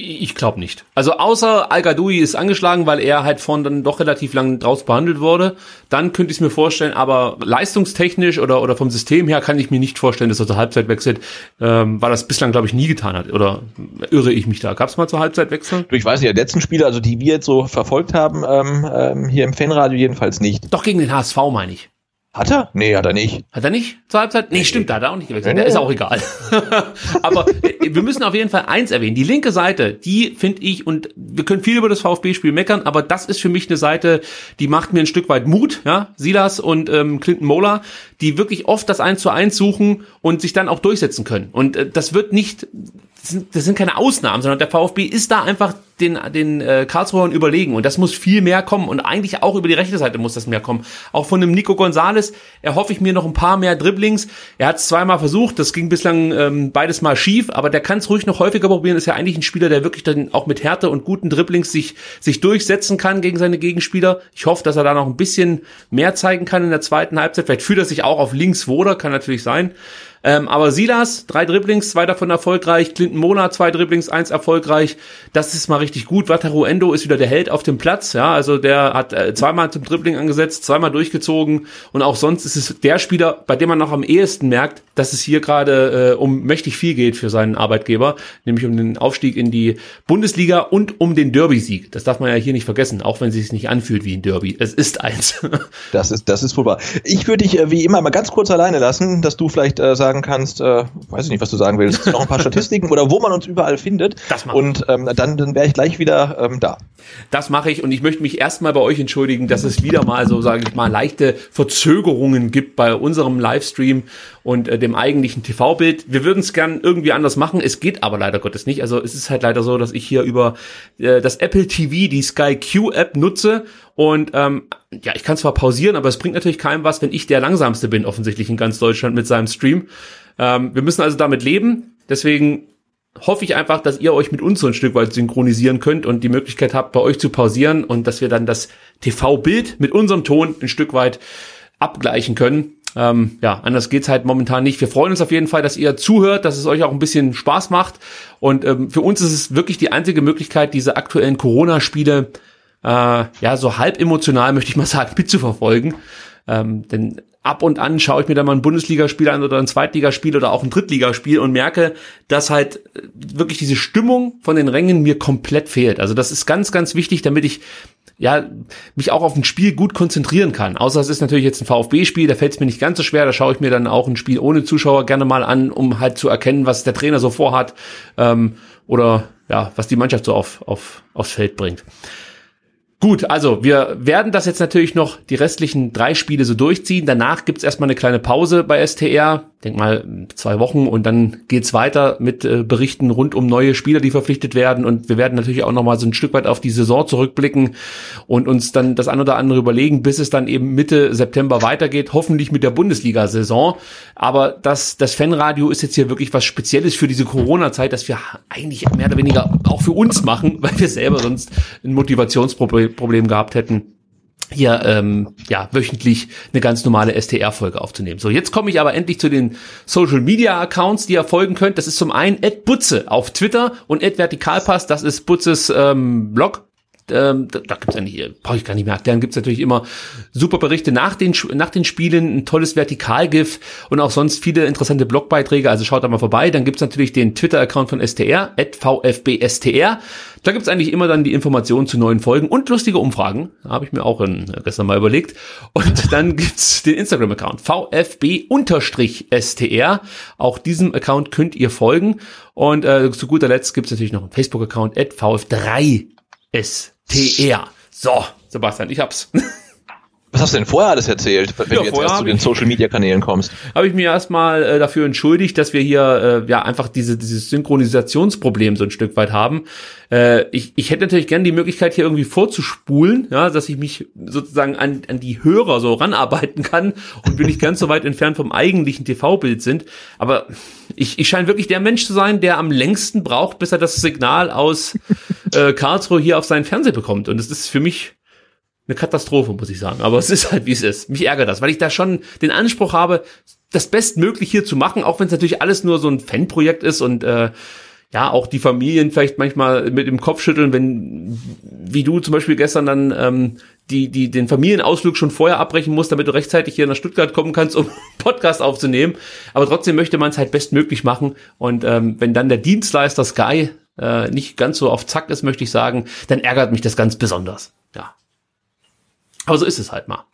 Ich glaube nicht. Also außer Al Gadoui ist angeschlagen, weil er halt von dann doch relativ lang draus behandelt wurde. Dann könnte ich es mir vorstellen, aber leistungstechnisch oder, oder vom System her kann ich mir nicht vorstellen, dass er zur Halbzeit wechselt, ähm, weil das bislang, glaube ich, nie getan hat. Oder irre ich mich da? Gab es mal zur Halbzeit Wechsel? Ich weiß nicht, der letzten Spiele, also die wir jetzt so verfolgt haben, ähm, ähm, hier im Fanradio jedenfalls nicht. Doch gegen den HSV meine ich. Hat er? Nee, hat er nicht. Hat er nicht zur Halbzeit? Nee, stimmt, da hat er auch nicht gewechselt. Nee, Der ist auch egal. [laughs] Aber äh, wir müssen auf jeden Fall eins erwähnen. Die linke Seite, die finde ich, und wir können viel über das VfB-Spiel meckern, aber das ist für mich eine Seite, die macht mir ein Stück weit Mut, ja. Silas und ähm, Clinton Mola, die wirklich oft das Eins zu eins suchen und sich dann auch durchsetzen können. Und äh, das wird nicht sind, das sind keine Ausnahmen, sondern der VfB ist da einfach den, den äh, Karlsruhern überlegen und das muss viel mehr kommen und eigentlich auch über die rechte Seite muss das mehr kommen. Auch von dem Nico Gonzales erhoffe ich mir noch ein paar mehr Dribblings. Er hat es zweimal versucht, das ging bislang ähm, beides mal schief, aber der kann es ruhig noch häufiger probieren. Ist ja eigentlich ein Spieler, der wirklich dann auch mit Härte und guten Dribblings sich, sich durchsetzen kann gegen seine Gegenspieler. Ich hoffe, dass er da noch ein bisschen mehr zeigen kann in der zweiten Halbzeit. Vielleicht fühlt er sich auch auf links wohler, kann natürlich sein. Ähm, aber Silas, drei Dribblings, zwei davon erfolgreich. Clinton Mona, zwei Dribblings, eins erfolgreich. Das ist mal richtig gut. Wataru Endo ist wieder der Held auf dem Platz. Ja, also der hat äh, zweimal zum Dribbling angesetzt, zweimal durchgezogen. Und auch sonst ist es der Spieler, bei dem man noch am ehesten merkt, dass es hier gerade äh, um mächtig viel geht für seinen Arbeitgeber, nämlich um den Aufstieg in die Bundesliga und um den Derby-Sieg. Das darf man ja hier nicht vergessen, auch wenn es sich nicht anfühlt wie ein Derby. Es ist eins. [laughs] das ist, das ist wahr. Ich würde dich äh, wie immer mal ganz kurz alleine lassen, dass du vielleicht äh, sagen kannst, äh, weiß ich nicht, was du sagen willst, noch ein paar [laughs] Statistiken oder wo man uns überall findet. Das und ähm, dann, dann wäre ich gleich wieder ähm, da. Das mache ich und ich möchte mich erstmal bei euch entschuldigen, dass es wieder mal so, sage ich mal, leichte Verzögerungen gibt bei unserem Livestream und äh, dem eigentlichen TV-Bild. Wir würden es gern irgendwie anders machen, es geht aber leider Gottes nicht. Also es ist halt leider so, dass ich hier über äh, das Apple TV, die Sky Q App nutze und ähm, ja, ich kann zwar pausieren, aber es bringt natürlich keinem was, wenn ich der langsamste bin, offensichtlich in ganz Deutschland mit seinem Stream. Ähm, wir müssen also damit leben. Deswegen hoffe ich einfach, dass ihr euch mit uns so ein Stück weit synchronisieren könnt und die Möglichkeit habt, bei euch zu pausieren und dass wir dann das TV-Bild mit unserem Ton ein Stück weit abgleichen können. Ähm, ja, anders geht's halt momentan nicht. Wir freuen uns auf jeden Fall, dass ihr zuhört, dass es euch auch ein bisschen Spaß macht. Und ähm, für uns ist es wirklich die einzige Möglichkeit, diese aktuellen Corona-Spiele äh, ja so halb emotional, möchte ich mal sagen, [laughs] mitzuverfolgen. Ähm, denn ab und an schaue ich mir da mal ein Bundesligaspiel an oder ein Zweitligaspiel oder auch ein Drittligaspiel und merke, dass halt wirklich diese Stimmung von den Rängen mir komplett fehlt. Also das ist ganz, ganz wichtig, damit ich ja, mich auch auf ein Spiel gut konzentrieren kann. Außer es ist natürlich jetzt ein VfB-Spiel, da fällt es mir nicht ganz so schwer, da schaue ich mir dann auch ein Spiel ohne Zuschauer gerne mal an, um halt zu erkennen, was der Trainer so vorhat ähm, oder ja, was die Mannschaft so auf, auf, aufs Feld bringt. Gut, also wir werden das jetzt natürlich noch die restlichen drei Spiele so durchziehen. Danach gibt's erstmal eine kleine Pause bei STR. Denk mal, zwei Wochen und dann geht's weiter mit äh, Berichten rund um neue Spieler, die verpflichtet werden und wir werden natürlich auch nochmal so ein Stück weit auf die Saison zurückblicken und uns dann das ein oder andere überlegen, bis es dann eben Mitte September weitergeht, hoffentlich mit der Bundesliga-Saison. Aber das, das Fanradio ist jetzt hier wirklich was Spezielles für diese Corona-Zeit, dass wir eigentlich mehr oder weniger auch für uns machen, [laughs] weil wir selber sonst ein Motivationsproblem gehabt hätten hier ähm, ja wöchentlich eine ganz normale STR-Folge aufzunehmen. So, jetzt komme ich aber endlich zu den Social Media Accounts, die ihr folgen könnt. Das ist zum einen Butze auf Twitter und Vertikalpass, das ist Butzes ähm, Blog ähm, da, da gibt es eigentlich, brauche ich gar nicht mehr erklären, gibt es natürlich immer super Berichte nach den, nach den Spielen, ein tolles Vertikalgif und auch sonst viele interessante Blogbeiträge, also schaut da mal vorbei. Dann gibt es natürlich den Twitter-Account von STR, VfBSTR. Da gibt es eigentlich immer dann die Informationen zu neuen Folgen und lustige Umfragen. Habe ich mir auch in, gestern mal überlegt. Und [laughs] dann gibt's den Instagram-Account, VfB-STR. Auch diesem Account könnt ihr folgen. Und äh, zu guter Letzt gibt's natürlich noch einen Facebook-Account, VF3STR. TR. So, Sebastian, ich hab's. Was hast du denn vorher alles erzählt, wenn ja, du jetzt erst zu den Social Media Kanälen kommst? Habe ich mir erstmal äh, dafür entschuldigt, dass wir hier äh, ja einfach diese dieses Synchronisationsproblem so ein Stück weit haben. Äh, ich, ich hätte natürlich gerne die Möglichkeit hier irgendwie vorzuspulen, ja, dass ich mich sozusagen an, an die Hörer so ranarbeiten kann und wir nicht ganz so weit entfernt vom eigentlichen TV-Bild sind. Aber ich, ich scheine wirklich der Mensch zu sein, der am längsten braucht, bis er das Signal aus äh, Karlsruhe hier auf seinen Fernseher bekommt. Und es ist für mich eine Katastrophe, muss ich sagen. Aber es ist halt, wie es ist. Mich ärgert das, weil ich da schon den Anspruch habe, das Bestmögliche hier zu machen, auch wenn es natürlich alles nur so ein Fanprojekt ist und äh, ja, auch die Familien vielleicht manchmal mit dem Kopf schütteln, wenn, wie du zum Beispiel gestern dann ähm, die, die den Familienausflug schon vorher abbrechen musst, damit du rechtzeitig hier nach Stuttgart kommen kannst, um [laughs] Podcast aufzunehmen. Aber trotzdem möchte man es halt bestmöglich machen. Und ähm, wenn dann der Dienstleister Sky äh, nicht ganz so auf Zack ist, möchte ich sagen, dann ärgert mich das ganz besonders. Ja. Aber so ist es halt mal.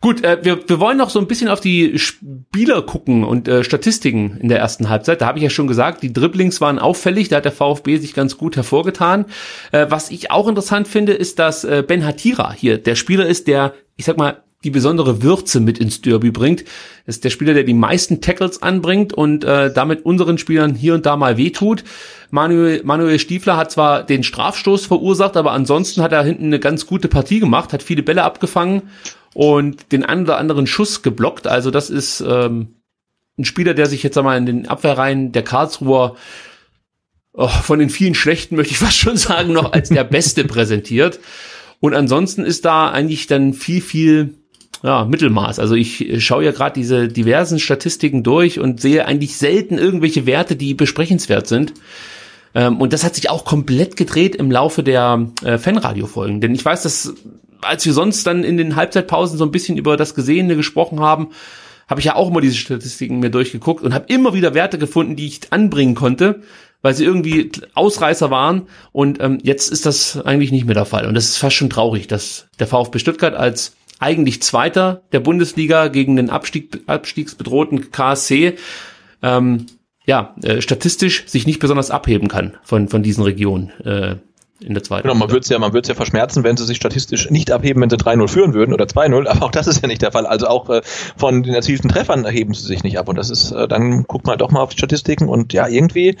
Gut, äh, wir, wir wollen noch so ein bisschen auf die Spieler gucken und äh, Statistiken in der ersten Halbzeit. Da habe ich ja schon gesagt, die Dribblings waren auffällig, da hat der VfB sich ganz gut hervorgetan. Äh, was ich auch interessant finde, ist, dass äh, Ben Hatira hier der Spieler ist, der, ich sag mal, die besondere Würze mit ins Derby bringt. Das ist der Spieler, der die meisten Tackles anbringt und äh, damit unseren Spielern hier und da mal wehtut. Manuel, Manuel Stiefler hat zwar den Strafstoß verursacht, aber ansonsten hat er hinten eine ganz gute Partie gemacht, hat viele Bälle abgefangen und den einen oder anderen Schuss geblockt. Also das ist ähm, ein Spieler, der sich jetzt einmal in den Abwehrreihen der Karlsruher oh, von den vielen Schlechten, möchte ich [laughs] fast schon sagen, noch als der Beste präsentiert. Und ansonsten ist da eigentlich dann viel, viel ja, Mittelmaß. Also ich schaue ja gerade diese diversen Statistiken durch und sehe eigentlich selten irgendwelche Werte, die besprechenswert sind. Ähm, und das hat sich auch komplett gedreht im Laufe der äh, Fanradio-Folgen. Denn ich weiß, dass als wir sonst dann in den Halbzeitpausen so ein bisschen über das Gesehene gesprochen haben, habe ich ja auch immer diese Statistiken mir durchgeguckt und habe immer wieder Werte gefunden, die ich anbringen konnte, weil sie irgendwie Ausreißer waren. Und ähm, jetzt ist das eigentlich nicht mehr der Fall. Und das ist fast schon traurig, dass der VfB Stuttgart als eigentlich Zweiter der Bundesliga gegen den Abstieg, abstiegsbedrohten KSC, ähm, ja, äh, statistisch sich nicht besonders abheben kann von, von diesen Regionen. Äh, in der zweiten. Genau, man würde es ja, man würde ja verschmerzen, wenn sie sich statistisch nicht abheben, wenn sie 3-0 führen würden oder 2-0, aber auch das ist ja nicht der Fall. Also auch äh, von den erzielten Treffern erheben sie sich nicht ab und das ist, äh, dann guckt man doch mal auf die Statistiken und ja, irgendwie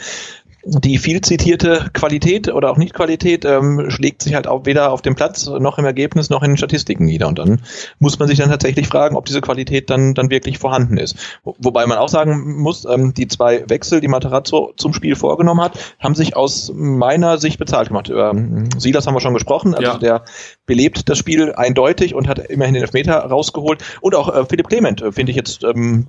die viel zitierte Qualität oder auch Nicht-Qualität ähm, schlägt sich halt auch weder auf dem Platz noch im Ergebnis noch in den Statistiken nieder. Und dann muss man sich dann tatsächlich fragen, ob diese Qualität dann, dann wirklich vorhanden ist. Wo, wobei man auch sagen muss, ähm, die zwei Wechsel, die Materazzo zum Spiel vorgenommen hat, haben sich aus meiner Sicht bezahlt gemacht. Über ähm, Silas haben wir schon gesprochen, also ja. der belebt das Spiel eindeutig und hat immerhin den Elfmeter rausgeholt. Und auch äh, Philipp Clement äh, finde ich jetzt ähm,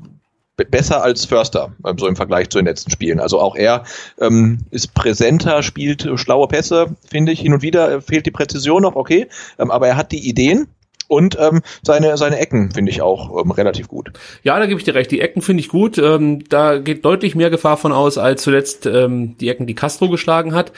besser als Förster, ähm, so im Vergleich zu den letzten Spielen. Also auch er ähm, ist präsenter, spielt schlaue Pässe, finde ich. Hin und wieder äh, fehlt die Präzision noch, okay, ähm, aber er hat die Ideen. Und ähm, seine, seine Ecken finde ich auch ähm, relativ gut. Ja, da gebe ich dir recht. Die Ecken finde ich gut. Ähm, da geht deutlich mehr Gefahr von aus, als zuletzt ähm, die Ecken, die Castro geschlagen hat.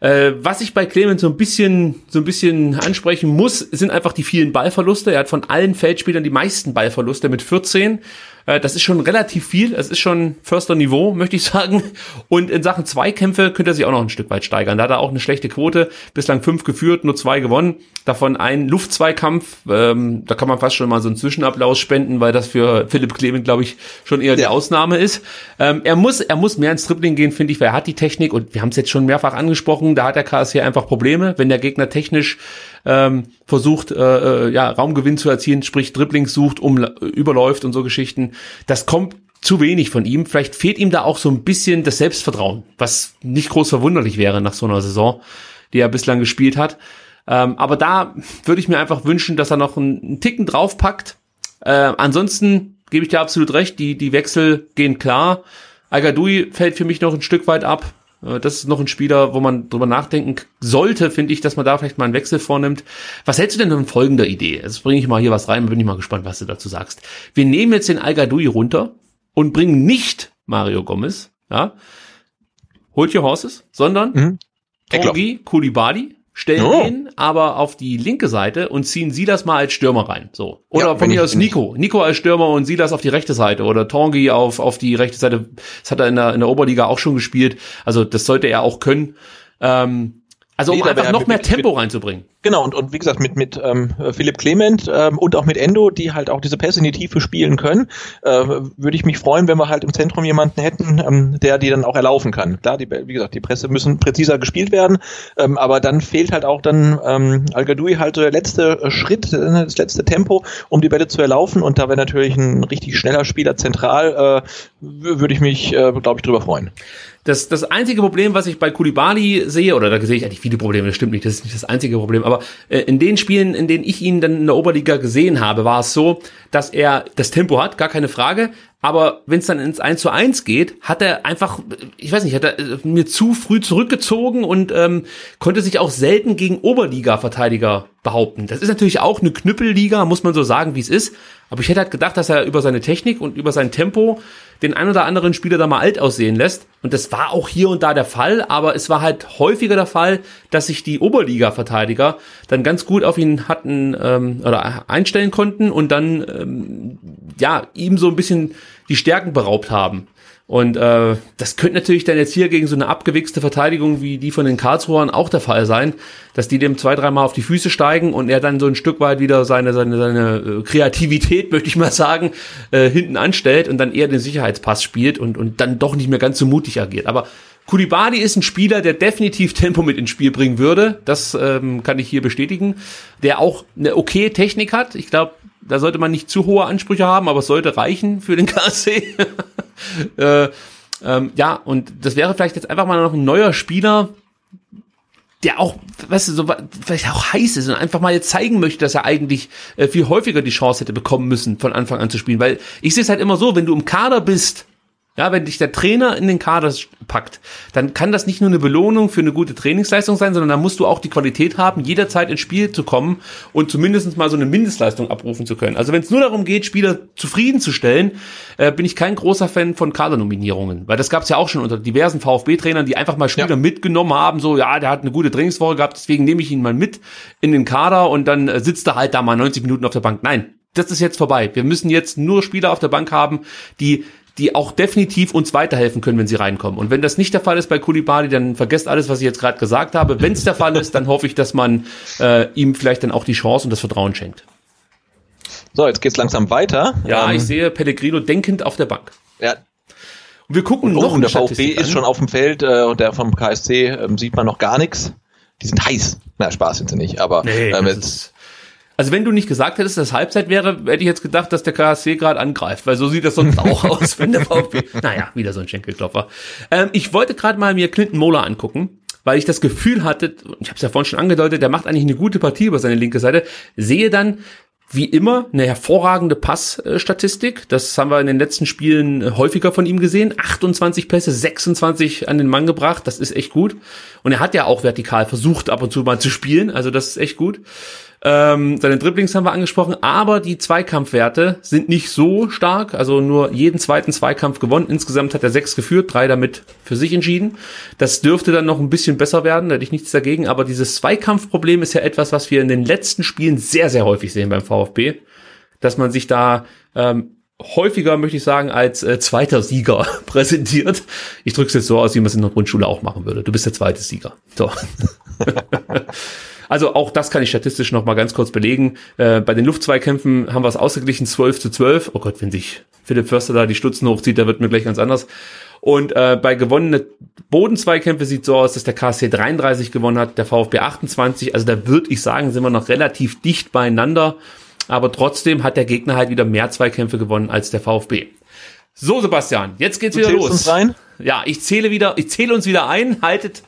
Äh, was ich bei Clemens so ein bisschen, so ein bisschen ansprechen muss, sind einfach die vielen Ballverluste. Er hat von allen Feldspielern die meisten Ballverluste mit 14. Äh, das ist schon relativ viel. Es ist schon Förster Niveau, [laughs] möchte ich sagen. Und in Sachen Zweikämpfe könnte er sich auch noch ein Stück weit steigern. Da hat er auch eine schlechte Quote. Bislang fünf geführt, nur zwei gewonnen. Davon ein Luftzweikampf. Ähm, da kann man fast schon mal so einen Zwischenapplaus spenden, weil das für Philipp Clement, glaube ich, schon eher die Ausnahme ist. Ähm, er muss, er muss mehr ins Dribbling gehen, finde ich, weil er hat die Technik und wir haben es jetzt schon mehrfach angesprochen. Da hat der KSC einfach Probleme, wenn der Gegner technisch ähm, versucht, äh, äh, ja, Raumgewinn zu erzielen, sprich Dribblings sucht, um, überläuft und so Geschichten. Das kommt zu wenig von ihm. Vielleicht fehlt ihm da auch so ein bisschen das Selbstvertrauen, was nicht groß verwunderlich wäre nach so einer Saison, die er bislang gespielt hat. Ähm, aber da würde ich mir einfach wünschen, dass er noch einen, einen Ticken draufpackt. Äh, ansonsten gebe ich dir absolut recht, die, die Wechsel gehen klar. Agadui fällt für mich noch ein Stück weit ab. Äh, das ist noch ein Spieler, wo man drüber nachdenken sollte, finde ich, dass man da vielleicht mal einen Wechsel vornimmt. Was hältst du denn von folgender Idee? Jetzt bringe ich mal hier was rein, bin ich mal gespannt, was du dazu sagst. Wir nehmen jetzt den al runter und bringen nicht Mario Gomez, ja, Hold your horses, sondern mhm. Tongi Kulibadi, stellen oh. ihn aber auf die linke Seite und ziehen Silas mal als Stürmer rein. So. Oder ja, von mir aus Nico. Nico als Stürmer und Silas auf die rechte Seite oder Tongi auf, auf die rechte Seite. Das hat er in der, in der Oberliga auch schon gespielt. Also das sollte er auch können. Ähm, also um nee, einfach noch mehr mit, Tempo reinzubringen. Genau, und, und wie gesagt, mit, mit ähm, Philipp Clement ähm, und auch mit Endo, die halt auch diese Pässe in die Tiefe spielen können, äh, würde ich mich freuen, wenn wir halt im Zentrum jemanden hätten, ähm, der die dann auch erlaufen kann. Klar, die, wie gesagt, die Presse müssen präziser gespielt werden, ähm, aber dann fehlt halt auch dann ähm, al halt so der letzte Schritt, äh, das letzte Tempo, um die Bälle zu erlaufen und da wäre natürlich ein richtig schneller Spieler zentral, äh, würde ich mich, äh, glaube ich, drüber freuen. Das, das einzige Problem, was ich bei Kulibali sehe, oder da sehe ich eigentlich viele Probleme, das stimmt nicht, das ist nicht das einzige Problem, aber äh, in den Spielen, in denen ich ihn dann in der Oberliga gesehen habe, war es so, dass er das Tempo hat, gar keine Frage, aber wenn es dann ins 1 zu 1 geht, hat er einfach, ich weiß nicht, hat er äh, mir zu früh zurückgezogen und ähm, konnte sich auch selten gegen Oberliga-Verteidiger behaupten. Das ist natürlich auch eine Knüppelliga, muss man so sagen, wie es ist. Aber ich hätte halt gedacht, dass er über seine Technik und über sein Tempo den ein oder anderen Spieler da mal alt aussehen lässt. Und das war auch hier und da der Fall, aber es war halt häufiger der Fall, dass sich die Oberliga-Verteidiger dann ganz gut auf ihn hatten ähm, oder einstellen konnten und dann ähm, ja ihm so ein bisschen die Stärken beraubt haben. Und äh, das könnte natürlich dann jetzt hier gegen so eine abgewichste Verteidigung wie die von den Karlsruhern auch der Fall sein, dass die dem zwei, dreimal auf die Füße steigen und er dann so ein Stück weit wieder seine, seine, seine äh, Kreativität, [laughs] möchte ich mal sagen, äh, hinten anstellt und dann eher den Sicherheitspass spielt und, und dann doch nicht mehr ganz so mutig agiert. Aber Kulibadi ist ein Spieler, der definitiv [laughs] Tempo mit ins Spiel bringen würde. Das ähm, kann ich hier bestätigen. Der auch eine okay Technik hat. Ich glaube, da sollte man nicht zu hohe Ansprüche haben, aber es sollte reichen für den [laughs] KSC. äh, ähm, ja, und das wäre vielleicht jetzt einfach mal noch ein neuer Spieler, der auch, weißt du, so vielleicht auch heiß ist und einfach mal jetzt zeigen möchte, dass er eigentlich äh, viel häufiger die Chance hätte bekommen müssen, von Anfang an zu spielen. Weil ich sehe es halt immer so, wenn du im Kader bist ja, wenn dich der Trainer in den Kader packt, dann kann das nicht nur eine Belohnung für eine gute Trainingsleistung sein, sondern dann musst du auch die Qualität haben, jederzeit ins Spiel zu kommen und zumindest mal so eine Mindestleistung abrufen zu können. Also wenn es nur darum geht, Spieler zufriedenzustellen, äh, bin ich kein großer Fan von Kadernominierungen, weil das gab es ja auch schon unter diversen VfB-Trainern, die einfach mal Spieler ja. mitgenommen haben, so ja, der hat eine gute Trainingswoche gehabt, deswegen nehme ich ihn mal mit in den Kader und dann äh, sitzt er halt da mal 90 Minuten auf der Bank. Nein, das ist jetzt vorbei. Wir müssen jetzt nur Spieler auf der Bank haben, die die auch definitiv uns weiterhelfen können, wenn sie reinkommen. Und wenn das nicht der Fall ist bei Kulibali, dann vergesst alles, was ich jetzt gerade gesagt habe. Wenn es der Fall ist, dann hoffe ich, dass man äh, ihm vielleicht dann auch die Chance und das Vertrauen schenkt. So, jetzt geht's langsam weiter. Ja, ähm, ich sehe Pellegrino denkend auf der Bank. Ja. Und wir gucken und noch. Und der VfB ist schon auf dem Feld äh, und der vom KSC ähm, sieht man noch gar nichts. Die sind heiß. Na, Spaß sind sie nicht, aber nee, ähm, jetzt, also wenn du nicht gesagt hättest, dass Halbzeit wäre, hätte ich jetzt gedacht, dass der KSC gerade angreift, weil so sieht das sonst auch [laughs] aus, wenn der VfB. Naja, wieder so ein Schenkelklopfer. Ähm, ich wollte gerade mal mir Clinton Mola angucken, weil ich das Gefühl hatte, ich habe es ja vorhin schon angedeutet, der macht eigentlich eine gute Partie über seine linke Seite, sehe dann wie immer eine hervorragende Passstatistik. Das haben wir in den letzten Spielen häufiger von ihm gesehen. 28 Pässe, 26 an den Mann gebracht. Das ist echt gut. Und er hat ja auch vertikal versucht, ab und zu mal zu spielen. Also das ist echt gut. Ähm, seine Dribblings haben wir angesprochen, aber die Zweikampfwerte sind nicht so stark. Also nur jeden zweiten Zweikampf gewonnen. Insgesamt hat er sechs geführt, drei damit für sich entschieden. Das dürfte dann noch ein bisschen besser werden, da hätte ich nichts dagegen. Aber dieses Zweikampfproblem ist ja etwas, was wir in den letzten Spielen sehr, sehr häufig sehen beim VfB. Dass man sich da ähm, häufiger, möchte ich sagen, als äh, zweiter Sieger [laughs] präsentiert. Ich drücke es jetzt so aus, wie man es in der Grundschule auch machen würde. Du bist der zweite Sieger. So. [laughs] also auch das kann ich statistisch noch mal ganz kurz belegen. Äh, bei den Luftzweikämpfen haben wir es ausgeglichen, 12 zu 12. Oh Gott, wenn sich Philipp Förster da die Stutzen hochzieht, da wird mir gleich ganz anders. Und äh, bei gewonnenen Bodenzweikämpfe sieht so aus, dass der KSC 33 gewonnen hat, der VfB 28. Also da würde ich sagen, sind wir noch relativ dicht beieinander. Aber trotzdem hat der Gegner halt wieder mehr Zweikämpfe gewonnen als der VfB. So, Sebastian, jetzt geht's du wieder los. Uns rein? Ja, ich zähle wieder, ich zähle uns wieder ein. Haltet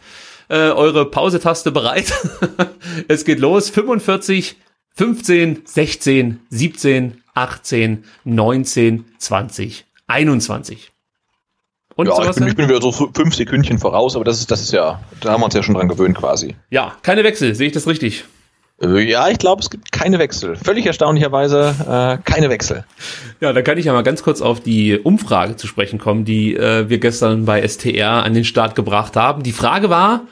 äh, eure Pause-Taste bereit. [laughs] es geht los. 45, 15, 16, 17, 18, 19, 20, 21. Und ja, ich bin, ich bin, wieder so fünf Sekündchen voraus, aber das ist, das ist ja, da haben wir uns ja schon dran gewöhnt quasi. Ja, keine Wechsel, sehe ich das richtig? Äh, ja, ich glaube, es gibt keine Wechsel. Völlig erstaunlicherweise äh, keine Wechsel. Ja, da kann ich ja mal ganz kurz auf die Umfrage zu sprechen kommen, die äh, wir gestern bei STR an den Start gebracht haben. Die Frage war,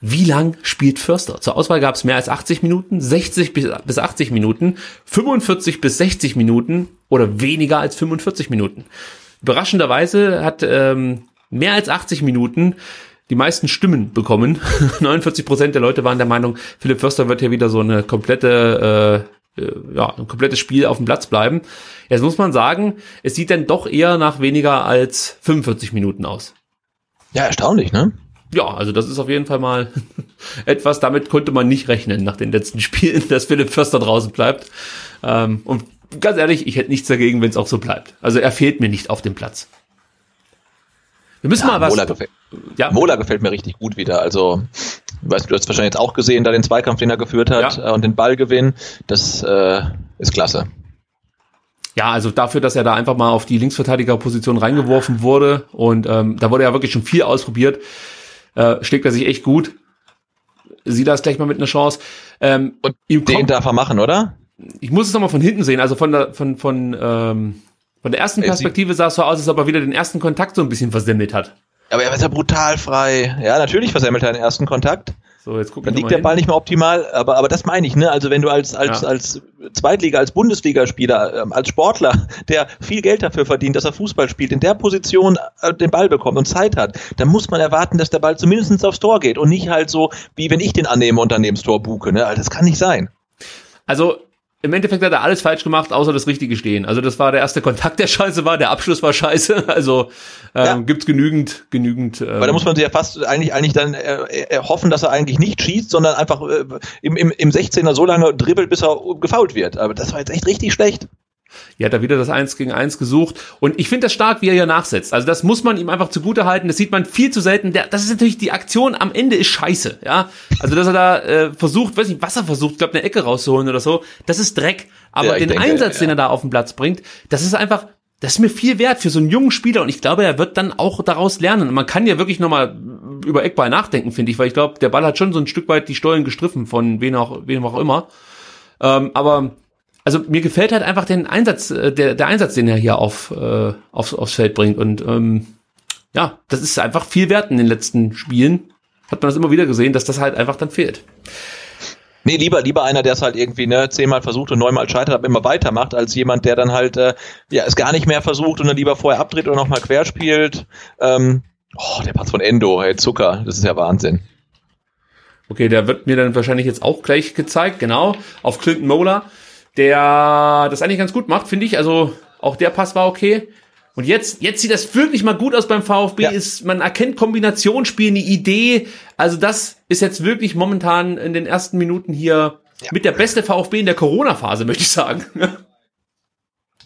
wie lang spielt Förster? Zur Auswahl gab es mehr als 80 Minuten, 60 bis 80 Minuten, 45 bis 60 Minuten oder weniger als 45 Minuten. Überraschenderweise hat ähm, mehr als 80 Minuten die meisten Stimmen bekommen. [laughs] 49 Prozent der Leute waren der Meinung, Philipp Förster wird hier wieder so eine komplette, äh, äh, ja, ein komplettes Spiel auf dem Platz bleiben. Jetzt muss man sagen, es sieht dann doch eher nach weniger als 45 Minuten aus. Ja, erstaunlich, ne? Ja, also das ist auf jeden Fall mal [laughs] etwas, damit konnte man nicht rechnen nach den letzten Spielen, [laughs] dass Philipp Förster draußen bleibt. Ähm, und ganz ehrlich, ich hätte nichts dagegen, wenn es auch so bleibt. Also er fehlt mir nicht auf dem Platz. Wir müssen ja, mal was. Mola gefällt, ja. Mola gefällt mir richtig gut wieder. Also, weißt du, du hast wahrscheinlich jetzt auch gesehen, da den Zweikampf, den er geführt hat ja. Äh, und den Ballgewinn. Das äh, ist klasse. Ja, also dafür, dass er da einfach mal auf die Linksverteidigerposition reingeworfen wurde und ähm, da wurde ja wirklich schon viel ausprobiert, äh, schlägt er sich echt gut. Sieh das gleich mal mit einer Chance. Ähm, und den kommt, darf er machen, oder? ich muss es nochmal von hinten sehen, also von der, von, von, ähm, von der ersten Perspektive sah es so aus, als ob er wieder den ersten Kontakt so ein bisschen versemmelt hat. Aber er ist ja brutal frei. Ja, natürlich versemmelt er den ersten Kontakt. So, jetzt gucken Dann liegt der Ball nicht mehr optimal, aber, aber das meine ich, ne? Also wenn du als, als, ja. als Zweitliga, als Bundesligaspieler, ähm, als Sportler, [laughs] der viel Geld dafür verdient, dass er Fußball spielt, in der Position äh, den Ball bekommt und Zeit hat, dann muss man erwarten, dass der Ball zumindest aufs Tor geht und nicht halt so, wie wenn ich den annehme und dann neben Tor buche, ne? Also das kann nicht sein. Also im Endeffekt hat er alles falsch gemacht, außer das Richtige stehen. Also das war der erste Kontakt, der scheiße war, der Abschluss war scheiße. [laughs] Also ähm, ja. gibt's genügend, genügend. Ähm, Weil da muss man sich ja fast eigentlich eigentlich dann äh, äh, hoffen, dass er eigentlich nicht schießt, sondern einfach äh, im, im, im 16er so lange dribbelt, bis er gefault wird. Aber das war jetzt echt richtig schlecht. Hat er wieder das Eins gegen Eins gesucht. Und ich finde das stark, wie er hier nachsetzt. Also das muss man ihm einfach zugute halten. Das sieht man viel zu selten. Der, das ist natürlich die Aktion am Ende ist scheiße. Ja, also dass er da äh, versucht, weiß nicht, was er versucht, glaube eine Ecke rauszuholen oder so. Das ist Dreck. Aber ja, den denke, Einsatz, ja. den er da auf den Platz bringt, das ist einfach das ist mir viel wert für so einen jungen Spieler und ich glaube, er wird dann auch daraus lernen. Und man kann ja wirklich nochmal über Eckball nachdenken, finde ich, weil ich glaube, der Ball hat schon so ein Stück weit die Stollen gestriffen von wen auch, wem auch immer. Ähm, aber also mir gefällt halt einfach den Einsatz, äh, der, der Einsatz, den er hier auf, äh, aufs, aufs Feld bringt. Und ähm, ja, das ist einfach viel wert in den letzten Spielen. Hat man das immer wieder gesehen, dass das halt einfach dann fehlt. Nee, lieber, lieber einer, der es halt irgendwie ne, zehnmal versucht und neunmal scheitert, aber immer weitermacht, als jemand, der dann halt äh, ja, es gar nicht mehr versucht und dann lieber vorher abdreht oder nochmal quer spielt. Ähm, oh, der Pass von Endo, hey, Zucker, das ist ja Wahnsinn. Okay, der wird mir dann wahrscheinlich jetzt auch gleich gezeigt, genau, auf Clinton Mola der das eigentlich ganz gut macht, finde ich. Also auch der Pass war okay. Und jetzt, jetzt sieht das wirklich mal gut aus beim VfB. Ja. Ist, man erkennt Kombinationsspiel, eine Idee. Also das ist jetzt wirklich momentan in den ersten Minuten hier ja. mit der beste VfB in der Corona-Phase, möchte ich sagen. [laughs]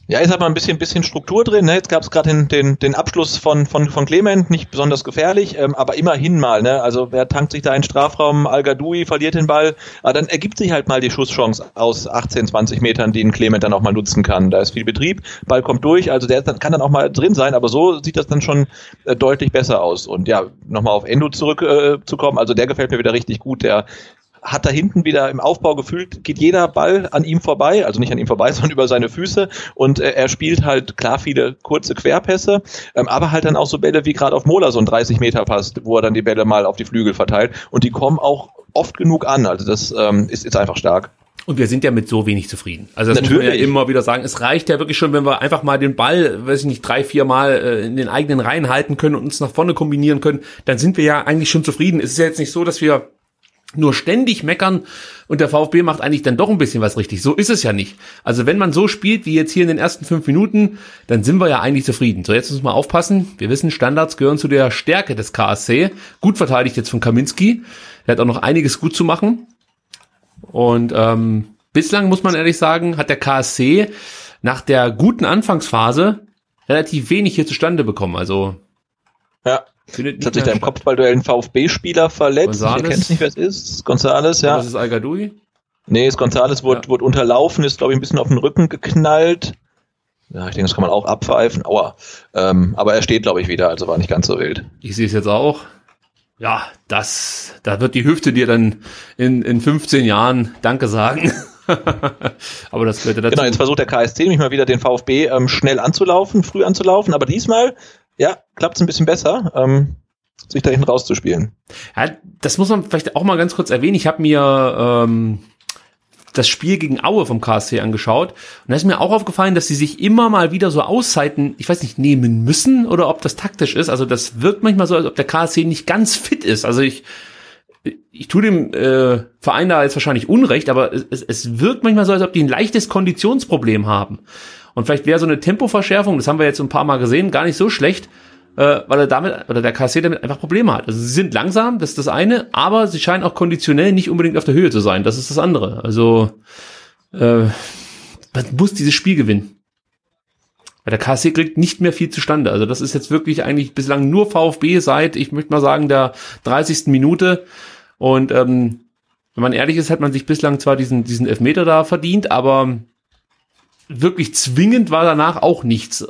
Ja, jetzt hat man ein bisschen, bisschen Struktur drin. Ne? Jetzt gab es gerade den, den, den Abschluss von, von, von Clement, nicht besonders gefährlich, ähm, aber immerhin mal. Ne? Also wer tankt sich da in Strafraum, al verliert den Ball, aber dann ergibt sich halt mal die Schusschance aus 18, 20 Metern, die ein Clement dann auch mal nutzen kann. Da ist viel Betrieb, Ball kommt durch, also der kann dann auch mal drin sein, aber so sieht das dann schon äh, deutlich besser aus. Und ja, nochmal auf Endo zurückzukommen, äh, also der gefällt mir wieder richtig gut, der hat da hinten wieder im Aufbau gefühlt, geht jeder Ball an ihm vorbei, also nicht an ihm vorbei, [laughs] sondern über seine Füße und äh, er spielt halt klar viele kurze Querpässe, ähm, aber halt dann auch so Bälle wie gerade auf Mola so ein 30 Meter Pass, wo er dann die Bälle mal auf die Flügel verteilt und die kommen auch oft genug an, also das ähm, ist, ist einfach stark. Und wir sind ja mit so wenig zufrieden. Also das Natürlich. muss man ja immer wieder sagen. Es reicht ja wirklich schon, wenn wir einfach mal den Ball, weiß ich nicht, drei, vier Mal äh, in den eigenen Reihen halten können und uns nach vorne kombinieren können. Dann sind wir ja eigentlich schon zufrieden. Es ist ja jetzt nicht so, dass wir nur ständig meckern und der VfB macht eigentlich dann doch ein bisschen was richtig. So ist es ja nicht. Also wenn man so spielt wie jetzt hier in den ersten fünf Minuten, dann sind wir ja eigentlich zufrieden. So, jetzt muss man aufpassen. Wir wissen, Standards gehören zu der Stärke des KSC. Gut verteidigt jetzt von Kaminski. Der hat auch noch einiges gut zu machen. Und ähm, bislang muss man ehrlich sagen, hat der KSC nach der guten Anfangsphase relativ wenig hier zustande bekommen. Also ja. Findet Jetzt hat sich da im Kopfballduell ein VfB-Spieler verletzt. Gonzales. Ich erkenne nicht, wer es ist. Gonzales, ja. Das ist al -Gadoui? Nee, das Gonzales wurde, ja. wurde unterlaufen, ist, glaube ich, ein bisschen auf den Rücken geknallt. Ja, ich denke, das kann man auch abpfeifen. Aua. Ähm, aber er steht, glaube ich, wieder, also war nicht ganz so wild. Ich sehe es jetzt auch. Ja, das, da wird die Hüfte dir dann in, in 15 Jahren Danke sagen. [laughs] aber das gehört dazu. Genau, jetzt versucht der KSC nämlich mal wieder den VfB ähm, schnell anzulaufen, früh anzulaufen, aber diesmal ja, klappt es ein bisschen besser, ähm, sich da hinten rauszuspielen. Ja, das muss man vielleicht auch mal ganz kurz erwähnen. Ich habe mir ähm, das Spiel gegen Aue vom KSC angeschaut und da ist mir auch aufgefallen, dass sie sich immer mal wieder so Auszeiten, ich weiß nicht, nehmen müssen oder ob das taktisch ist. Also das wirkt manchmal so, als ob der KSC nicht ganz fit ist. Also ich ich tue dem äh, Verein da jetzt wahrscheinlich Unrecht, aber es, es wirkt manchmal so, als ob die ein leichtes Konditionsproblem haben. Und vielleicht wäre so eine Tempoverschärfung, das haben wir jetzt ein paar Mal gesehen, gar nicht so schlecht, äh, weil er damit, oder der KC damit einfach Probleme hat. Also sie sind langsam, das ist das eine, aber sie scheinen auch konditionell nicht unbedingt auf der Höhe zu sein. Das ist das andere. Also äh, man muss dieses Spiel gewinnen. Weil der KC kriegt nicht mehr viel zustande. Also das ist jetzt wirklich eigentlich bislang nur VfB seit, ich möchte mal sagen, der 30. Minute. Und ähm, wenn man ehrlich ist, hat man sich bislang zwar diesen, diesen Elfmeter da verdient, aber wirklich zwingend war danach auch nichts.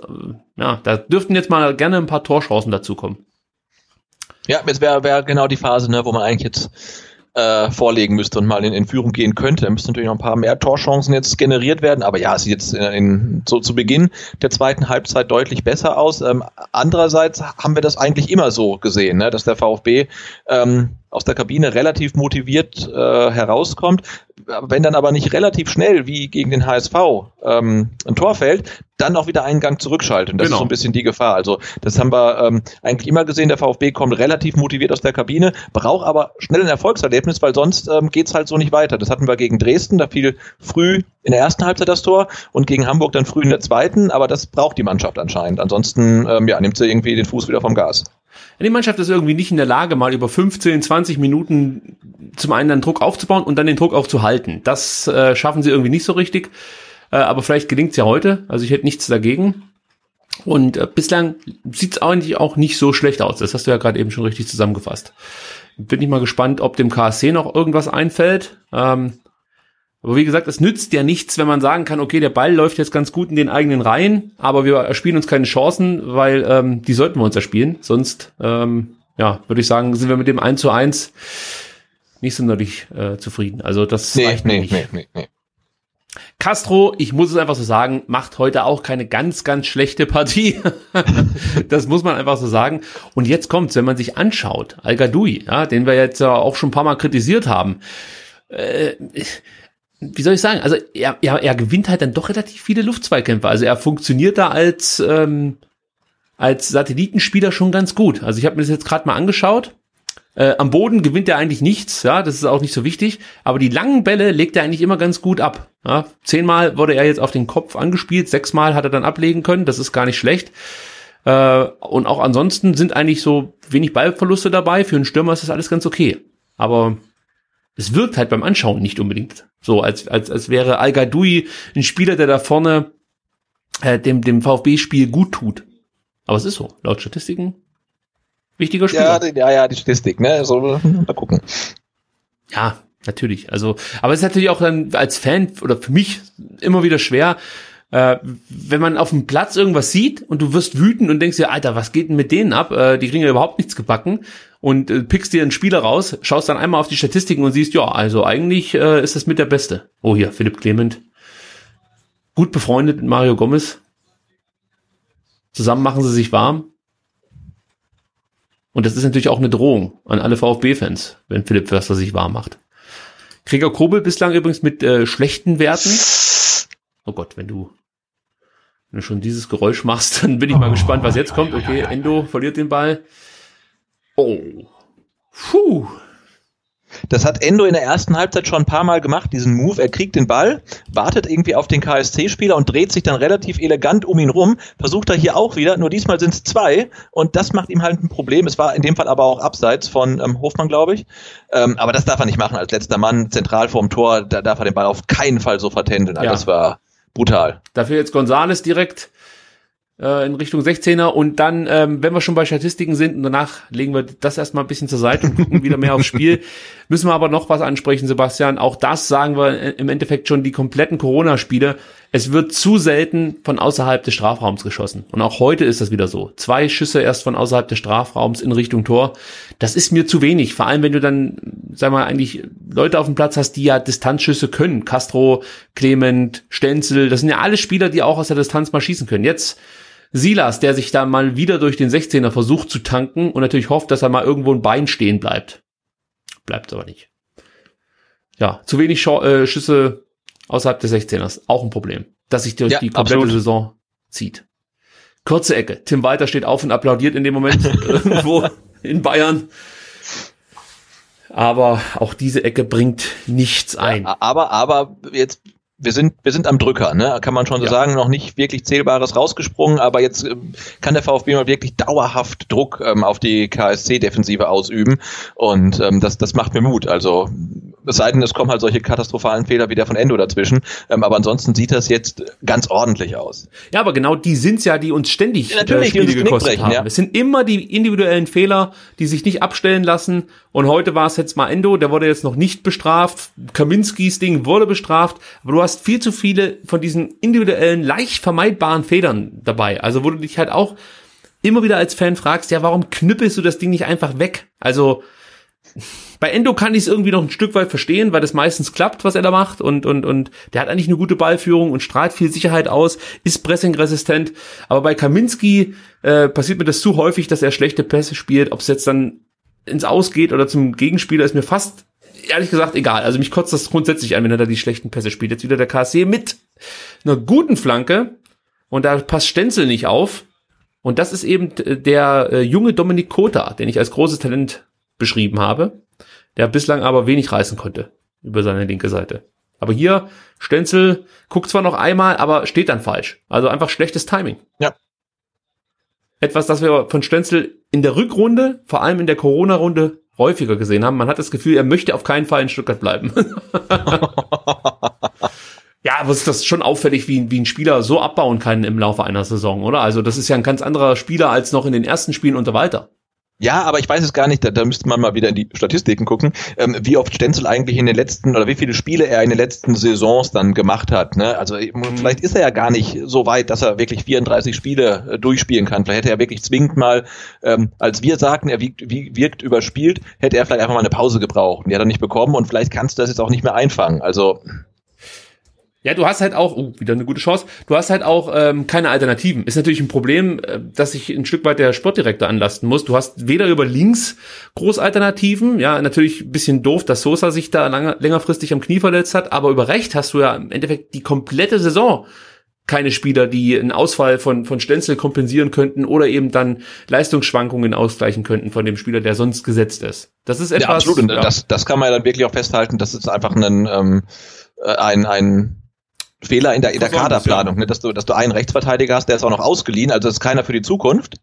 Ja, da dürften jetzt mal gerne ein paar Torchancen dazukommen. Ja, jetzt wäre wär genau die Phase, ne, wo man eigentlich jetzt äh, vorlegen müsste und mal in, in Führung gehen könnte. Da müssten natürlich noch ein paar mehr Torchancen jetzt generiert werden, aber ja, es sieht jetzt in, in, so zu Beginn der zweiten Halbzeit deutlich besser aus. Ähm, andererseits haben wir das eigentlich immer so gesehen, ne, dass der VfB ähm, aus der Kabine relativ motiviert äh, herauskommt. Wenn dann aber nicht relativ schnell wie gegen den HSV ähm, ein Tor fällt, dann auch wieder einen Gang zurückschalten. Das genau. ist so ein bisschen die Gefahr. Also das haben wir ähm, eigentlich immer gesehen. Der VfB kommt relativ motiviert aus der Kabine, braucht aber schnell ein Erfolgserlebnis, weil sonst ähm, geht's halt so nicht weiter. Das hatten wir gegen Dresden, da fiel früh in der ersten Halbzeit das Tor und gegen Hamburg dann früh in der zweiten. Aber das braucht die Mannschaft anscheinend. Ansonsten ähm, ja, nimmt sie irgendwie den Fuß wieder vom Gas. Die Mannschaft ist irgendwie nicht in der Lage, mal über 15, 20 Minuten zum einen dann Druck aufzubauen und dann den Druck auch zu halten. Das äh, schaffen sie irgendwie nicht so richtig. Äh, aber vielleicht gelingt es ja heute. Also ich hätte nichts dagegen. Und äh, bislang sieht es eigentlich auch nicht so schlecht aus. Das hast du ja gerade eben schon richtig zusammengefasst. Bin ich mal gespannt, ob dem KSC noch irgendwas einfällt. Ähm, aber wie gesagt, es nützt ja nichts, wenn man sagen kann, okay, der Ball läuft jetzt ganz gut in den eigenen Reihen, aber wir erspielen uns keine Chancen, weil ähm, die sollten wir uns erspielen. Sonst, ähm, ja, würde ich sagen, sind wir mit dem 1 zu 1 nicht sonderlich äh, zufrieden. Also das nee, reicht nee, nicht. Nee, nee, nee. Castro, ich muss es einfach so sagen, macht heute auch keine ganz, ganz schlechte Partie. [laughs] das muss man einfach so sagen. Und jetzt kommt's, wenn man sich anschaut, Al ja, den wir jetzt ja auch schon ein paar Mal kritisiert haben. Äh, wie soll ich sagen, also er, er, er gewinnt halt dann doch relativ viele Luftzweikämpfe. Also er funktioniert da als, ähm, als Satellitenspieler schon ganz gut. Also ich habe mir das jetzt gerade mal angeschaut. Äh, am Boden gewinnt er eigentlich nichts, ja, das ist auch nicht so wichtig. Aber die langen Bälle legt er eigentlich immer ganz gut ab. Ja. Zehnmal wurde er jetzt auf den Kopf angespielt, sechsmal hat er dann ablegen können, das ist gar nicht schlecht. Äh, und auch ansonsten sind eigentlich so wenig Ballverluste dabei. Für einen Stürmer ist das alles ganz okay. Aber es wirkt halt beim Anschauen nicht unbedingt so, als, als, als wäre Al Gadoui ein Spieler, der da vorne äh, dem, dem VfB-Spiel gut tut. Aber es ist so, laut Statistiken. Wichtiger Spieler. Ja, ja, ja, die Statistik, ne? So, mal gucken. Ja, natürlich. Also, aber es ist natürlich auch dann als Fan oder für mich immer wieder schwer, äh, wenn man auf dem Platz irgendwas sieht und du wirst wütend und denkst dir, Alter, was geht denn mit denen ab? Äh, die kriegen ja überhaupt nichts gebacken und äh, pickst dir einen Spieler raus, schaust dann einmal auf die Statistiken und siehst, ja, also eigentlich äh, ist das mit der Beste. Oh hier, Philipp Clement. Gut befreundet mit Mario Gomez. Zusammen machen sie sich warm. Und das ist natürlich auch eine Drohung an alle VfB-Fans, wenn Philipp Förster sich warm macht. Krieger Kobel bislang übrigens mit äh, schlechten Werten. Oh Gott, wenn du, wenn du schon dieses Geräusch machst, [laughs] dann bin ich mal oh, gespannt, was jetzt kommt. Okay, Endo verliert den Ball. Oh. Puh. Das hat Endo in der ersten Halbzeit schon ein paar Mal gemacht, diesen Move. Er kriegt den Ball, wartet irgendwie auf den KSC-Spieler und dreht sich dann relativ elegant um ihn rum. Versucht er hier auch wieder, nur diesmal sind es zwei und das macht ihm halt ein Problem. Es war in dem Fall aber auch abseits von ähm, Hofmann, glaube ich. Ähm, aber das darf er nicht machen als letzter Mann, zentral vorm Tor. Da darf er den Ball auf keinen Fall so vertändeln. Also ja. Das war brutal. Dafür jetzt Gonzales direkt in Richtung 16er und dann, ähm, wenn wir schon bei Statistiken sind und danach legen wir das erstmal ein bisschen zur Seite und gucken wieder mehr aufs Spiel, [laughs] müssen wir aber noch was ansprechen, Sebastian. Auch das sagen wir im Endeffekt schon die kompletten Corona-Spiele. Es wird zu selten von außerhalb des Strafraums geschossen. Und auch heute ist das wieder so. Zwei Schüsse erst von außerhalb des Strafraums in Richtung Tor. Das ist mir zu wenig. Vor allem, wenn du dann, sag mal, eigentlich Leute auf dem Platz hast, die ja Distanzschüsse können. Castro, Clement, Stenzel, das sind ja alle Spieler, die auch aus der Distanz mal schießen können. Jetzt Silas, der sich da mal wieder durch den 16er versucht zu tanken und natürlich hofft, dass er mal irgendwo ein Bein stehen bleibt. Bleibt aber nicht. Ja, zu wenig Sch äh, Schüsse außerhalb des 16ers. Auch ein Problem, dass sich durch ja, die komplette absolut. Saison zieht. Kurze Ecke. Tim Walter steht auf und applaudiert in dem Moment [laughs] irgendwo in Bayern. Aber auch diese Ecke bringt nichts ein. Ja, aber, aber jetzt wir sind, wir sind am Drücker, ne? kann man schon so ja. sagen, noch nicht wirklich Zählbares rausgesprungen, aber jetzt äh, kann der VfB mal wirklich dauerhaft Druck ähm, auf die KSC-Defensive ausüben und ähm, das, das macht mir Mut. Also es sei denn, es kommen halt solche katastrophalen Fehler wie der von Endo dazwischen, ähm, aber ansonsten sieht das jetzt ganz ordentlich aus. Ja, aber genau die sind's ja, die uns ständig ja, natürlich, äh, Spiele gekostet brechen, haben. Ja. Es sind immer die individuellen Fehler, die sich nicht abstellen lassen und heute war es jetzt mal Endo, der wurde jetzt noch nicht bestraft, Kaminskis Ding wurde bestraft, aber du hast hast viel zu viele von diesen individuellen, leicht vermeidbaren Federn dabei. Also wo du dich halt auch immer wieder als Fan fragst, ja, warum knüppelst du das Ding nicht einfach weg? Also bei Endo kann ich es irgendwie noch ein Stück weit verstehen, weil das meistens klappt, was er da macht und und und der hat eigentlich eine gute Ballführung und strahlt viel Sicherheit aus, ist pressingresistent. Aber bei Kaminski äh, passiert mir das zu häufig, dass er schlechte Pässe spielt. Ob es jetzt dann ins Ausgeht oder zum Gegenspieler, ist mir fast ehrlich gesagt egal. Also mich kotzt das grundsätzlich an, wenn er da die schlechten Pässe spielt. Jetzt wieder der KSC mit einer guten Flanke und da passt Stenzel nicht auf. Und das ist eben der äh, junge Dominik Kota, den ich als großes Talent beschrieben habe, der bislang aber wenig reißen konnte über seine linke Seite. Aber hier, Stenzel guckt zwar noch einmal, aber steht dann falsch. Also einfach schlechtes Timing. Ja. Etwas, das wir von Stenzel in der Rückrunde, vor allem in der Corona-Runde, häufiger gesehen haben. Man hat das Gefühl, er möchte auf keinen Fall in Stuttgart bleiben. [laughs] ja, aber ist das schon auffällig, wie, wie ein Spieler so abbauen kann im Laufe einer Saison, oder? Also das ist ja ein ganz anderer Spieler als noch in den ersten Spielen unter Walter. Ja, aber ich weiß es gar nicht, da, da müsste man mal wieder in die Statistiken gucken, ähm, wie oft Stenzel eigentlich in den letzten oder wie viele Spiele er in den letzten Saisons dann gemacht hat. Ne? Also mhm. vielleicht ist er ja gar nicht so weit, dass er wirklich 34 Spiele äh, durchspielen kann. Vielleicht hätte er wirklich zwingend mal, ähm, als wir sagten, er wirkt, wie, wirkt überspielt, hätte er vielleicht einfach mal eine Pause gebraucht. Und die hat er nicht bekommen und vielleicht kannst du das jetzt auch nicht mehr einfangen. Also ja, du hast halt auch, oh, wieder eine gute Chance, du hast halt auch ähm, keine Alternativen. Ist natürlich ein Problem, äh, dass sich ein Stück weit der Sportdirektor anlasten muss. Du hast weder über links Großalternativen, ja, natürlich ein bisschen doof, dass Sosa sich da lange, längerfristig am Knie verletzt hat, aber über Recht hast du ja im Endeffekt die komplette Saison keine Spieler, die einen Ausfall von, von Stenzel kompensieren könnten oder eben dann Leistungsschwankungen ausgleichen könnten von dem Spieler, der sonst gesetzt ist. Das ist etwas. Ja, absolut. Ja. das, das kann man ja dann wirklich auch festhalten. Das ist einfach ein, ähm, äh, ein, ein Fehler in der, in der Kaderplanung, ne, dass du, dass du einen Rechtsverteidiger hast, der ist auch noch ausgeliehen, also ist keiner für die Zukunft.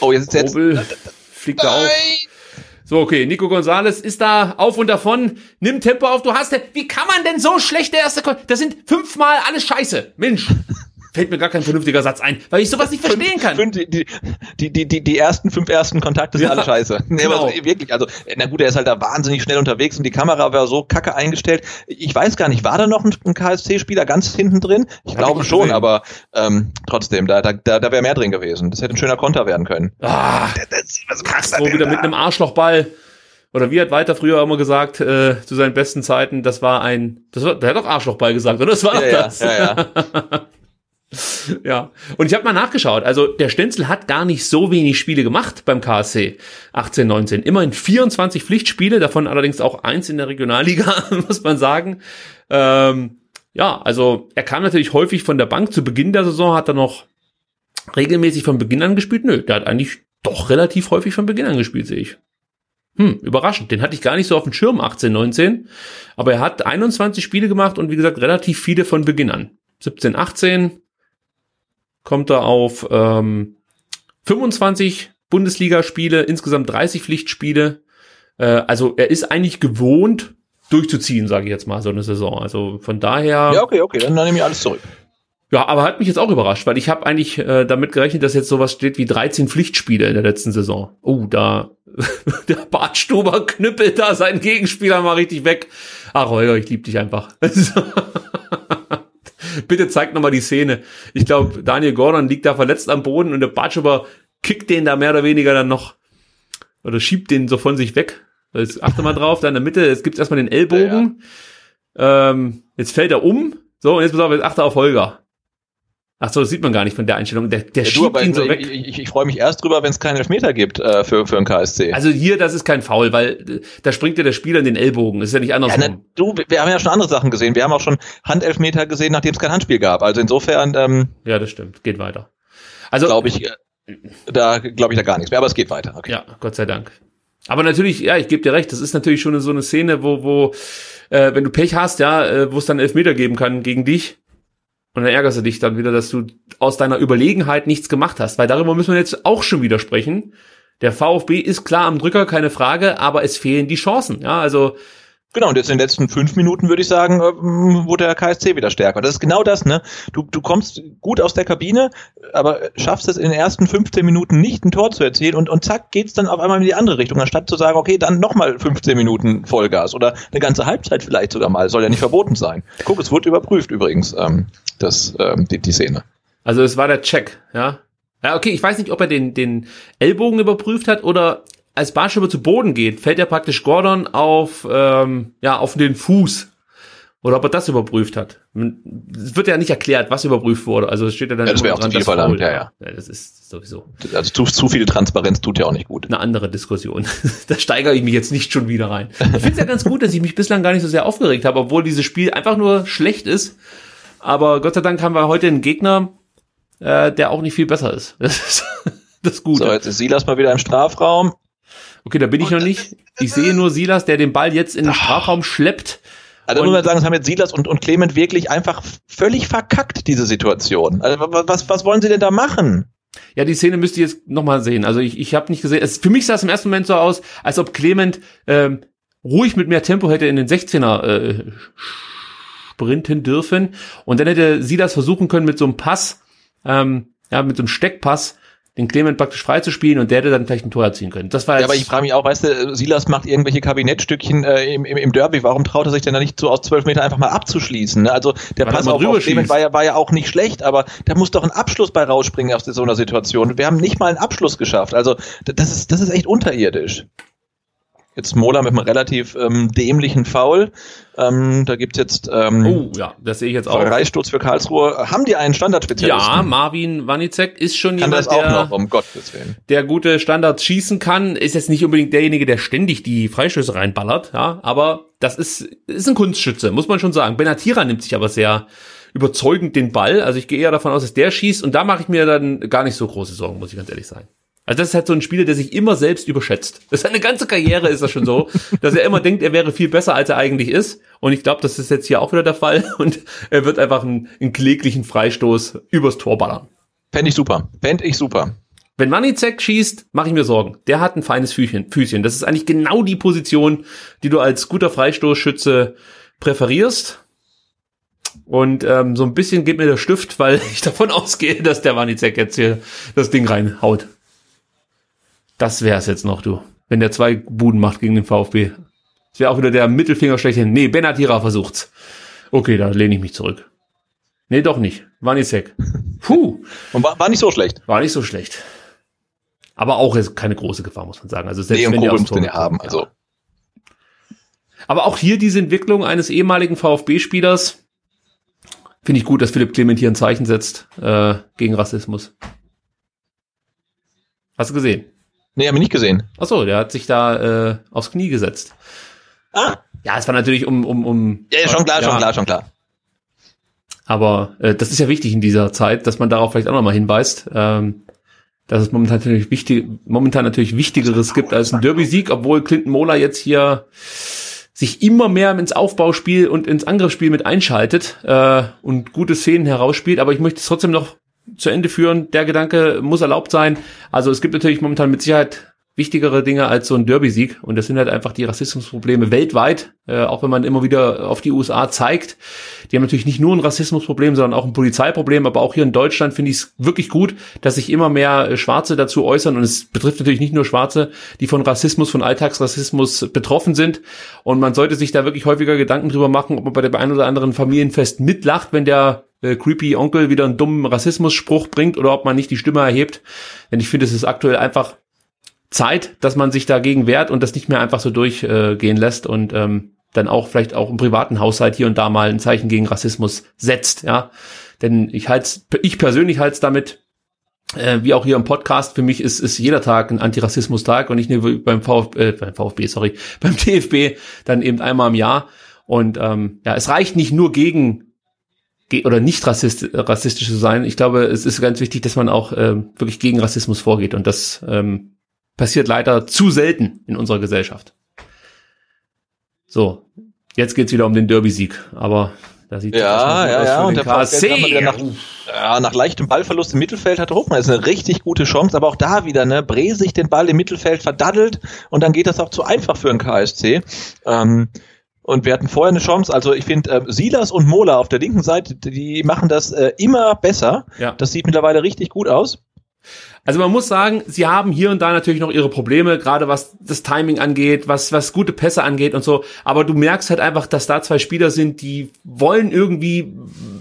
Oh, jetzt ist jetzt. fliegt da auf. So, okay, Nico Gonzalez ist da auf und davon, nimm Tempo auf, du hast, wie kann man denn so schlechte erste, Kon das sind fünfmal alles scheiße, Mensch fällt mir gar kein vernünftiger Satz ein, weil ich sowas nicht verstehen kann. Fünf, die, die, die, die, die ersten fünf ersten Kontakte sind ja, alle scheiße. [laughs] Nee, genau. aber wirklich, also, na gut, er ist halt da wahnsinnig schnell unterwegs und die Kamera war so kacke eingestellt. Ich weiß gar nicht, war da noch ein, ein KSC-Spieler ganz hinten drin? Ich Hab glaube ich schon, gesehen. aber ähm, trotzdem, da, da, da, da wäre mehr drin gewesen. Das hätte ein schöner Konter werden können. Ah, das, das, was Castro wieder da? mit einem Arschlochball oder wie hat weiter früher immer gesagt, äh, zu seinen besten Zeiten, das war ein, das war, der hat doch Arschlochball gesagt, oder? Das war ja, doch das. Ja, ja, ja. [laughs] [laughs] Ja, und ich habe mal nachgeschaut. Also der Stenzel hat gar nicht so wenig Spiele gemacht beim KSC 18, 19. Immerhin 24 Pflichtspiele, davon allerdings auch eins in der Regionalliga, [laughs] muss man sagen. Ähm, ja, also er kam natürlich häufig von der Bank. Zu Beginn der Saison hat er noch regelmäßig von Beginn an gespielt. Nö, der hat eigentlich doch relativ häufig von Beginn an gespielt, sehe ich. Hm, überraschend. Den hatte ich gar nicht so auf dem Schirm, 18, 19. Aber er hat 21 Spiele gemacht und wie gesagt, relativ viele von Beginn an. 17, 18 kommt er auf ähm, 25 Bundesligaspiele, insgesamt 30 Pflichtspiele. Äh, also er ist eigentlich gewohnt, durchzuziehen, sage ich jetzt mal, so eine Saison. Also von daher. Ja, okay, okay, dann, dann nehme ich alles zurück. Ja, aber hat mich jetzt auch überrascht, weil ich habe eigentlich äh, damit gerechnet, dass jetzt sowas steht wie 13 Pflichtspiele in der letzten Saison. Oh, da [laughs] der Bartstuber knüppelt da seinen Gegenspieler mal richtig weg. Ach, Holger, ich lieb dich einfach. [laughs] [laughs] Bitte zeig noch mal die Szene. Ich glaube, Daniel Gordon liegt da verletzt am Boden und der Bartschuber kickt den da mehr oder weniger dann noch oder schiebt den so von sich weg. Jetzt achte mal drauf, da in der Mitte, jetzt gibt's erstmal den Ellbogen. Ja, ja. Ähm, jetzt fällt er um. So, und jetzt pass auf, jetzt achte auf Holger. Ach so, das sieht man gar nicht von der Einstellung. Der, der ja, schiebt ihn so weg. Ich, ich, ich freue mich erst drüber, wenn es keinen Elfmeter gibt äh, für, für einen KSC. Also hier, das ist kein Foul, weil äh, da springt ja der Spieler in den Ellbogen. Das ist ja nicht andersrum. Ja, du, wir haben ja schon andere Sachen gesehen. Wir haben auch schon Handelfmeter gesehen, nachdem es kein Handspiel gab. Also insofern. Ähm, ja, das stimmt. Geht weiter. Also glaube ich, äh, da glaube ich da gar nichts mehr. Aber es geht weiter. Okay. Ja, Gott sei Dank. Aber natürlich, ja, ich gebe dir recht. Das ist natürlich schon so eine Szene, wo, wo, äh, wenn du Pech hast, ja, äh, wo es dann Elfmeter geben kann gegen dich und dann ärgerst du dich dann wieder, dass du aus deiner Überlegenheit nichts gemacht hast. Weil darüber müssen wir jetzt auch schon wieder sprechen. Der VfB ist klar am Drücker, keine Frage, aber es fehlen die Chancen. Ja, also Genau, und jetzt in den letzten fünf Minuten würde ich sagen, äh, wurde der KSC wieder stärker. Das ist genau das, ne? Du, du kommst gut aus der Kabine, aber schaffst es in den ersten 15 Minuten nicht, ein Tor zu erzielen und, und zack, geht's dann auf einmal in die andere Richtung, anstatt zu sagen, okay, dann nochmal 15 Minuten Vollgas oder eine ganze Halbzeit vielleicht sogar mal. Soll ja nicht verboten sein. Guck, es wurde überprüft übrigens, ähm, das, ähm, die, die Szene. Also es war der Check, ja? Ja, okay, ich weiß nicht, ob er den, den Ellbogen überprüft hat oder als Barschüber zu Boden geht, fällt ja praktisch Gordon auf, ähm, ja, auf den Fuß. Oder ob er das überprüft hat. Es wird ja nicht erklärt, was überprüft wurde. Also es steht ja dann ja, das wäre auch dran, zu viel verlangt, ja, ja, ja. Das ist sowieso. Also zu, zu viel Transparenz tut ja auch nicht gut. Eine andere Diskussion. [laughs] da steigere ich mich jetzt nicht schon wieder rein. Ich finde es ja ganz gut, dass ich mich bislang gar nicht so sehr aufgeregt habe, obwohl dieses Spiel einfach nur schlecht ist. Aber Gott sei Dank haben wir heute einen Gegner, äh, der auch nicht viel besser ist. [laughs] Das ist das Gute. So, jetzt ist Silas mal wieder im Strafraum. Okay, da bin ich noch nicht. Ich sehe nur Silas, der den Ball jetzt in den Strafraum schleppt. Also muss man sagen, es haben jetzt Silas und, und Clement wirklich einfach völlig verkackt, diese Situation. Also was, was wollen sie denn da machen? Ja, die Szene müsst ihr jetzt nochmal sehen. Also ich, ich habe nicht gesehen. Es, für mich sah es im ersten Moment so aus, als ob Clement ähm, ruhig mit mehr Tempo hätte in den 16er äh, sprinten dürfen. Und dann hätte Silas versuchen können mit so einem Pass, ähm, ja, mit so einem Steckpass, den Clement praktisch freizuspielen und der hätte dann vielleicht ein Tor erzielen können. Das war ja, aber ich frage mich auch, weißt du, Silas macht irgendwelche Kabinettstückchen äh, im, im, im Derby, warum traut er sich denn da nicht so aus zwölf Meter einfach mal abzuschließen? Ne? Also der Pass auf, auf Clement war ja, war ja auch nicht schlecht, aber da muss doch ein Abschluss bei rausspringen aus so einer Situation. Wir haben nicht mal einen Abschluss geschafft. Also das ist, das ist echt unterirdisch. Jetzt Mola mit einem relativ ähm, dämlichen Foul. Ähm, da gibt's jetzt ähm, oh, ja, das sehe ich jetzt auch. Freisturz für Karlsruhe. Haben die einen Standardspezialisten? Ja, Marvin Wanicek ist schon kann jemand, der, noch, um der gute Standards schießen kann. Ist jetzt nicht unbedingt derjenige, der ständig die Freistöße reinballert, ja, aber das ist, ist ein Kunstschütze, muss man schon sagen. Benatira nimmt sich aber sehr überzeugend den Ball. Also ich gehe eher davon aus, dass der schießt und da mache ich mir dann gar nicht so große Sorgen, muss ich ganz ehrlich sein. Also das ist halt so ein Spieler, der sich immer selbst überschätzt. Das ist eine ganze Karriere ist das schon so, [laughs] dass er immer denkt, er wäre viel besser, als er eigentlich ist. Und ich glaube, das ist jetzt hier auch wieder der Fall. [laughs] Und er wird einfach einen, einen kläglichen Freistoß übers Tor ballern. Fände ich super. Fände ich super. Wenn Manizek schießt, mache ich mir Sorgen. Der hat ein feines Füßchen, Füßchen. Das ist eigentlich genau die Position, die du als guter Freistoßschütze präferierst. Und ähm, so ein bisschen geht mir der Stift, weil [laughs] ich davon ausgehe, dass der Manizek jetzt hier das Ding reinhaut. Das wär's jetzt noch, du. Wenn der zwei Buden macht gegen den VfB. Das wäre auch wieder der Mittelfinger schlechthin. Nee, Benatira versucht's. Okay, da lehne ich mich zurück. Nee, doch nicht. War nicht sec. [laughs] Puh. Und war, war nicht so schlecht. War nicht so schlecht. Aber auch ist keine große Gefahr, muss man sagen. Also selbst nee, wenn der muss ja haben, also. Aber auch hier diese Entwicklung eines ehemaligen VfB-Spielers, finde ich gut, dass Philipp Clement hier ein Zeichen setzt äh, gegen Rassismus. Hast du gesehen? Nee, hab ich nicht gesehen. Ach so, der hat sich da äh, aufs Knie gesetzt. Ah. Ja, es war natürlich um um um. Ja, schon klar, ja, schon klar, schon klar. Aber äh, das ist ja wichtig in dieser Zeit, dass man darauf vielleicht auch nochmal hinweist, ähm, dass es momentan natürlich wichtig, momentan natürlich Wichtigeres gibt als ein Derby-Sieg, obwohl Clinton Mola jetzt hier sich immer mehr ins Aufbauspiel und ins Angriffsspiel mit einschaltet äh, und gute Szenen herausspielt. Aber ich möchte es trotzdem noch zu Ende führen. Der Gedanke muss erlaubt sein. Also es gibt natürlich momentan mit Sicherheit wichtigere Dinge als so ein Derby-Sieg. Und das sind halt einfach die Rassismusprobleme weltweit, äh, auch wenn man immer wieder auf die USA zeigt. Die haben natürlich nicht nur ein Rassismusproblem, sondern auch ein Polizeiproblem. Aber auch hier in Deutschland finde ich es wirklich gut, dass sich immer mehr äh, Schwarze dazu äußern. Und es betrifft natürlich nicht nur Schwarze, die von Rassismus, von Alltagsrassismus betroffen sind. Und man sollte sich da wirklich häufiger Gedanken drüber machen, ob man bei dem einen oder anderen Familienfest mitlacht, wenn der äh, creepy Onkel wieder einen dummen Rassismusspruch bringt oder ob man nicht die Stimme erhebt. Denn ich finde, es ist aktuell einfach Zeit, dass man sich dagegen wehrt und das nicht mehr einfach so durchgehen äh, lässt und ähm, dann auch vielleicht auch im privaten Haushalt hier und da mal ein Zeichen gegen Rassismus setzt, ja. Denn ich halte ich persönlich halte es damit, äh, wie auch hier im Podcast, für mich ist, ist jeder Tag ein Antirassismus-Tag und nicht nur beim VfB, äh, beim VfB, sorry, [laughs] beim DFB dann eben einmal im Jahr. Und ähm, ja, es reicht nicht nur gegen oder nicht rassist, rassistisch zu sein. Ich glaube, es ist ganz wichtig, dass man auch ähm, wirklich gegen Rassismus vorgeht. Und das ähm, passiert leider zu selten in unserer Gesellschaft. So, jetzt geht's wieder um den Derby-Sieg, aber da sieht ja, ja, ja, und der KSC. Nach, ja, nach leichtem Ballverlust im Mittelfeld hat Ruckmann jetzt eine richtig gute Chance, aber auch da wieder, ne, Bresig den Ball im Mittelfeld verdaddelt und dann geht das auch zu einfach für einen KSC. Ähm, und wir hatten vorher eine Chance. Also ich finde, äh, Silas und Mola auf der linken Seite, die machen das äh, immer besser. Ja. Das sieht mittlerweile richtig gut aus. Also man muss sagen, sie haben hier und da natürlich noch ihre Probleme, gerade was das Timing angeht, was, was gute Pässe angeht und so. Aber du merkst halt einfach, dass da zwei Spieler sind, die wollen irgendwie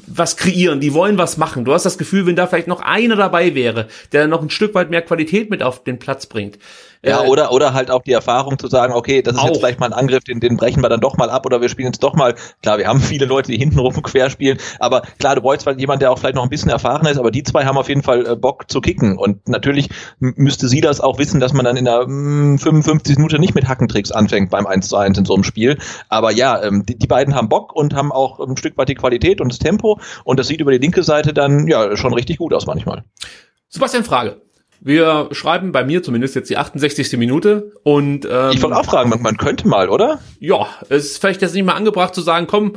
was kreieren, die wollen was machen. Du hast das Gefühl, wenn da vielleicht noch einer dabei wäre, der noch ein Stück weit mehr Qualität mit auf den Platz bringt, ja, Äh, oder, oder halt auch die Erfahrung zu sagen, okay, das ist Auch. jetzt vielleicht mal ein Angriff, den, den brechen wir dann doch mal ab oder wir spielen jetzt doch mal. Klar, wir haben [laughs] viele Leute, die hintenrum [laughs] quer spielen, aber klar, du bräuchst halt jemand, der auch vielleicht noch ein bisschen erfahrener ist, aber die zwei haben auf jeden Fall äh, Bock zu kicken und natürlich müsste sie das auch wissen, dass man dann in der mm, 55 Minute nicht mit Hackentricks anfängt beim 1 zu 1 in so einem Spiel. Aber ja, ähm, die, die beiden haben Bock und haben auch ein Stück weit die Qualität und das Tempo und das sieht über die linke Seite dann ja schon richtig gut aus manchmal. Sebastian, Frage. Wir schreiben bei mir zumindest jetzt die 68. Minute und ähm, Ich wollte auch fragen, man, man könnte mal, oder? ja, es ist vielleicht jetzt nicht mal angebracht zu sagen, komm,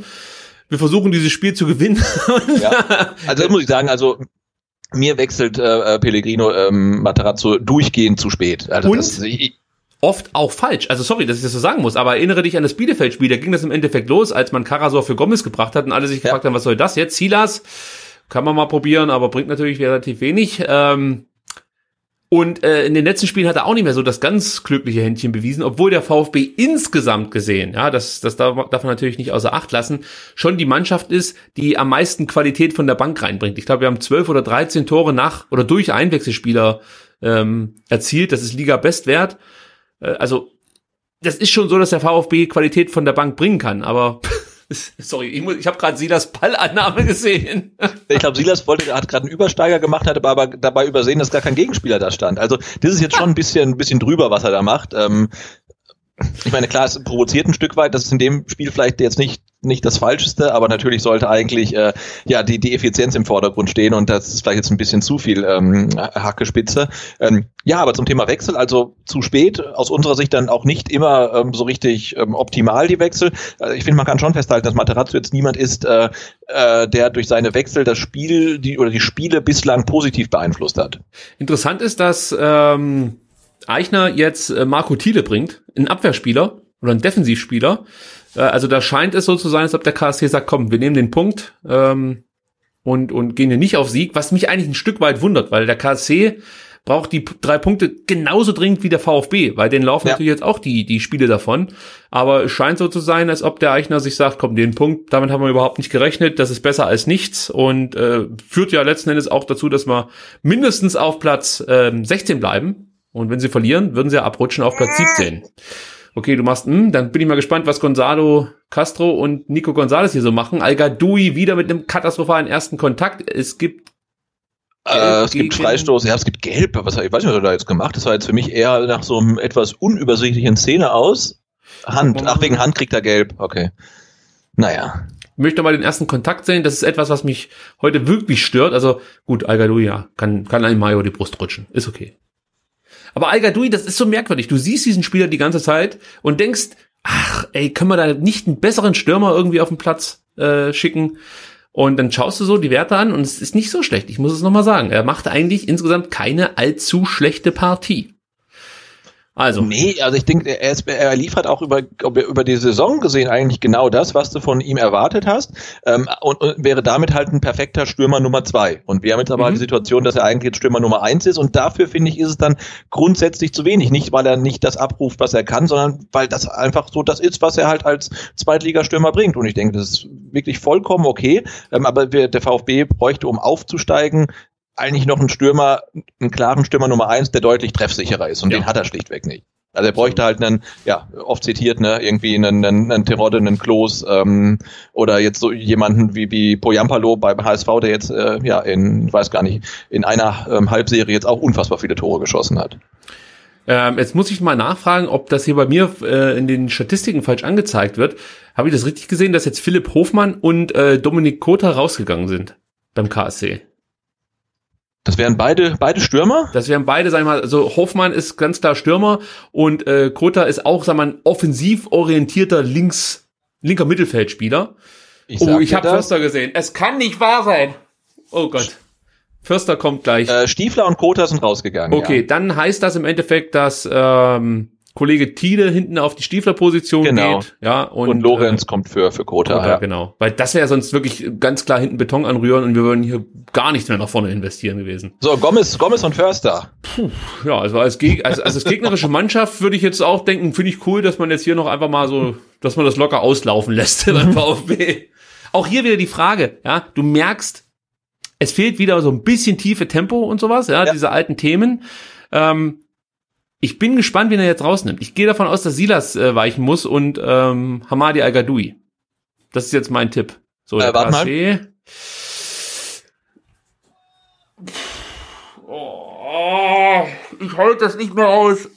wir versuchen dieses Spiel zu gewinnen. [laughs] Ja. Also das muss ich sagen, also mir wechselt äh, äh, Pellegrino ähm, Materazzo durchgehend zu spät. Also Und? das, ich, Oft auch falsch. Also sorry, dass ich das so sagen muss, aber erinnere dich an das Bielefeld-Spiel. Da ging das im Endeffekt los, als man Karasor für Gomez gebracht hat und alle sich Ja. gefragt haben, was soll das jetzt? Silas kann man mal probieren, aber bringt natürlich relativ wenig. Ähm, und äh, in den letzten Spielen hat er auch nicht mehr so das ganz glückliche Händchen bewiesen, obwohl der VfB insgesamt gesehen, ja, das, das darf, darf man natürlich nicht außer Acht lassen, schon die Mannschaft ist, die am meisten Qualität von der Bank reinbringt. Ich glaube, wir haben zwölf oder 13 Tore nach oder durch Einwechselspieler ähm, erzielt. Das ist Liga-Bestwert. Äh, also das ist schon so, dass der VfB Qualität von der Bank bringen kann, aber [laughs] [laughs] sorry, ich, muss- ich habe gerade Silas Ballannahme gesehen. [laughs] ich glaube, Silas wollte, hat gerade einen Übersteiger gemacht, hat aber dabei übersehen, dass gar kein Gegenspieler da stand. Also das ist jetzt schon ein bisschen, ein bisschen drüber, was er da macht. Ähm, ich meine, klar, es provoziert ein Stück weit. Das ist in dem Spiel vielleicht jetzt nicht nicht das Falscheste, aber natürlich sollte eigentlich äh, ja die die Effizienz im Vordergrund stehen und das ist vielleicht jetzt ein bisschen zu viel ähm, Hackespitze. Ähm, ja, aber zum Thema Wechsel, also zu spät, aus unserer Sicht dann auch nicht immer ähm, so richtig ähm, optimal die Wechsel. Also ich finde, man kann schon festhalten, dass Materazzo jetzt niemand ist, äh, äh, der durch seine Wechsel das Spiel die oder die Spiele bislang positiv beeinflusst hat. Interessant ist, dass ähm, Eichner jetzt äh, Marco Thiele bringt, einen Abwehrspieler oder einen Defensivspieler. Äh, also da scheint es so zu sein, als ob der KSC sagt, komm, wir nehmen den Punkt ähm, und, und gehen hier nicht auf Sieg, was mich eigentlich ein Stück weit wundert, weil der KSC braucht die drei Punkte genauso dringend wie der VfB, weil denen laufen Ja. natürlich jetzt auch die, die Spiele davon. Aber es scheint so zu sein, als ob der Eichner sich sagt, komm, den Punkt, damit haben wir überhaupt nicht gerechnet, das ist besser als nichts und äh, führt ja letzten Endes auch dazu, dass wir mindestens auf Platz ähm, 16 bleiben. Und wenn sie verlieren, würden sie abrutschen auf Platz 17. okay, du machst, hm, dann bin ich mal gespannt, was Gonzalo Castro und Nico Gonzalez hier so machen. al wieder mit einem katastrophalen ersten Kontakt. Es gibt äh, es gibt Freistoß, ja, es gibt Gelb. Was, ich weiß nicht, was er da jetzt gemacht Das war jetzt für mich eher nach so einem etwas unübersichtlichen Szene aus. Hand, ach, wegen Hand kriegt er Gelb. Okay. Naja. Ich möchte mal den ersten Kontakt sehen. Das ist etwas, was mich heute wirklich stört. Also gut, al ja, kann, kann ein Mayo die Brust rutschen. Ist okay. Aber al das ist so merkwürdig. Du siehst diesen Spieler die ganze Zeit und denkst, ach, ey, können wir da nicht einen besseren Stürmer irgendwie auf den Platz äh, schicken? Und dann schaust du so die Werte an und es ist nicht so schlecht. Ich muss es nochmal sagen. Er macht eigentlich insgesamt keine allzu schlechte Partie. Also. Nee, also ich denke, er, ist, er liefert auch über, über die Saison gesehen eigentlich genau das, was du von ihm erwartet hast. Ähm, und, und wäre damit halt ein perfekter Stürmer Nummer zwei. Und wir haben jetzt aber mhm. die Situation, dass er eigentlich jetzt Stürmer Nummer eins ist. Und dafür finde ich, ist es dann grundsätzlich zu wenig. Nicht, weil er nicht das abruft, was er kann, sondern weil das einfach so das ist, was er halt als Zweitligastürmer bringt. Und ich denke, das ist wirklich vollkommen okay. Ähm, aber wir, der VfB bräuchte, um aufzusteigen, eigentlich noch einen Stürmer, einen klaren Stürmer Nummer eins, der deutlich treffsicherer ist. Und ja. den hat er schlichtweg nicht. Also er bräuchte halt einen, ja, oft zitiert, ne, irgendwie einen, einen, einen Terodde, einen Klos, ähm, oder jetzt so jemanden wie, wie Poyampalo beim HSV, der jetzt, äh, ja, in, weiß gar nicht, in einer ähm, Halbserie jetzt auch unfassbar viele Tore geschossen hat. Ähm, jetzt muss ich mal nachfragen, ob das hier bei mir äh, in den Statistiken falsch angezeigt wird. Habe ich das richtig gesehen, dass jetzt Philipp Hofmann und äh, Dominik Kota rausgegangen sind beim KSC? Das wären beide, beide Stürmer? Das wären beide, sag ich mal, also Hoffmann ist ganz klar Stürmer und äh, Kota ist auch, sag mal, ein offensiv orientierter links, linker Mittelfeldspieler. Ich oh, ich habe Förster gesehen. Es kann nicht wahr sein. Oh Gott. Förster kommt gleich. Äh, Stiefler und Kota sind rausgegangen. Okay, ja. dann heißt das im Endeffekt, dass ähm, Kollege Tide hinten auf die Stieflerposition genau. geht. Ja, und, und Lorenz äh, kommt für, für Kota. Kota ja. Genau. Weil das wäre sonst wirklich ganz klar hinten Beton anrühren und wir würden hier gar nichts mehr nach vorne investieren gewesen. So, Gomez, Gomez und Förster. Puh, ja, also als, Geg als, als, als gegnerische Mannschaft würde ich jetzt auch denken, finde ich cool, dass man jetzt hier noch einfach mal so, dass man das locker auslaufen lässt [laughs] beim VfB. Auch hier wieder die Frage, ja, du merkst, es fehlt wieder so ein bisschen tiefe Tempo und sowas, ja, ja. diese alten Themen. Ähm, ich bin gespannt, wen er jetzt rausnimmt. Ich gehe davon aus, dass Silas äh, weichen muss und ähm, Hamadi Al-Gadoui. Das ist jetzt mein Tipp. So, äh, warte mal. Oh, ich halte das nicht mehr aus.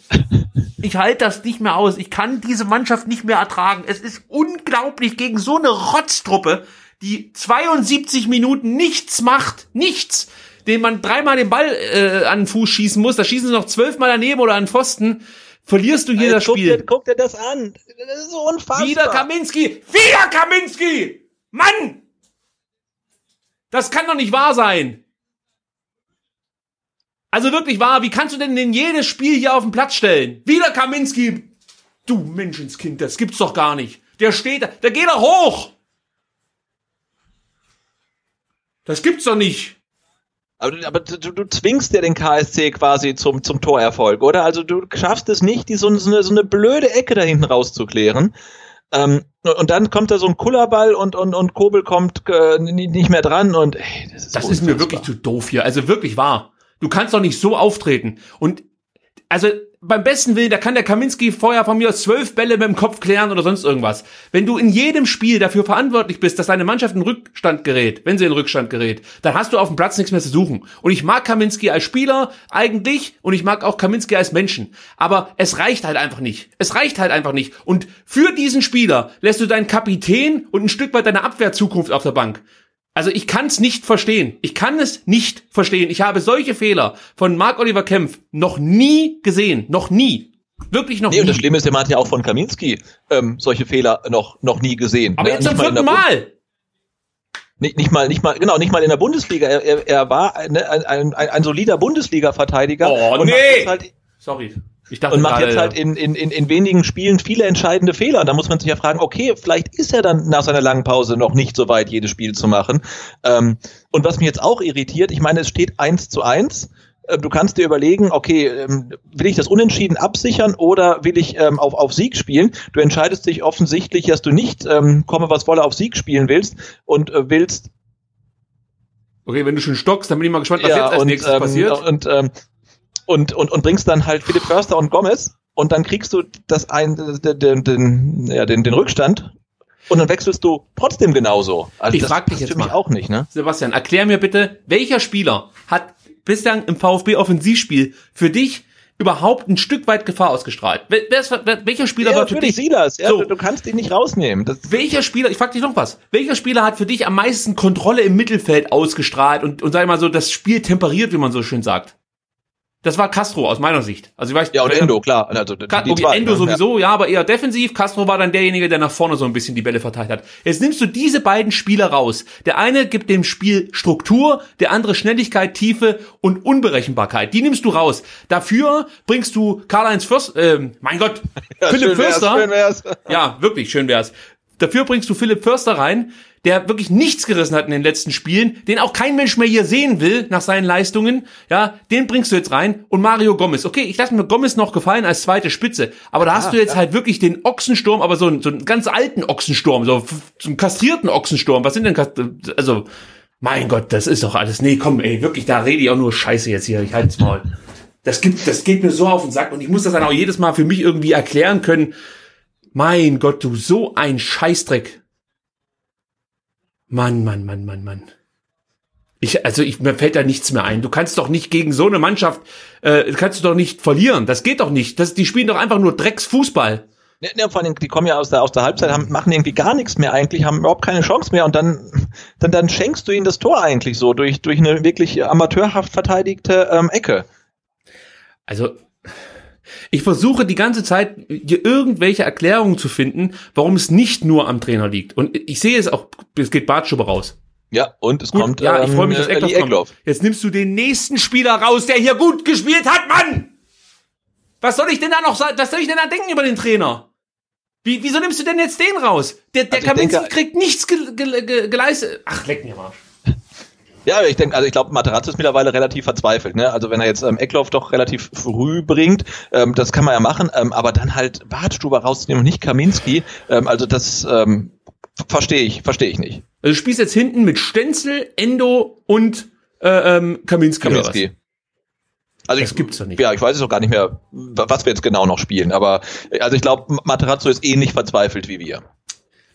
Ich halte das nicht mehr aus. Ich kann diese Mannschaft nicht mehr ertragen. Es ist unglaublich gegen so eine Rotztruppe, die 72 Minuten nichts macht. Nichts den man dreimal den Ball äh, an den Fuß schießen muss, da schießen sie noch zwölfmal daneben oder an den Pfosten, verlierst du hier Alter, das Spiel. Guck dir, guck dir das an. Das ist so unfassbar. Wieder Kaminski! Wieder Kaminski! Mann! Das kann doch nicht wahr sein. Also wirklich wahr, wie kannst du denn in jedes Spiel hier auf den Platz stellen? Wieder Kaminski! Du Menschenskind, das gibt's doch gar nicht. Der steht da, der geht doch hoch! Das gibt's doch nicht. Aber, aber du, du zwingst ja den KSC quasi zum, zum Torerfolg, oder? Also du schaffst es nicht, die so, so, eine, so eine blöde Ecke da hinten rauszuklären. Ähm, und dann kommt da so ein Kullerball und, und, und Kobel kommt äh, nicht mehr dran und ey, das ist, das ist mir wirklich zu doof hier. Also wirklich wahr. Du kannst doch nicht so auftreten. Und also beim besten Willen, da kann der Kaminski vorher von mir zwölf Bälle mit dem Kopf klären oder sonst irgendwas. Wenn du in jedem Spiel dafür verantwortlich bist, dass deine Mannschaft in Rückstand gerät, wenn sie in Rückstand gerät, dann hast du auf dem Platz nichts mehr zu suchen. Und ich mag Kaminski als Spieler eigentlich und ich mag auch Kaminski als Menschen. Aber es reicht halt einfach nicht. Es reicht halt einfach nicht. Und für diesen Spieler lässt du deinen Kapitän und ein Stück weit deine Abwehrzukunft auf der Bank. Also ich kann es nicht verstehen. Ich kann es nicht verstehen. Ich habe solche Fehler von Marc Oliver Kempf noch nie gesehen. Noch nie. Wirklich noch nee, nie. Und das Schlimme ist, der hat ja auch von Kaminski ähm, solche Fehler noch, noch nie gesehen. Aber ja, jetzt zum vierten Mal. Nicht, nicht mal, nicht mal, genau, nicht mal in der Bundesliga. Er, er, er war ein, ein, ein, ein solider Bundesliga-Verteidiger. Oh, nee! Halt, Sorry. Dachte und macht jetzt halt in, in, in, in wenigen Spielen viele entscheidende Fehler. Da muss man sich ja fragen, okay, vielleicht ist er dann nach seiner langen Pause noch nicht so weit, jedes Spiel zu machen. Ähm, und was mich jetzt auch irritiert, ich meine, es steht eins zu eins. Äh, du kannst dir überlegen, okay, ähm, will ich das Unentschieden absichern oder will ich ähm, auf, auf Sieg spielen? Du entscheidest dich offensichtlich, dass du nicht ähm, komme was wolle auf Sieg spielen willst und äh, willst Okay, wenn du schon stockst, dann bin ich mal gespannt, was ja, jetzt als und, nächstes ähm, passiert. Und ähm, und, und, und bringst dann halt Philipp Förster und Gomez und dann kriegst du das ein, den, den, den, ja, den, den Rückstand und dann wechselst du trotzdem genauso. Also ich frage dich jetzt für mich mal. auch nicht, ne? Sebastian, erklär mir bitte, welcher Spieler hat bislang im VfB Offensivspiel für dich überhaupt ein Stück weit Gefahr ausgestrahlt? Wer, wer welcher Spieler Ja, war für natürlich dich? Silas. Ja, So. du, du kannst ihn nicht rausnehmen. Das, Welcher Spieler, ich frag dich noch was, welcher Spieler hat für dich am meisten Kontrolle im Mittelfeld ausgestrahlt und, und sag ich mal so, das Spiel temperiert, wie man so schön sagt? Das war Castro aus meiner Sicht. Also ich weiß, ja, und Endo, klar. Also, die, Ka die okay, zwei, Endo ne? sowieso, ja. aber eher defensiv. Castro war dann derjenige, der nach vorne so ein bisschen die Bälle verteilt hat. Jetzt nimmst du diese beiden Spieler raus. Der eine gibt dem Spiel Struktur, der andere Schnelligkeit, Tiefe und Unberechenbarkeit. Die nimmst du raus. Dafür bringst du Karl-Heinz Fürst, ähm, mein Gott, [laughs] Ja, Philipp schön wär's, Förster. schön wär's. Ja, wirklich, schön wär's. Dafür bringst du Philipp Förster rein, der wirklich nichts gerissen hat in den letzten Spielen, den auch kein Mensch mehr hier sehen will nach seinen Leistungen. Ja, den bringst du jetzt rein und Mario Gomez. Okay, ich lasse mir Gomez noch gefallen als zweite Spitze, aber da hast du jetzt halt wirklich den Ochsensturm, aber so einen, so einen ganz alten Ochsensturm, so, so einen kastrierten Ochsensturm. Was sind denn Kast also mein Gott, das ist doch alles. Nee, komm, ey, wirklich, da rede ich auch nur Scheiße jetzt hier. Ich halt's Maul. Das gibt, das geht mir so auf den Sack und ich muss das dann auch jedes Mal für mich irgendwie erklären können. Mein Gott, du, so ein Scheißdreck. Mann, Mann, Mann, Mann, Mann. Ich, also ich, mir fällt da nichts mehr ein. Du kannst doch nicht gegen so eine Mannschaft, äh, kannst du doch nicht verlieren. Das geht doch nicht. Das, die spielen doch einfach nur Drecksfußball. Ne, ne, vor allem, die kommen ja aus der, aus der Halbzeit, haben, machen irgendwie gar nichts mehr eigentlich, haben überhaupt keine Chance mehr und dann, dann, dann schenkst du ihnen das Tor eigentlich so durch, durch eine wirklich amateurhaft verteidigte ähm, Ecke. Also, ich versuche die ganze Zeit, hier irgendwelche Erklärungen zu finden, warum es nicht nur am Trainer liegt. Und ich sehe es auch, es geht Bartschuber raus. Ja, und es Gut, kommt ja, ich freue mich, dass Eckloff kommt. Jetzt nimmst du den nächsten Spieler raus, der hier gut gespielt hat, Mann! Was soll ich denn da noch sagen? Was soll ich denn da denken über den Trainer? Wie, wieso nimmst du denn jetzt den raus? Der, der Also Kaminski denke- kriegt nichts ge ge ge geleistet. Ach, leck mir mal. Ja, ich denke, also ich glaube, Materazzo ist mittlerweile relativ verzweifelt. Ne? Also wenn er jetzt ähm, Eckloff doch relativ früh bringt, ähm, das kann man ja machen, ähm, aber dann halt Bartstuber rauszunehmen und nicht Kaminski, ähm, also das ähm, verstehe ich, verstehe ich nicht. Also du spielst jetzt hinten mit Stenzel, Endo und äh, ähm, Kaminski, oder Kaminski. was? Also Das ich, gibt's doch nicht. Ja, ich weiß es auch gar nicht mehr, was wir jetzt genau noch spielen, aber äh, also ich glaube, Materazzo ist ähnlich verzweifelt wie wir.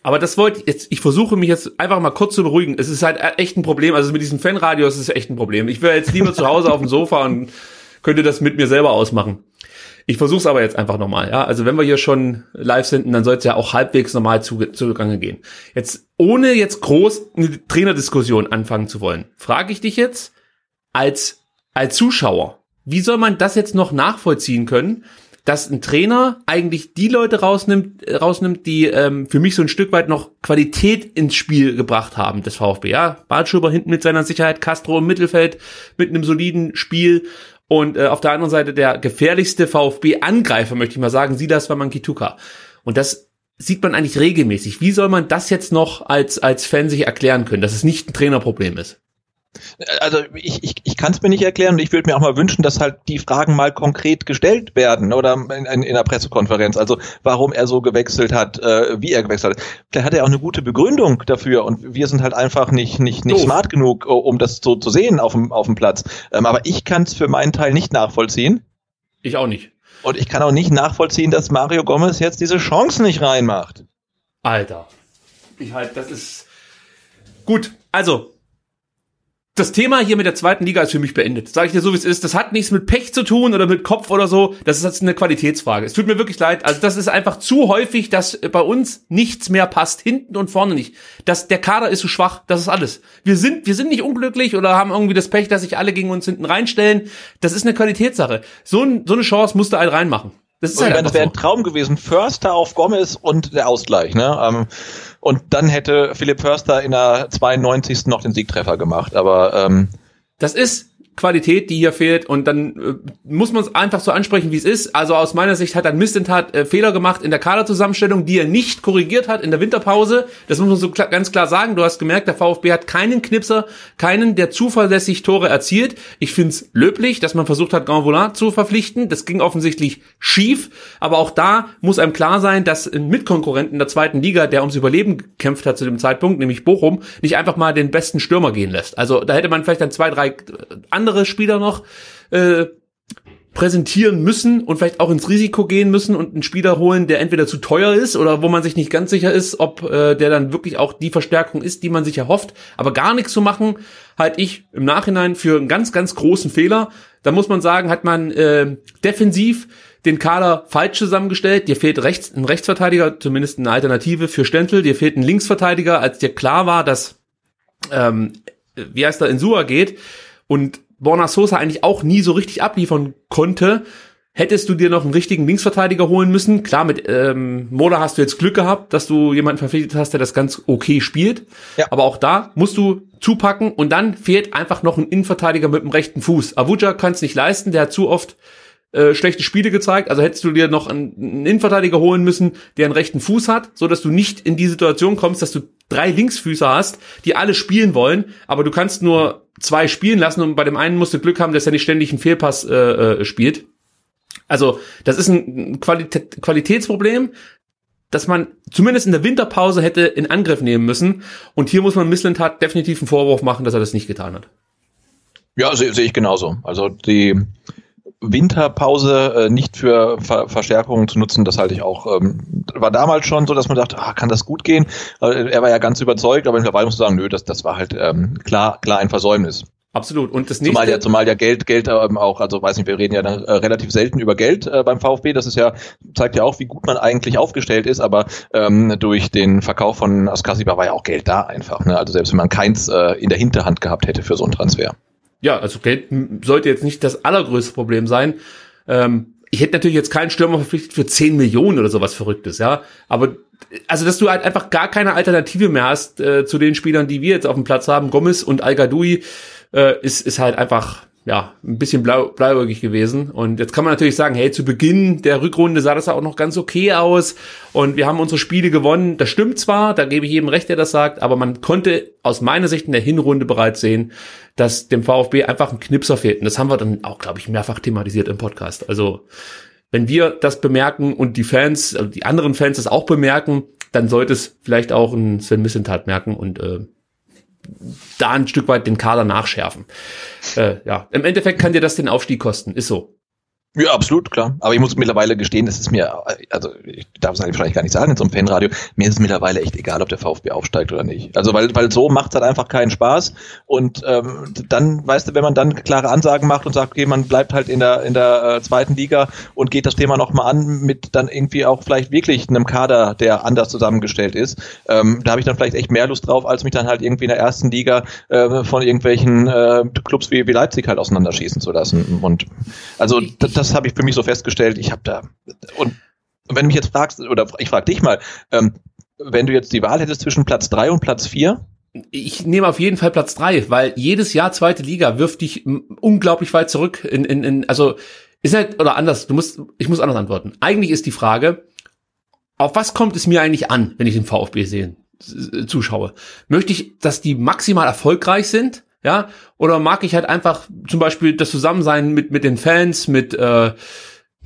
Aber das wollte ich jetzt, ich versuche mich jetzt einfach mal kurz zu beruhigen. Es ist halt echt ein Problem. Also mit diesem Fanradio ist es echt ein Problem. Ich wäre jetzt lieber zu Hause auf dem Sofa und könnte das mit mir selber ausmachen. Ich versuche es aber jetzt einfach nochmal. Ja? Also wenn wir hier schon live sind, dann soll es ja auch halbwegs normal zu, zugange gehen. Jetzt, ohne jetzt groß eine Trainerdiskussion anfangen zu wollen, frage ich dich jetzt als, als Zuschauer, wie soll man das jetzt noch nachvollziehen können, dass ein Trainer eigentlich die Leute rausnimmt, äh, rausnimmt, die ähm, für mich so ein Stück weit noch Qualität ins Spiel gebracht haben des VfB. Ja, Bartschuber hinten mit seiner Sicherheit, Castro im Mittelfeld mit einem soliden Spiel und äh, auf der anderen Seite der gefährlichste VfB-Angreifer, möchte ich mal sagen, Silas Wamankituka. Und das sieht man eigentlich regelmäßig. Wie soll man das jetzt noch als, als Fan sich erklären können, dass es nicht ein Trainerproblem ist? Also ich, ich, ich kann es mir nicht erklären und ich würde mir auch mal wünschen, dass halt die Fragen mal konkret gestellt werden oder in, in, in der Pressekonferenz. Also warum er so gewechselt hat, äh, wie er gewechselt hat. Vielleicht hat er auch eine gute Begründung dafür und wir sind halt einfach nicht, nicht, nicht Doof. smart genug, um das so zu sehen auf dem, auf dem Platz. Ähm, aber ich kann es für meinen Teil nicht nachvollziehen. Ich auch nicht. Und ich kann auch nicht nachvollziehen, dass Mario Gomez jetzt diese Chance nicht reinmacht. Alter. Ich halt, das ist gut. Also, das Thema hier mit der zweiten Liga ist für mich beendet. Sag ich dir so, wie es ist. Das hat nichts mit Pech zu tun oder mit Kopf oder so. Das ist jetzt eine Qualitätsfrage. Es tut mir wirklich leid. Also das ist einfach zu häufig, dass bei uns nichts mehr passt. Hinten und vorne nicht. Das, der Kader ist so schwach. Das ist alles. Wir sind, wir sind nicht unglücklich oder haben irgendwie das Pech, dass sich alle gegen uns hinten reinstellen. Das ist eine Qualitätssache. So, ein, so eine Chance musste halt reinmachen. Das ist Und halt wäre so. ein Traum gewesen. Förster auf Gomez und der Ausgleich. Ne? Ähm, und dann hätte Philipp Förster in der 92. noch den Siegtreffer gemacht. Aber ähm, Das ist Qualität, die hier fehlt und dann äh, muss man es einfach so ansprechen, wie es ist. Also aus meiner Sicht hat ein Mistintat äh, Fehler gemacht in der Kaderzusammenstellung, die er nicht korrigiert hat in der Winterpause. Das muss man so klar, ganz klar sagen. Du hast gemerkt, der VfB hat keinen Knipser, keinen, der zuverlässig Tore erzielt. Ich find's löblich, dass man versucht hat, Grand zu verpflichten. Das ging offensichtlich schief, aber auch da muss einem klar sein, dass ein Mitkonkurrent in der zweiten Liga, der ums Überleben gekämpft hat zu dem Zeitpunkt, nämlich Bochum, nicht einfach mal den besten Stürmer gehen lässt. Also da hätte man vielleicht dann zwei, drei andere Spieler noch äh, präsentieren müssen und vielleicht auch ins Risiko gehen müssen und einen Spieler holen, der entweder zu teuer ist oder wo man sich nicht ganz sicher ist, ob äh, der dann wirklich auch die Verstärkung ist, die man sich erhofft. Aber gar nichts zu machen, halte ich im Nachhinein für einen ganz, ganz großen Fehler. Da muss man sagen, hat man äh, defensiv den Kader falsch zusammengestellt. Dir fehlt rechts, ein Rechtsverteidiger, zumindest eine Alternative für Stentel. Dir fehlt ein Linksverteidiger, als dir klar war, dass ähm, wie heißt der, Insua geht und Borna Sosa eigentlich auch nie so richtig abliefern konnte, hättest du dir noch einen richtigen Linksverteidiger holen müssen. Klar, mit ähm, Mola hast du jetzt Glück gehabt, dass du jemanden verpflichtet hast, der das ganz okay spielt. Ja. Aber auch da musst du zupacken und dann fehlt einfach noch ein Innenverteidiger mit dem rechten Fuß. Avuja kann es nicht leisten, der hat zu oft äh, schlechte Spiele gezeigt. Also hättest du dir noch einen, einen Innenverteidiger holen müssen, der einen rechten Fuß hat, so dass du nicht in die Situation kommst, dass du drei Linksfüßer hast, die alle spielen wollen, aber du kannst nur zwei spielen lassen und bei dem einen musst Glück haben, dass er nicht ständig einen Fehlpass äh, äh, spielt. Also das ist ein Qualität, Qualitätsproblem, dass man zumindest in der Winterpause hätte in Angriff nehmen müssen. Und hier muss man Misslintat definitiv einen Vorwurf machen, dass er das nicht getan hat. Ja, sehe seh ich genauso. Also die Winterpause äh, nicht für Ver Verstärkungen zu nutzen, das halte ich auch. Ähm, war damals schon so, dass man dachte, ah, kann das gut gehen? Äh, er war ja ganz überzeugt, aber mittlerweile muss man sagen, nö, das, das war halt ähm, klar, klar ein Versäumnis. Absolut. Und das nächste. Zumal ja, zumal ja Geld, Geld ähm, auch, also weiß nicht, wir reden ja dann, äh, relativ selten über Geld äh, beim VfB. Das ist ja, zeigt ja auch, wie gut man eigentlich aufgestellt ist, aber ähm, durch den Verkauf von Askasiba war ja auch Geld da einfach. Ne? Also selbst wenn man keins äh, in der Hinterhand gehabt hätte für so einen Transfer ja, also Geld sollte jetzt nicht das allergrößte Problem sein. Ähm, ich hätte natürlich jetzt keinen Stürmer verpflichtet für 10 Millionen oder sowas Verrücktes, ja. Aber also, dass du halt einfach gar keine Alternative mehr hast äh, zu den Spielern, die wir jetzt auf dem Platz haben, Gomez und Al Gadoui, äh, ist, ist halt einfach ja, ein bisschen blau, blauäugig gewesen. Und jetzt kann man natürlich sagen, hey, zu Beginn der Rückrunde sah das auch noch ganz okay aus und wir haben unsere Spiele gewonnen. Das stimmt zwar, da gebe ich jedem recht, der das sagt, aber man konnte aus meiner Sicht in der Hinrunde bereits sehen, dass dem VfB einfach ein Knipser fehlt. Und das haben wir dann auch, glaube ich, mehrfach thematisiert im Podcast. Also, wenn wir das bemerken und die Fans, also die anderen Fans das auch bemerken, dann sollte es vielleicht auch ein Sven Missentat merken und äh, da ein Stück weit den Kader nachschärfen. Äh, ja, im Endeffekt kann dir das den Aufstieg kosten, ist so. Ja, absolut, klar. Aber ich muss mittlerweile gestehen, das ist mir, also ich darf es eigentlich vielleicht gar nicht sagen in so einem Fanradio, mir ist es mittlerweile echt egal, ob der VfB aufsteigt oder nicht. Also weil, weil so macht es halt einfach keinen Spaß. Und ähm, dann, weißt du, wenn man dann klare Ansagen macht und sagt, okay, man bleibt halt in der in der äh, zweiten Liga und geht das Thema nochmal an mit dann irgendwie auch vielleicht wirklich einem Kader, der anders zusammengestellt ist, ähm, da habe ich dann vielleicht echt mehr Lust drauf, als mich dann halt irgendwie in der ersten Liga äh, von irgendwelchen äh, Clubs wie, wie Leipzig halt auseinanderschießen zu lassen. Und also das das habe ich für mich so festgestellt. Ich habe da und wenn du mich jetzt fragst oder ich frage dich mal, ähm, wenn du jetzt die Wahl hättest zwischen Platz drei und Platz vier, ich nehme auf jeden Fall Platz drei, weil jedes Jahr zweite Liga wirft dich unglaublich weit zurück in, in, in also ist halt oder anders, du musst ich muss anders antworten. Eigentlich ist die Frage, auf was kommt es mir eigentlich an, wenn ich den VfB sehen zuschaue? Möchte ich, dass die maximal erfolgreich sind? Ja, oder mag ich halt einfach zum Beispiel das Zusammensein mit, mit den Fans, mit, äh,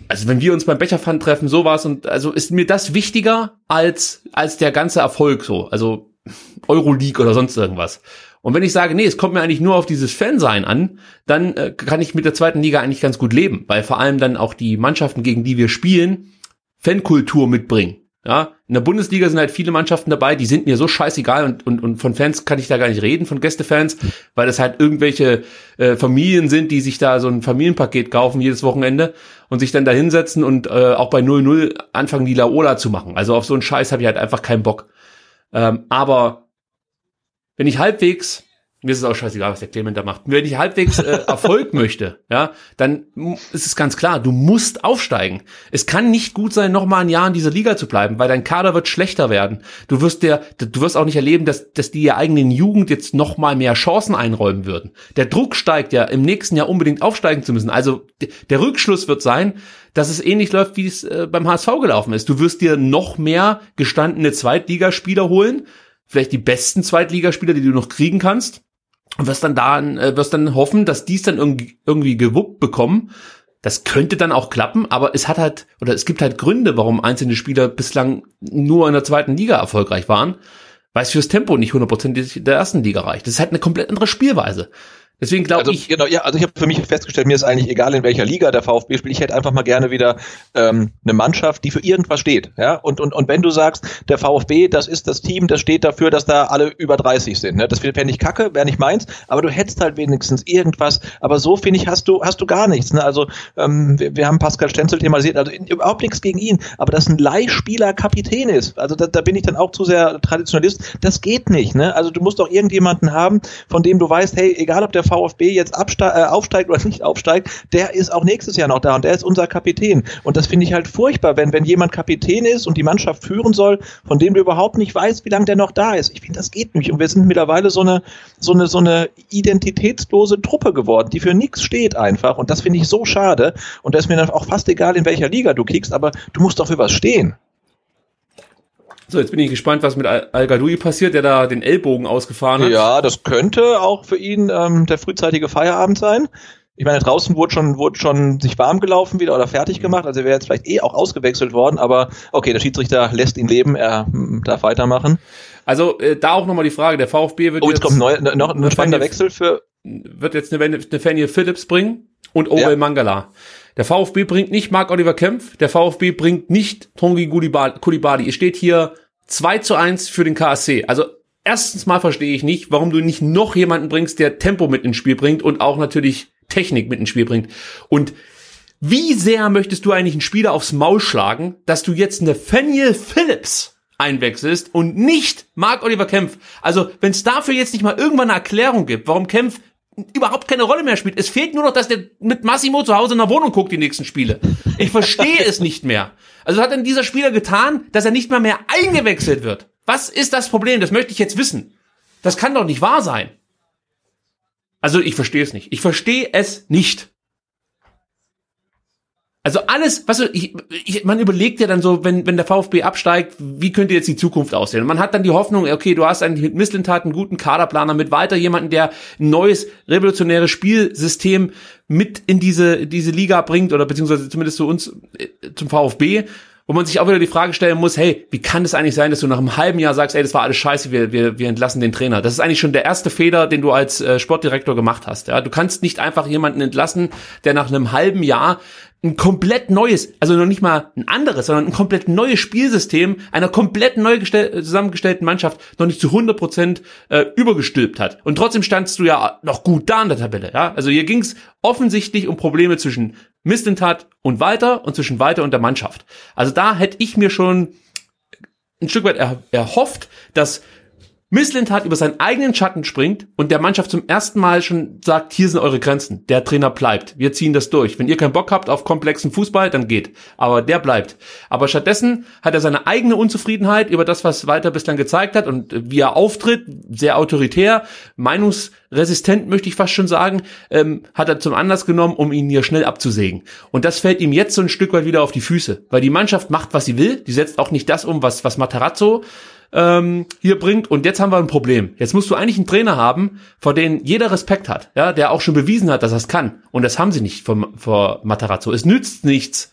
also wenn wir uns beim Becherpfand treffen, sowas und also ist mir das wichtiger als, als der ganze Erfolg so, also Euroleague oder sonst irgendwas. Und wenn ich sage, nee, es kommt mir eigentlich nur auf dieses Fansein an, dann äh, kann ich mit der zweiten Liga eigentlich ganz gut leben, weil vor allem dann auch die Mannschaften, gegen die wir spielen, Fankultur mitbringen. Ja, in der Bundesliga sind halt viele Mannschaften dabei, die sind mir so scheißegal und, und, und von Fans kann ich da gar nicht reden, von Gästefans, weil das halt irgendwelche äh, Familien sind, die sich da so ein Familienpaket kaufen jedes Wochenende und sich dann da hinsetzen und äh, auch bei 0-0 anfangen, die Laola zu machen. Also auf so einen Scheiß habe ich halt einfach keinen Bock. Ähm, aber wenn ich halbwegs mir ist es auch scheißegal, was der Clement da macht. Wenn ich halbwegs äh, [laughs] Erfolg möchte, ja, dann ist es ganz klar, du musst aufsteigen. Es kann nicht gut sein, noch mal ein Jahr in dieser Liga zu bleiben, weil dein Kader wird schlechter werden. Du wirst der, du wirst auch nicht erleben, dass, dass die eigenen Jugend jetzt noch mal mehr Chancen einräumen würden. Der Druck steigt ja, im nächsten Jahr unbedingt aufsteigen zu müssen. Also der Rückschluss wird sein, dass es ähnlich läuft, wie es äh, beim HSV gelaufen ist. Du wirst dir noch mehr gestandene Zweitligaspieler holen, vielleicht die besten Zweitligaspieler, die du noch kriegen kannst und wirst dann da, äh, wirst dann hoffen, dass die es dann irgendwie, irgendwie gewuppt bekommen. Das könnte dann auch klappen, aber es hat halt, oder es gibt halt Gründe, warum einzelne Spieler bislang nur in der zweiten Liga erfolgreich waren, weil es fürs Tempo nicht hundertprozentig der ersten Liga reicht. Das ist halt eine komplett andere Spielweise. Deswegen glaube also, ich. Genau, ja, also ich habe für mich festgestellt, mir ist eigentlich egal, in welcher Liga der VfB spielt. Ich hätte einfach mal gerne wieder ähm, eine Mannschaft, die für irgendwas steht. Ja? Und, und, und wenn du sagst, der VfB, das ist das Team, das steht dafür, dass da alle über 30 sind. Ne? Das wäre nicht kacke, wäre nicht meins, aber du hättest halt wenigstens irgendwas. Aber so, finde ich, hast du, hast du gar nichts. Ne? Also ähm, wir, wir haben Pascal Stenzel thematisiert, also überhaupt nichts gegen ihn, aber dass ein Leihspieler Kapitän ist, also da, da bin ich dann auch zu sehr Traditionalist, das geht nicht. Ne? Also du musst doch irgendjemanden haben, von dem du weißt, hey, egal ob der VfB jetzt äh, aufsteigt oder nicht aufsteigt, der ist auch nächstes Jahr noch da und der ist unser Kapitän. Und das finde ich halt furchtbar, wenn, wenn jemand Kapitän ist und die Mannschaft führen soll, von dem du überhaupt nicht weißt, wie lange der noch da ist. Ich finde, das geht nicht. Und wir sind mittlerweile so eine, so eine, so eine identitätslose Truppe geworden, die für nichts steht einfach. Und das finde ich so schade. Und da ist mir dann auch fast egal, in welcher Liga du kickst, aber du musst doch für was stehen. So, jetzt bin ich gespannt, was mit Al-Gadoui passiert, der da den Ellbogen ausgefahren hat. Ja, das könnte auch für ihn ähm, der frühzeitige Feierabend sein. Ich meine, draußen wurde schon, wurde schon sich warm gelaufen wieder oder fertig gemacht. Also er wäre jetzt vielleicht eh auch ausgewechselt worden, aber okay, der Schiedsrichter lässt ihn leben, er hm, darf weitermachen. Also äh, da auch nochmal die Frage, der VfB wird oh, jetzt, jetzt kommt neu, noch ein spannender Wechsel für wird jetzt eine Nathaniel Phillips bringen und Orel ja. Mangala. Der VfB bringt nicht Marc-Oliver Kempf, der VfB bringt nicht Tongi Kulibali. Es steht hier 2 zu 1 für den KSC. Also erstens mal verstehe ich nicht, warum du nicht noch jemanden bringst, der Tempo mit ins Spiel bringt und auch natürlich Technik mit ins Spiel bringt. Und wie sehr möchtest du eigentlich einen Spieler aufs Maul schlagen, dass du jetzt Nathaniel Phillips einwechselst und nicht Marc Oliver Kempf? Also, wenn es dafür jetzt nicht mal irgendwann eine Erklärung gibt, warum Kempf überhaupt keine Rolle mehr spielt. Es fehlt nur noch, dass der mit Massimo zu Hause in der Wohnung guckt, die nächsten Spiele. Ich verstehe es nicht mehr. Also hat denn dieser Spieler getan, dass er nicht mal mehr eingewechselt wird? Was ist das Problem? Das möchte ich jetzt wissen. Das kann doch nicht wahr sein. Also ich verstehe es nicht. Ich verstehe es nicht. Also alles, was du, ich, ich, man überlegt ja dann so, wenn, wenn der VfB absteigt, wie könnte jetzt die Zukunft aussehen? Man hat dann die Hoffnung, okay, du hast eigentlich mit Misslintat einen guten Kaderplaner mit weiter jemanden, der ein neues revolutionäres Spielsystem mit in diese, diese Liga bringt oder beziehungsweise zumindest zu uns, äh, zum VfB wo man sich auch wieder die Frage stellen muss, hey, wie kann es eigentlich sein, dass du nach einem halben Jahr sagst, ey, das war alles scheiße, wir, wir, wir entlassen den Trainer. Das ist eigentlich schon der erste Fehler, den du als äh, Sportdirektor gemacht hast. Ja? Du kannst nicht einfach jemanden entlassen, der nach einem halben Jahr ein komplett neues, also noch nicht mal ein anderes, sondern ein komplett neues Spielsystem einer komplett neu zusammengestellten Mannschaft noch nicht zu 100 Prozent äh, übergestülpt hat. Und trotzdem standst du ja noch gut da in der Tabelle. Ja? Also hier ging es offensichtlich um Probleme zwischen Mistentat und Walter und zwischen Walter und der Mannschaft. Also da hätte ich mir schon ein Stück weit er, erhofft, dass Misslintat über seinen eigenen Schatten springt und der Mannschaft zum ersten Mal schon sagt, hier sind eure Grenzen. Der Trainer bleibt. Wir ziehen das durch. Wenn ihr keinen Bock habt auf komplexen Fußball, dann geht. Aber der bleibt. Aber stattdessen hat er seine eigene Unzufriedenheit über das, was Walter bislang gezeigt hat und wie er auftritt, sehr autoritär, meinungsresistent, möchte ich fast schon sagen, ähm, hat er zum Anlass genommen, um ihn hier schnell abzusägen. Und das fällt ihm jetzt so ein Stück weit wieder auf die Füße. Weil die Mannschaft macht, was sie will. Die setzt auch nicht das um, was, was Matarazzo ähm, hier bringt. Und jetzt haben wir ein Problem. Jetzt musst du eigentlich einen Trainer haben, vor dem jeder Respekt hat, ja, der auch schon bewiesen hat, dass er kann. Und das haben sie nicht vor, vor Matarazzo. Es nützt nichts,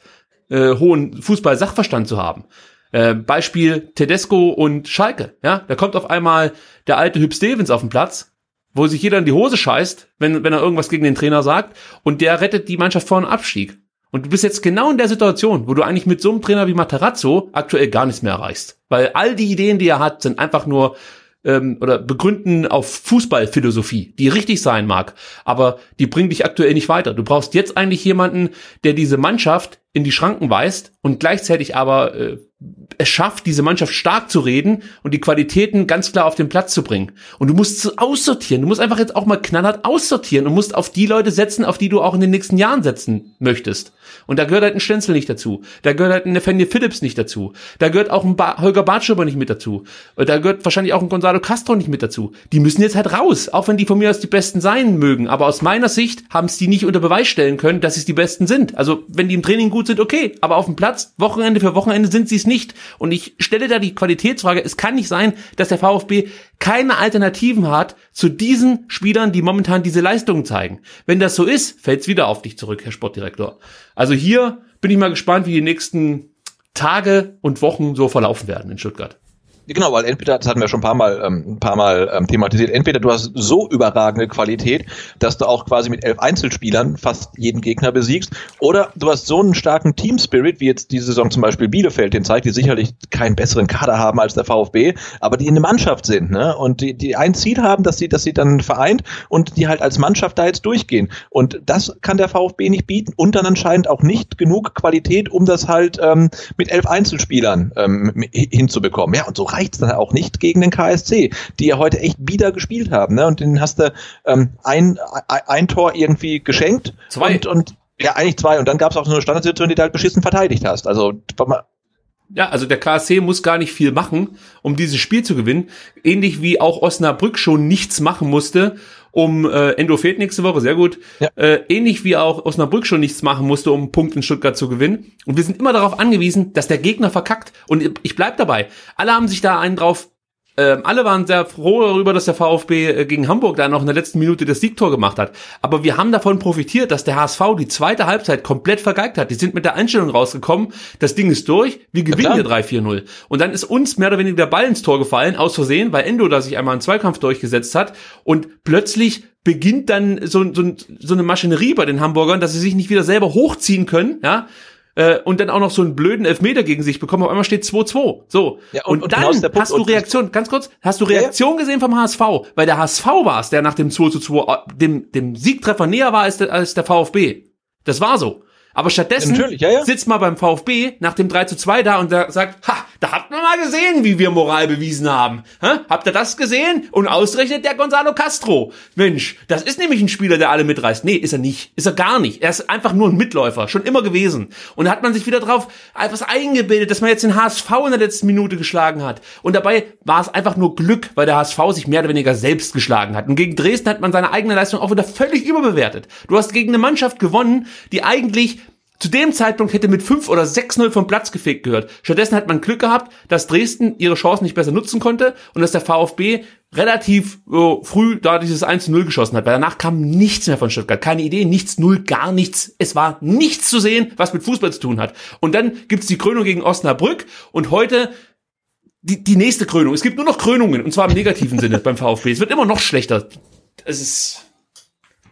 äh, hohen Fußball-Sachverstand zu haben. Äh, Beispiel Tedesco und Schalke. Ja, da kommt auf einmal der alte Hüb Stevens auf den Platz, wo sich jeder in die Hose scheißt, wenn, wenn er irgendwas gegen den Trainer sagt, und der rettet die Mannschaft vor einem Abstieg. Und du bist jetzt genau in der Situation, wo du eigentlich mit so einem Trainer wie Materazzo aktuell gar nichts mehr erreichst. Weil all die Ideen, die er hat, sind einfach nur ähm, oder begründen auf Fußballphilosophie, die richtig sein mag, aber die bringen dich aktuell nicht weiter. Du brauchst jetzt eigentlich jemanden, der diese Mannschaft in die Schranken weist und gleichzeitig aber äh, es schafft, diese Mannschaft stark zu reden und die Qualitäten ganz klar auf den Platz zu bringen. Und du musst aussortieren. Du musst einfach jetzt auch mal knallhart aussortieren und musst auf die Leute setzen, auf die du auch in den nächsten Jahren setzen möchtest. Und da gehört halt ein Stenzel nicht dazu. Da gehört halt ein Nathaniel Phillips nicht dazu. Da gehört auch ein ba Holger Bartschuber nicht mit dazu. Und da gehört wahrscheinlich auch ein Gonzalo Castro nicht mit dazu. Die müssen jetzt halt raus, auch wenn die von mir aus die Besten sein mögen. Aber aus meiner Sicht haben es die nicht unter Beweis stellen können, dass es die Besten sind. Also wenn die im Training gut sind, okay. Aber auf dem Platz, Wochenende für Wochenende sind sie es nicht. Und ich stelle da die Qualitätsfrage, es kann nicht sein, dass der VfB keine Alternativen hat zu diesen Spielern, die momentan diese Leistungen zeigen. Wenn das so ist, fällt es wieder auf dich zurück, Herr Sportdirektor. Also hier bin ich mal gespannt, wie die nächsten Tage und Wochen so verlaufen werden in Stuttgart. Genau, weil entweder, das hatten wir schon ein paar Mal, ähm, ein paar Mal ähm, thematisiert, entweder du hast so überragende Qualität, dass du auch quasi mit elf Einzelspielern fast jeden Gegner besiegst, oder du hast so einen starken Team-Spirit, wie jetzt diese Saison zum Beispiel Bielefeld den zeigt, die sicherlich keinen besseren Kader haben als der VfB, aber die in eine Mannschaft sind, ne? Und die, die ein Ziel haben, dass sie, dass sie dann vereint und die halt als Mannschaft da jetzt durchgehen. Und das kann der VfB nicht bieten und dann anscheinend auch nicht genug Qualität, um das halt ähm, mit elf Einzelspielern ähm, hinzubekommen. Ja, und so reicht's dann auch nicht gegen den KSC, die ja heute echt bieder gespielt haben. Ne? Und den hast du ähm, ein, ein, Tor irgendwie geschenkt. Zwei. Und, und ja, eigentlich zwei. Und dann gab's auch so eine Standardsituation, die du halt beschissen verteidigt hast. Also ja, also der KSC muss gar nicht viel machen, um dieses Spiel zu gewinnen. Ähnlich wie auch Osnabrück schon nichts machen musste, um äh, Endo fehlt nächste Woche, sehr gut. Ja. Äh, ähnlich wie auch Osnabrück schon nichts machen musste, um einen Punkt in Stuttgart zu gewinnen. Und wir sind immer darauf angewiesen, dass der Gegner verkackt. Und ich bleib dabei. Alle haben sich da einen drauf ähm, alle waren sehr froh darüber, dass der VfB äh, gegen Hamburg da noch in der letzten Minute das Siegtor gemacht hat. Aber wir haben davon profitiert, dass der HSV die zweite Halbzeit komplett vergeigt hat. Die sind mit der Einstellung rausgekommen, das Ding ist durch, wir gewinnen hier 3-4-0. Und dann ist uns mehr oder weniger der Ball ins Tor gefallen, aus Versehen, weil Endo da sich einmal einen Zweikampf durchgesetzt hat. Und plötzlich beginnt dann so, so, so eine Maschinerie bei den Hamburgern, dass sie sich nicht wieder selber hochziehen können, ja, äh, und dann auch noch so einen blöden Elfmeter gegen sich bekommen. Auf einmal steht 2-2. So. Ja, und, und- und dann genau hast du Reaktion, ganz kurz, hast du Ja, ja. Reaktion gesehen vom HSV, weil der HSV war es, der nach dem 2 zu 2 äh, dem, dem Siegtreffer näher war als der, als der VfB. Das war so. Aber stattdessen ja, ja. sitzt mal beim VfB nach dem 3 zu 2 da und da sagt, ha, da habt ihr mal gesehen, wie wir Moral bewiesen haben. Hä? Habt ihr das gesehen? Und ausgerechnet der Gonzalo Castro. Mensch, das ist nämlich ein Spieler, der alle mitreißt. Nee, ist er nicht. Ist er gar nicht. Er ist einfach nur ein Mitläufer. Schon immer gewesen. Und da hat man sich wieder drauf etwas eingebildet, dass man jetzt den HSV in der letzten Minute geschlagen hat. Und dabei war es einfach nur Glück, weil der HSV sich mehr oder weniger selbst geschlagen hat. Und gegen Dresden hat man seine eigene Leistung auch wieder völlig überbewertet. Du hast gegen eine Mannschaft gewonnen, die eigentlich zu dem Zeitpunkt hätte mit 5 oder 6-0 vom Platz gefegt gehört. Stattdessen hat man Glück gehabt, dass Dresden ihre Chancen nicht besser nutzen konnte und dass der VfB relativ äh, früh da dieses 1-0 geschossen hat, weil danach kam nichts mehr von Stuttgart. Keine Idee, nichts, null, gar nichts. Es war nichts zu sehen, was mit Fußball zu tun hat. Und dann gibt's die Krönung gegen Osnabrück und heute die, die nächste Krönung. Es gibt nur noch Krönungen und zwar im negativen Sinne [laughs] beim VfB. Es wird immer noch schlechter. Es ist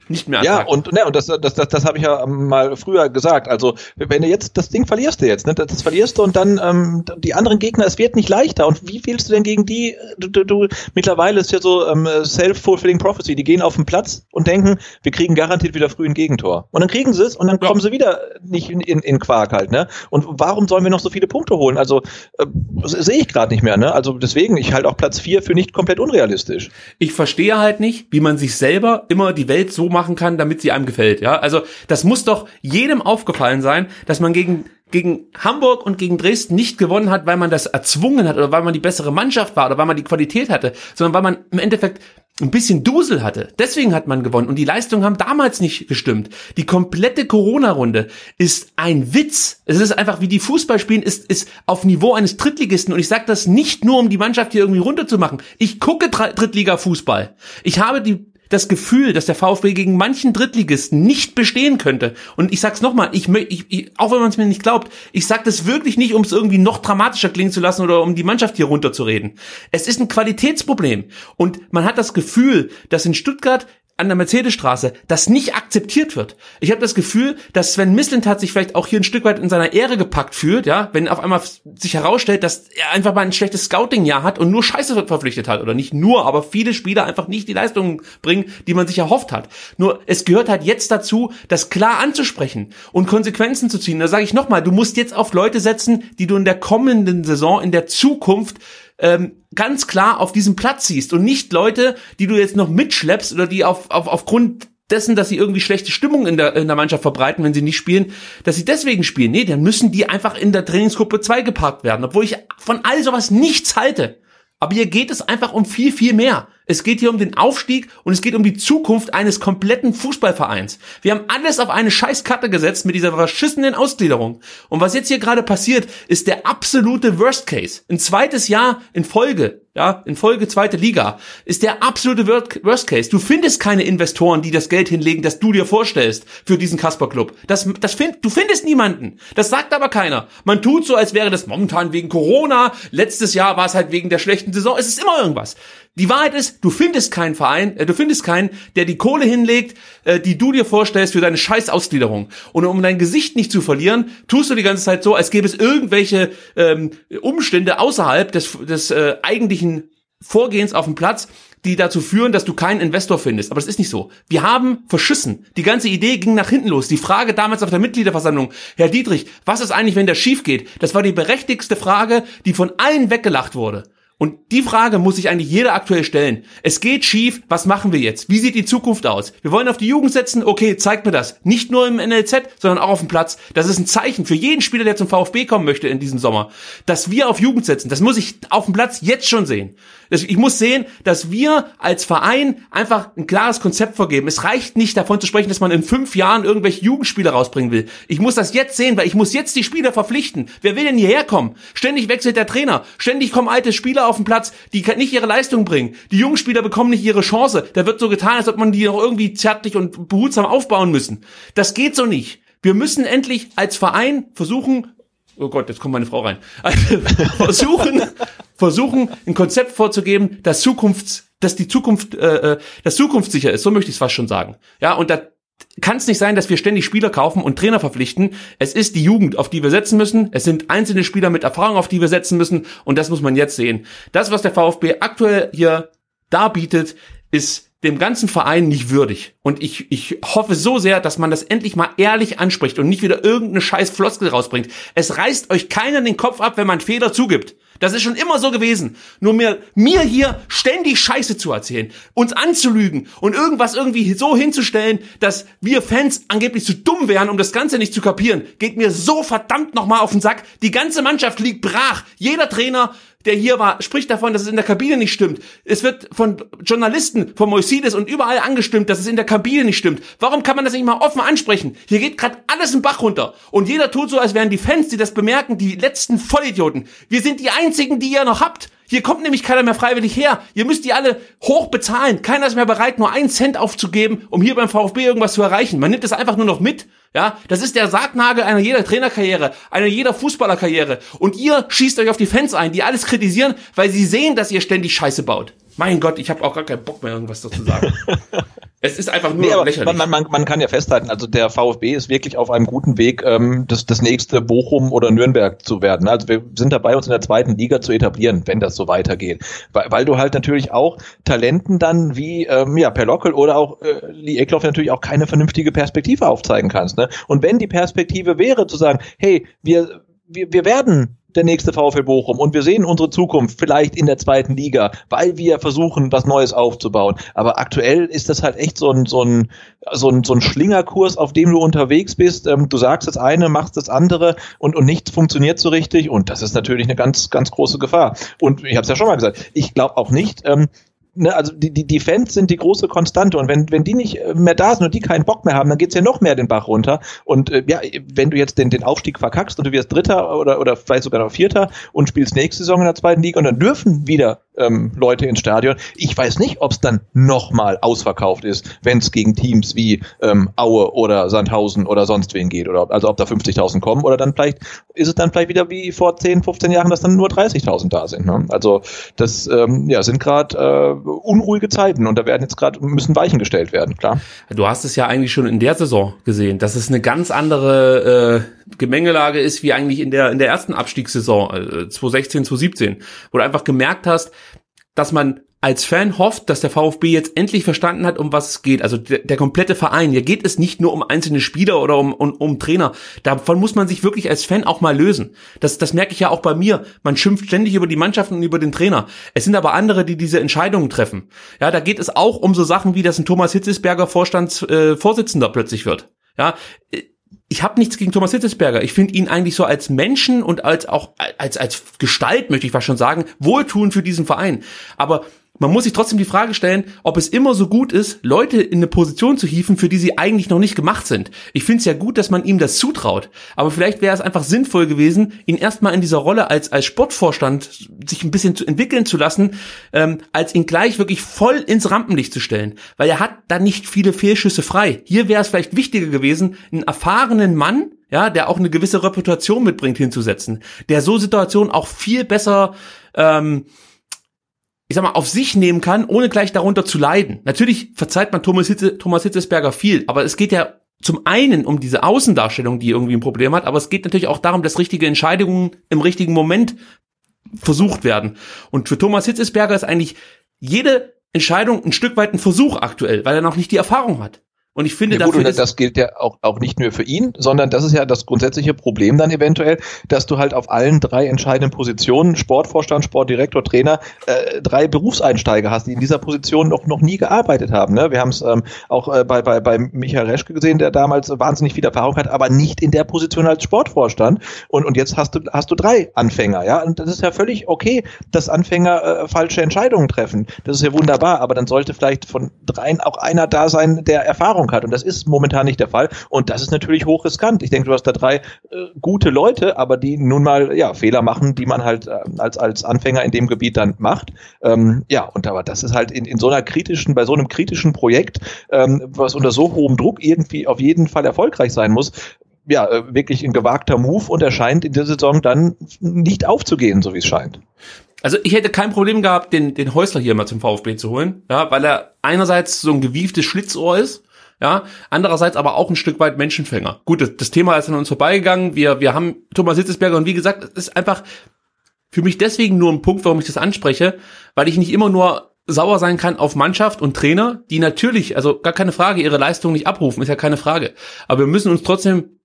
nicht mehr Ja, attraktiv. und, ne, und das, das, das, das habe ich ja mal früher gesagt. Also, wenn du jetzt, das Ding verlierst du jetzt, ne? Das, das verlierst du und dann ähm, die anderen Gegner, es wird nicht leichter. Und wie willst du denn gegen die, du, du, du mittlerweile ist ja so ähm, self-fulfilling prophecy, die gehen auf den Platz und denken, wir kriegen garantiert wieder früh ein Gegentor. Und dann kriegen sie es und dann Ja. kommen sie wieder nicht in, in, in Quark halt, ne? Und warum sollen wir noch so viele Punkte holen? Also, äh, sehe ich gerade nicht mehr, ne? Also deswegen, ich halte auch Platz vier für nicht komplett unrealistisch. ich verstehe halt nicht, wie man sich selber immer die Welt so machen kann, damit sie einem gefällt. Ja, also das muss doch jedem aufgefallen sein, dass man gegen gegen Hamburg und gegen Dresden nicht gewonnen hat, weil man das erzwungen hat oder weil man die bessere Mannschaft war oder weil man die Qualität hatte, sondern weil man im Endeffekt ein bisschen Dusel hatte. Deswegen hat man gewonnen und die Leistungen haben damals nicht gestimmt. Die komplette Corona-Runde ist ein Witz. Es ist einfach wie die Fußball spielen, ist, ist auf Niveau eines Drittligisten und ich sage das nicht nur, um die Mannschaft hier irgendwie runterzumachen. Ich gucke Dr- Drittliga-Fußball. Ich habe die das Gefühl, dass der VfB gegen manchen Drittligisten nicht bestehen könnte. Und ich sag's nochmal, ich, ich, ich, auch wenn man es mir nicht glaubt, ich sag das wirklich nicht, um es irgendwie noch dramatischer klingen zu lassen oder um die Mannschaft hier runterzureden. Es ist ein Qualitätsproblem. Und man hat das Gefühl, dass in Stuttgart an der Mercedesstraße das nicht akzeptiert wird. Ich habe das Gefühl, dass Sven Mislintat sich vielleicht auch hier ein Stück weit in seiner Ehre gepackt fühlt, ja, wenn auf einmal sich herausstellt, dass er einfach mal ein schlechtes Scouting-Jahr hat und nur Scheiße verpflichtet hat oder nicht nur, aber viele Spieler einfach nicht die Leistungen bringen, die man sich erhofft hat. Nur es gehört halt jetzt dazu, das klar anzusprechen und Konsequenzen zu ziehen. Da sage ich nochmal, du musst jetzt auf Leute setzen, die du in der kommenden Saison, in der Zukunft ähm, ganz klar auf diesem Platz siehst und nicht Leute, die du jetzt noch mitschleppst oder die auf, auf, aufgrund dessen, dass sie irgendwie schlechte Stimmung in der, in der Mannschaft verbreiten, wenn sie nicht spielen, dass sie deswegen spielen. Nee, dann müssen die einfach in der Trainingsgruppe 2 geparkt werden, obwohl ich von all sowas nichts halte. Aber hier geht es einfach um viel, viel mehr. Es geht hier um den Aufstieg und es geht um die Zukunft eines kompletten Fußballvereins. Wir haben alles auf eine Scheißkarte gesetzt mit dieser verschissenen Ausgliederung. Und was jetzt hier gerade passiert, ist der absolute Worst Case. Ein zweites Jahr in Folge ja, in Folge zweite Liga, ist der absolute Worst Case. Du findest keine Investoren, die das Geld hinlegen, das du dir vorstellst für diesen Kasper Club. Das, das find, du findest niemanden. Das sagt aber keiner. Man tut so, als wäre das momentan wegen Corona. Letztes Jahr war es halt wegen der schlechten Saison. Es ist immer irgendwas. Die Wahrheit ist, du findest keinen Verein, äh, du findest keinen, der die Kohle hinlegt, äh, die du dir vorstellst für deine scheiß Ausgliederung. Und um dein Gesicht nicht zu verlieren, tust du die ganze Zeit so, als gäbe es irgendwelche ähm, Umstände außerhalb des, des äh, eigentlichen Vorgehens auf dem Platz, die dazu führen, dass du keinen Investor findest. Aber das ist nicht so. Wir haben verschissen. Die ganze Idee ging nach hinten los. Die Frage damals auf der Mitgliederversammlung, Herr Dietrich, was ist eigentlich, wenn der schief geht? Das war die berechtigste Frage, die von allen weggelacht wurde. Und die Frage muss sich eigentlich jeder aktuell stellen. Es geht schief, was machen wir jetzt? Wie sieht die Zukunft aus? Wir wollen auf die Jugend setzen, okay, zeigt mir das. Nicht nur im NLZ, sondern auch auf dem Platz. Das ist ein Zeichen für jeden Spieler, der zum VfB kommen möchte in diesem Sommer. Dass wir auf Jugend setzen, das muss ich auf dem Platz jetzt schon sehen. Ich muss sehen, dass wir als Verein einfach ein klares Konzept vorgeben. Es reicht nicht davon zu sprechen, dass man in fünf Jahren irgendwelche Jugendspieler rausbringen will. Ich muss das jetzt sehen, weil ich muss jetzt die Spieler verpflichten. Wer will denn hierher kommen? Ständig wechselt der Trainer. Ständig kommen alte Spieler auf den Platz, die nicht ihre Leistung bringen. Die jungen Spieler bekommen nicht ihre Chance. Da wird so getan, als ob man die noch irgendwie zärtlich und behutsam aufbauen müssen. Das geht so nicht. Wir müssen endlich als Verein versuchen, oh Gott, jetzt kommt meine Frau rein, also [laughs] versuchen, versuchen, ein Konzept vorzugeben, das Zukunfts, dass die Zukunft, äh, äh, das zukunftssicher ist, so möchte ich es fast schon sagen. Ja, und da kann es nicht sein, dass wir ständig Spieler kaufen und Trainer verpflichten. Es ist die Jugend, auf die wir setzen müssen. Es sind einzelne Spieler mit Erfahrung, auf die wir setzen müssen. Und das muss man jetzt sehen. Das, was der VfB aktuell hier darbietet, ist dem ganzen Verein nicht würdig. Und ich, ich hoffe so sehr, dass man das endlich mal ehrlich anspricht und nicht wieder irgendeine scheiß Floskel rausbringt. Es reißt euch keiner den Kopf ab, wenn man Fehler zugibt. Das ist schon immer so gewesen. Nur mir, mir hier ständig Scheiße zu erzählen, uns anzulügen und irgendwas irgendwie so hinzustellen, dass wir Fans angeblich zu dumm wären, um das Ganze nicht zu kapieren, geht mir so verdammt nochmal auf den Sack. Die ganze Mannschaft liegt brach. Jeder Trainer der hier war, spricht davon, dass es in der Kabine nicht stimmt. Es wird von Journalisten, von Moisides und überall angestimmt, dass es in der Kabine nicht stimmt. Warum kann man das nicht mal offen ansprechen? Hier geht gerade alles im Bach runter. Und jeder tut so, als wären die Fans, die das bemerken, die letzten Vollidioten. Wir sind die einzigen, die ihr noch habt. Hier kommt nämlich keiner mehr freiwillig her. Ihr müsst die alle hoch bezahlen. Keiner ist mehr bereit, nur einen Cent aufzugeben, um hier beim VfB irgendwas zu erreichen. Man nimmt es einfach nur noch mit. Ja, das ist der Sargnagel einer jeder Trainerkarriere, einer jeder Fußballerkarriere. Und ihr schießt euch auf die Fans ein, die alles kritisieren, weil sie sehen, dass ihr ständig Scheiße baut. Mein Gott, ich habe auch gar keinen Bock mehr, irgendwas dazu sagen. [laughs] es ist einfach nur nee, lächerlich. Man, man, man kann ja festhalten, also der VfB ist wirklich auf einem guten Weg, ähm, das, das nächste Bochum oder Nürnberg zu werden. Also wir sind dabei, uns in der zweiten Liga zu etablieren, wenn das so weitergeht. Weil, weil du halt natürlich auch Talenten dann wie ähm, ja, Perlockel oder auch äh, Lee Eckloff natürlich auch keine vernünftige Perspektive aufzeigen kannst. Ne? Und wenn die Perspektive wäre zu sagen, hey, wir, wir, wir werden der nächste VfL Bochum und wir sehen unsere Zukunft vielleicht in der zweiten Liga, weil wir versuchen, was Neues aufzubauen. Aber aktuell ist das halt echt so ein, so ein, so ein, so ein Schlingerkurs, auf dem du unterwegs bist. Ähm, du sagst das eine, machst das andere und, und nichts funktioniert so richtig und das ist natürlich eine ganz, ganz große Gefahr. Und ich habe es ja schon mal gesagt, ich glaube auch nicht, ähm, ne, also die, die, die Fans sind die große Konstante und wenn, wenn die nicht mehr da sind und die keinen Bock mehr haben, dann geht's ja noch mehr den Bach runter. Und äh, ja, wenn du jetzt den, den Aufstieg verkackst und du wirst Dritter oder, oder vielleicht sogar noch Vierter und spielst nächste Saison in der zweiten Liga und dann dürfen wieder ähm, Leute ins Stadion. Ich weiß nicht, ob es dann nochmal ausverkauft ist, wenn es gegen Teams wie ähm, Aue oder Sandhausen oder sonst wen geht. Oder also ob da 50.000 kommen oder dann vielleicht ist es dann vielleicht wieder wie vor 10, 15 Jahren, dass dann nur 30.000 da sind. Ne? Also das ähm, ja, sind gerade äh, unruhige Zeiten und da werden jetzt gerade müssen Weichen gestellt werden, klar. Du hast es ja eigentlich schon in der Saison gesehen, dass es eine ganz andere äh, Gemengelage ist wie eigentlich in der in der ersten Abstiegssaison äh, 2016, 2017, wo du einfach gemerkt hast, dass man als Fan hofft, dass der VfB jetzt endlich verstanden hat, um was es geht. Also der, der komplette Verein. Hier geht es nicht nur um einzelne Spieler oder um, um, um Trainer. Davon muss man sich wirklich als Fan auch mal lösen. Das, das merke ich ja auch bei mir. Man schimpft ständig über die Mannschaften und über den Trainer. Es sind aber andere, die diese Entscheidungen treffen. Ja, da geht es auch um so Sachen wie, dass ein Thomas Hitzesberger Vorstandsvorsitzender äh, plötzlich wird. Ja, ich habe nichts gegen Thomas Hitzesberger. Ich finde ihn eigentlich so als Menschen und als auch als als Gestalt möchte ich fast schon sagen wohltun für diesen Verein. Aber man muss sich trotzdem die Frage stellen, ob es immer so gut ist, Leute in eine Position zu hieven, für die sie eigentlich noch nicht gemacht sind. Ich finde es ja gut, dass man ihm das zutraut, aber vielleicht wäre es einfach sinnvoll gewesen, ihn erstmal in dieser Rolle als, als Sportvorstand sich ein bisschen zu entwickeln zu lassen, ähm, als ihn gleich wirklich voll ins Rampenlicht zu stellen, weil er hat da nicht viele Fehlschüsse frei. Hier wäre es vielleicht wichtiger gewesen, einen erfahrenen Mann, ja, der auch eine gewisse Reputation mitbringt, hinzusetzen, der so Situationen auch viel besser ähm, ich sag mal, auf sich nehmen kann, ohne gleich darunter zu leiden. Natürlich verzeiht man Thomas, Hitze, Thomas Hitzesberger viel, aber es geht ja zum einen um diese Außendarstellung, die irgendwie ein Problem hat, aber es geht natürlich auch darum, dass richtige Entscheidungen im richtigen Moment versucht werden. Und für Thomas Hitzesberger ist eigentlich jede Entscheidung ein Stück weit ein Versuch aktuell, weil er noch nicht die Erfahrung hat. Und ich finde, ja, gut, dafür das gilt ja auch, auch nicht nur für ihn, sondern das ist ja das grundsätzliche Problem dann eventuell, dass du halt auf allen drei entscheidenden Positionen, Sportvorstand, Sportdirektor, Trainer, äh, drei Berufseinsteiger hast, die in dieser Position noch, noch nie gearbeitet haben. Ne? Wir haben es ähm, auch äh, bei, bei, bei Michael Reschke gesehen, der damals wahnsinnig viel Erfahrung hat, aber nicht in der Position als Sportvorstand. Und, und jetzt hast du, hast du drei Anfänger, ja. Und das ist ja völlig okay, dass Anfänger äh, falsche Entscheidungen treffen. Das ist ja wunderbar, aber dann sollte vielleicht von dreien auch einer da sein, der Erfahrung Erfahrung hat. Und das ist momentan nicht der Fall. Und das ist natürlich hochriskant. Ich denke, du hast da drei äh, gute Leute, aber die nun mal ja Fehler machen, die man halt äh, als, als Anfänger in dem Gebiet dann macht. Ähm, ja, und aber das ist halt in, in so einer kritischen, bei so einem kritischen Projekt, ähm, was unter so hohem Druck irgendwie auf jeden Fall erfolgreich sein muss, ja, äh, wirklich ein gewagter Move und erscheint in der Saison dann nicht aufzugehen, so wie es scheint. Also ich hätte kein Problem gehabt, den, den Häusler hier mal zum VfB zu holen, ja, weil er einerseits so ein gewieftes Schlitzohr ist, ja, andererseits aber auch ein Stück weit Menschenfänger. Gut, das, das Thema ist an uns vorbeigegangen. Wir, wir haben Thomas Hitzesberger und wie gesagt, es ist einfach für mich deswegen nur ein Punkt, warum ich das anspreche, weil ich nicht immer nur sauer sein kann auf Mannschaft und Trainer, die natürlich, also gar keine Frage, ihre Leistung nicht abrufen, ist ja keine Frage. Aber wir müssen uns trotzdem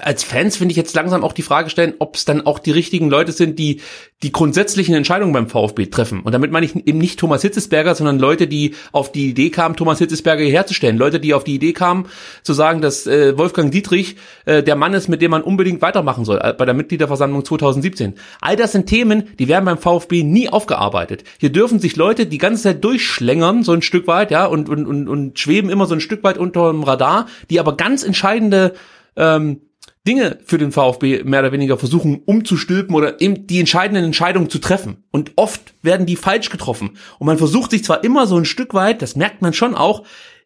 als Fans finde ich jetzt langsam auch die Frage stellen, ob es dann auch die richtigen Leute sind, die die grundsätzlichen Entscheidungen beim VfB treffen. Und damit meine ich eben nicht Thomas Hitzesberger, sondern Leute, die auf die Idee kamen, Thomas Hitzesberger herzustellen. Leute, die auf die Idee kamen, zu sagen, dass äh, Wolfgang Dietrich äh, der Mann ist, mit dem man unbedingt weitermachen soll, äh, bei der Mitgliederversammlung 2017. All das sind Themen, die werden beim VfB nie aufgearbeitet. Hier dürfen sich Leute die ganze Zeit durchschlängern, so ein Stück weit, ja, und, und, und, und schweben immer so ein Stück weit unter dem Radar, die aber ganz entscheidende ähm, Dinge für den VfB mehr oder weniger versuchen umzustülpen oder eben die entscheidenden Entscheidungen zu treffen. Und oft werden die falsch getroffen. Und man versucht sich zwar immer so ein Stück weit, das merkt man schon auch,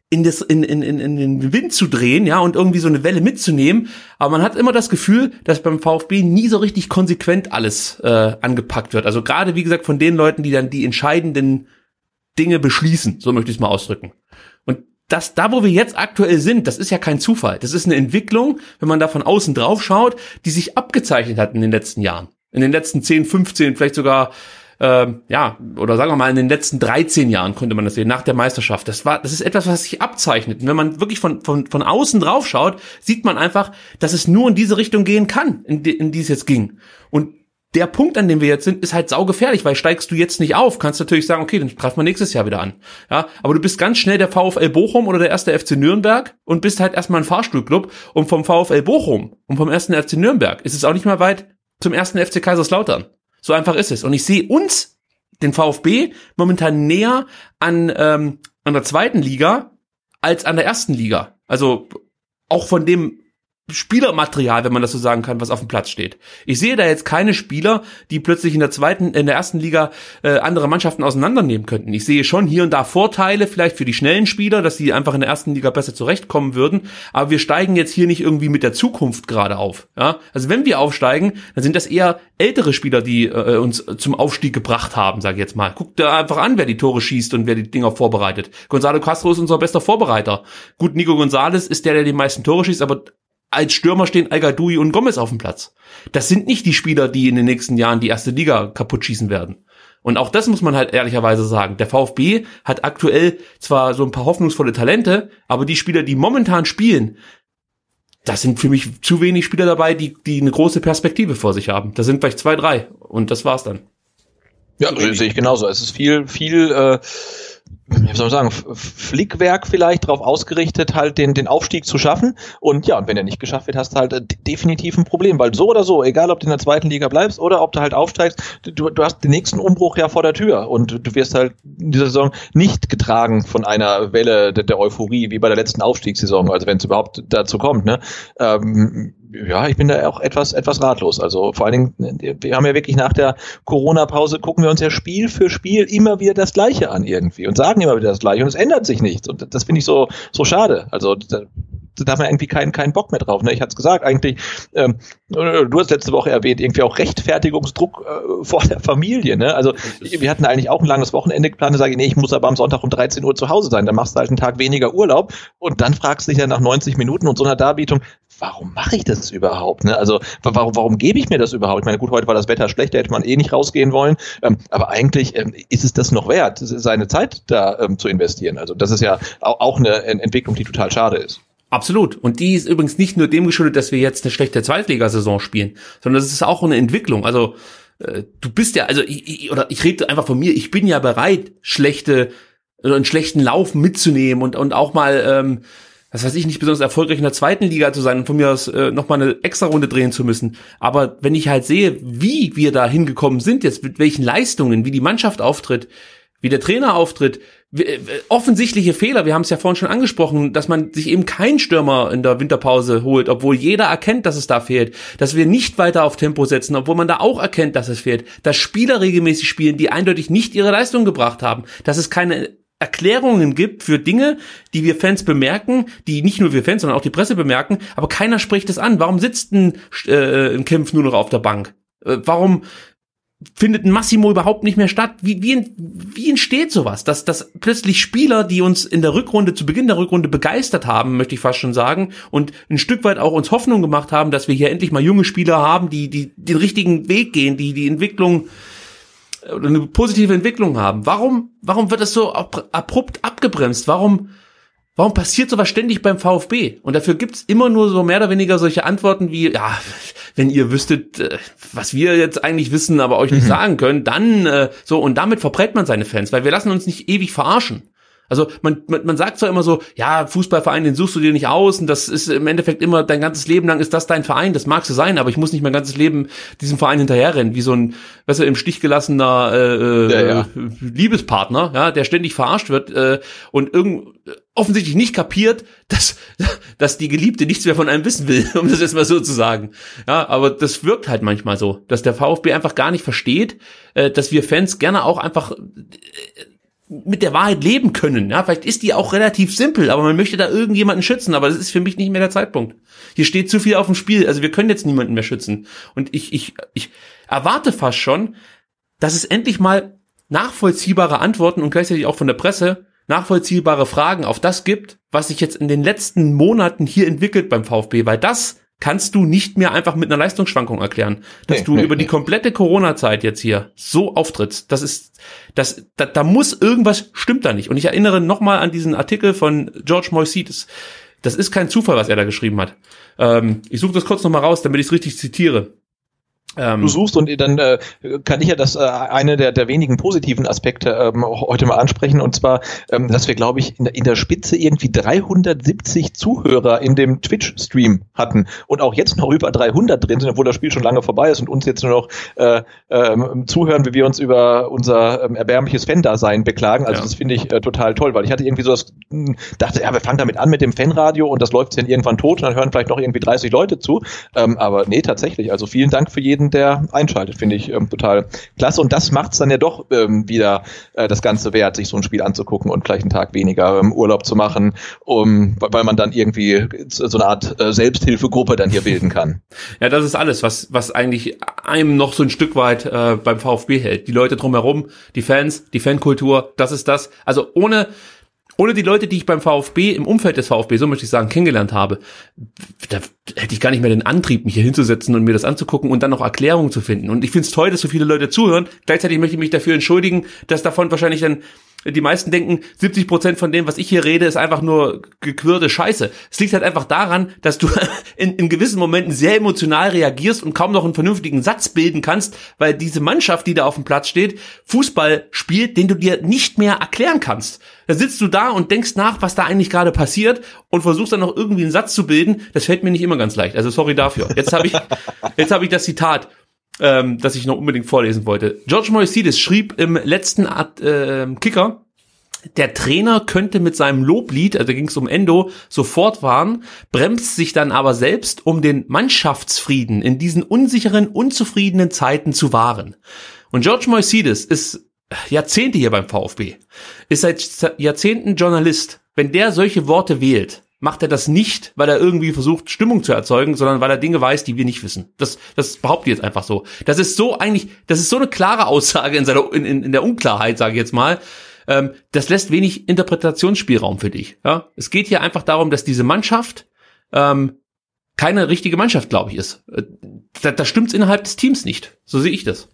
in, das, in, in, in, in den Wind zu drehen, ja, und irgendwie so eine Welle mitzunehmen. Aber man hat immer das Gefühl, dass beim VfB nie so richtig konsequent alles äh, angepackt wird. Also gerade, wie gesagt, von den Leuten, die dann die entscheidenden Dinge beschließen, so möchte ich es mal ausdrücken. Das, da wo wir jetzt aktuell sind, das ist ja kein Zufall. Das ist eine Entwicklung, wenn man da von außen drauf schaut, die sich abgezeichnet hat in den letzten Jahren. In den letzten 10, 15, vielleicht sogar, ähm, ja, oder sagen wir mal in den letzten 13 Jahren konnte man das sehen, nach der Meisterschaft. Das war, das ist etwas, was sich abzeichnet. Und wenn man wirklich von, von, von außen drauf schaut, sieht man einfach, dass es nur in diese Richtung gehen kann, in die, in die es jetzt ging. Und der Punkt, an dem wir jetzt sind, ist halt saugefährlich, weil steigst du jetzt nicht auf, kannst natürlich sagen, okay, dann greifen wir nächstes Jahr wieder an. Ja, aber du bist ganz schnell der VfL Bochum oder der erste FC Nürnberg und bist halt erstmal ein Fahrstuhlclub und vom VfL Bochum und vom ersten FC Nürnberg ist es auch nicht mehr weit zum ersten FC Kaiserslautern. So einfach ist es. Und ich sehe uns, den VfB, momentan näher an, ähm, an der zweiten Liga als an der ersten Liga. Also auch von dem Spielermaterial, wenn man das so sagen kann, was auf dem Platz steht. Ich sehe da jetzt keine Spieler, die plötzlich in der zweiten, in der ersten Liga äh, andere Mannschaften auseinandernehmen könnten. Ich sehe schon hier und da Vorteile, vielleicht für die schnellen Spieler, dass sie einfach in der ersten Liga besser zurechtkommen würden. Aber wir steigen jetzt hier nicht irgendwie mit der Zukunft gerade auf. Ja? Also wenn wir aufsteigen, dann sind das eher ältere Spieler, die äh, uns zum Aufstieg gebracht haben, sage ich jetzt mal. Guckt da einfach an, wer die Tore schießt und wer die Dinger vorbereitet. Gonzalo Castro ist unser bester Vorbereiter. Gut, Nico Gonzalez ist der, der die meisten Tore schießt, aber als Stürmer stehen al und Gomez auf dem Platz. Das sind nicht die Spieler, die in den nächsten Jahren die erste Liga kaputt schießen werden. Und auch das muss man halt ehrlicherweise sagen. Der VfB hat aktuell zwar so ein paar hoffnungsvolle Talente, aber die Spieler, die momentan spielen, das sind für mich zu wenig Spieler dabei, die, die eine große Perspektive vor sich haben. Da sind vielleicht zwei, drei. Und das war's dann. Ja, sehe ich genauso. Es ist viel, viel, äh, wie soll man sagen, Flickwerk vielleicht darauf ausgerichtet, halt den, den Aufstieg zu schaffen. Und ja, und wenn er nicht geschafft wird, hast du halt äh, definitiv ein Problem, weil so oder so, egal ob du in der zweiten Liga bleibst oder ob du halt aufsteigst, du, du hast den nächsten Umbruch ja vor der Tür und du wirst halt in dieser Saison nicht getragen von einer Welle der, der Euphorie wie bei der letzten Aufstiegssaison, also wenn es überhaupt dazu kommt. Ne? Ähm, ja, ich bin da auch etwas, etwas ratlos. Also vor allen Dingen, wir haben ja wirklich nach der Corona-Pause gucken wir uns ja Spiel für Spiel immer wieder das Gleiche an irgendwie und sagen immer wieder das Gleiche und es ändert sich nichts. Und das finde ich so, so schade. Also da, da hat man irgendwie keinen, keinen Bock mehr drauf. Ne? Ich hatte es gesagt, eigentlich, ähm, du hast letzte Woche erwähnt, irgendwie auch Rechtfertigungsdruck äh, vor der Familie. Ne? Also wir hatten eigentlich auch ein langes Wochenende geplant, da sage ich, nee, ich muss aber am Sonntag um 13 Uhr zu Hause sein. Dann machst du halt einen Tag weniger Urlaub und dann fragst du dich ja nach 90 Minuten und so einer Darbietung, warum mache ich das überhaupt? Ne? Also warum, warum gebe ich mir das überhaupt? Ich meine, gut, heute war das Wetter schlecht, da hätte man eh nicht rausgehen wollen. Ähm, aber eigentlich ähm, ist es das noch wert, seine Zeit da ähm, zu investieren. Also das ist ja auch, auch eine Entwicklung, die total schade ist. Absolut. Und die ist übrigens nicht nur dem geschuldet, dass wir jetzt eine schlechte Zweitligasaison spielen, sondern das ist auch eine Entwicklung. Also äh, du bist ja, also ich, ich, oder ich rede einfach von mir, ich bin ja bereit, schlechte, äh, einen schlechten Lauf mitzunehmen und, und auch mal ähm, was weiß ich, nicht besonders erfolgreich in der zweiten Liga zu sein und von mir aus äh, nochmal eine extra Runde drehen zu müssen. Aber wenn ich halt sehe, wie wir da hingekommen sind, jetzt mit welchen Leistungen, wie die Mannschaft auftritt, wie der Trainer auftritt, äh, offensichtliche Fehler, wir haben es ja vorhin schon angesprochen, dass man sich eben keinen Stürmer in der Winterpause holt, obwohl jeder erkennt, dass es da fehlt, dass wir nicht weiter auf Tempo setzen, obwohl man da auch erkennt, dass es fehlt, dass Spieler regelmäßig spielen, die eindeutig nicht ihre Leistung gebracht haben, dass es keine Erklärungen gibt für Dinge, die wir Fans bemerken, die nicht nur wir Fans, sondern auch die Presse bemerken, aber keiner spricht es an. Warum sitzt ein, äh, ein Kempf nur noch auf der Bank? Äh, warum findet ein Massimo überhaupt nicht mehr statt? Wie, wie, wie entsteht sowas? Dass, dass plötzlich Spieler, die uns in der Rückrunde, zu Beginn der Rückrunde begeistert haben, möchte ich fast schon sagen, und ein Stück weit auch uns Hoffnung gemacht haben, dass wir hier endlich mal junge Spieler haben, die, die den richtigen Weg gehen, die die Entwicklung oder eine positive Entwicklung haben. Warum, warum wird das so abrupt abgebremst? Warum, warum passiert sowas ständig beim VfB? Und dafür gibt's immer nur so mehr oder weniger solche Antworten wie, ja, wenn ihr wüsstet, äh, was wir jetzt eigentlich wissen, aber euch nicht mhm. sagen können, dann äh, so und damit verbrät man seine Fans, weil wir lassen uns nicht ewig verarschen. Also man, man, man sagt zwar immer so, ja, Fußballverein, den suchst du dir nicht aus und das ist im Endeffekt immer dein ganzes Leben lang ist das dein Verein, das mag so sein, aber ich muss nicht mein ganzes Leben diesem Verein hinterherrennen, wie so ein, weißt du, im Stich gelassener äh, äh ja, ja. Liebespartner, ja, der ständig verarscht wird äh, und irgend offensichtlich nicht kapiert, [laughs] dass, dass die Geliebte nichts mehr von einem wissen will, [laughs] um das jetzt mal so zu sagen. Ja, aber das wirkt halt manchmal so, dass der VfB einfach gar nicht versteht, äh, dass wir Fans gerne auch einfach äh, mit der Wahrheit leben können. Ja, vielleicht ist die auch relativ simpel, aber man möchte da irgendjemanden schützen, aber das ist für mich nicht mehr der Zeitpunkt. Hier steht zu viel auf dem Spiel, also wir können jetzt niemanden mehr schützen. Und ich, ich, ich erwarte fast schon, dass es endlich mal nachvollziehbare Antworten und gleichzeitig auch von der Presse nachvollziehbare Fragen auf das gibt, was sich jetzt in den letzten Monaten hier entwickelt beim VfB, weil das kannst du nicht mehr einfach mit einer Leistungsschwankung erklären, dass nee, du nee, über nee. die komplette Corona-Zeit jetzt hier so auftrittst. Das ist, das, da, da muss irgendwas stimmt da nicht. Und ich erinnere nochmal an diesen Artikel von George Moisides. Das ist kein Zufall, was er da geschrieben hat. Ähm, ich suche das kurz nochmal raus, damit ich es richtig zitiere du suchst und dann äh, kann ich ja das äh, eine der, der wenigen positiven Aspekte ähm, heute mal ansprechen und zwar, ähm, dass wir glaube ich in der, in der Spitze irgendwie 370 Zuhörer in dem Twitch-Stream hatten und auch jetzt noch über 300 drin sind, obwohl das Spiel schon lange vorbei ist und uns jetzt nur noch äh, ähm, zuhören, wie wir uns über unser ähm, erbärmliches Fan-Dasein beklagen. Also ja. das finde ich äh, total toll, weil ich hatte irgendwie so das, hm, dachte, ja, wir fangen damit an mit dem Fanradio und das läuft dann irgendwann tot und dann hören vielleicht noch irgendwie 30 Leute zu. Ähm, aber nee, tatsächlich. Also vielen Dank für jeden jeden, der einschaltet, finde ich ähm, total klasse. Und das macht es dann ja doch ähm, wieder äh, das Ganze wert, sich so ein Spiel anzugucken und gleich einen Tag weniger ähm, Urlaub zu machen, um, weil man dann irgendwie so eine Art äh, Selbsthilfegruppe dann hier bilden kann. [laughs] Ja, das ist alles, was, was eigentlich einem noch so ein Stück weit äh, beim VfB hält. Die Leute drumherum, die Fans, die Fankultur, das ist das. Also ohne ohne die Leute, die ich beim VfB, im Umfeld des VfB, so möchte ich sagen, kennengelernt habe, da hätte ich gar nicht mehr den Antrieb, mich hier hinzusetzen und mir das anzugucken und dann noch Erklärungen zu finden. Und ich finde es toll, dass so viele Leute zuhören. Gleichzeitig möchte ich mich dafür entschuldigen, dass davon wahrscheinlich dann die meisten denken, 70 Prozent von dem, was ich hier rede, ist einfach nur gequirlte Scheiße. Es liegt halt einfach daran, dass du [laughs] in, in gewissen Momenten sehr emotional reagierst und kaum noch einen vernünftigen Satz bilden kannst, weil diese Mannschaft, die da auf dem Platz steht, Fußball spielt, den du dir nicht mehr erklären kannst. Da sitzt du da und denkst nach, was da eigentlich gerade passiert und versuchst dann noch irgendwie einen Satz zu bilden. Das fällt mir nicht immer ganz leicht. Also sorry dafür. Jetzt habe ich, [laughs] jetzt habe ich das Zitat ähm, das ich noch unbedingt vorlesen wollte. George Moisidis schrieb im letzten Art, äh, Kicker, der Trainer könnte mit seinem Loblied, also ging es um Endo, sofort warnen, bremst sich dann aber selbst, um den Mannschaftsfrieden in diesen unsicheren, unzufriedenen Zeiten zu wahren. Und George Moisidis ist Jahrzehnte hier beim VfB, ist seit Jahrzehnten Journalist. Wenn der solche Worte wählt, macht er das nicht, weil er irgendwie versucht, Stimmung zu erzeugen, sondern weil er Dinge weiß, die wir nicht wissen. Das, das behaupte ich jetzt einfach so. Das ist so eigentlich, das ist so eine klare Aussage in seiner, in, in, in der Unklarheit, sage ich jetzt mal. Ähm, das lässt wenig Interpretationsspielraum für dich. Ja? Es geht hier einfach darum, dass diese Mannschaft ähm, keine richtige Mannschaft, glaube ich, ist. Äh, da, da stimmt's innerhalb des Teams nicht. So sehe ich das.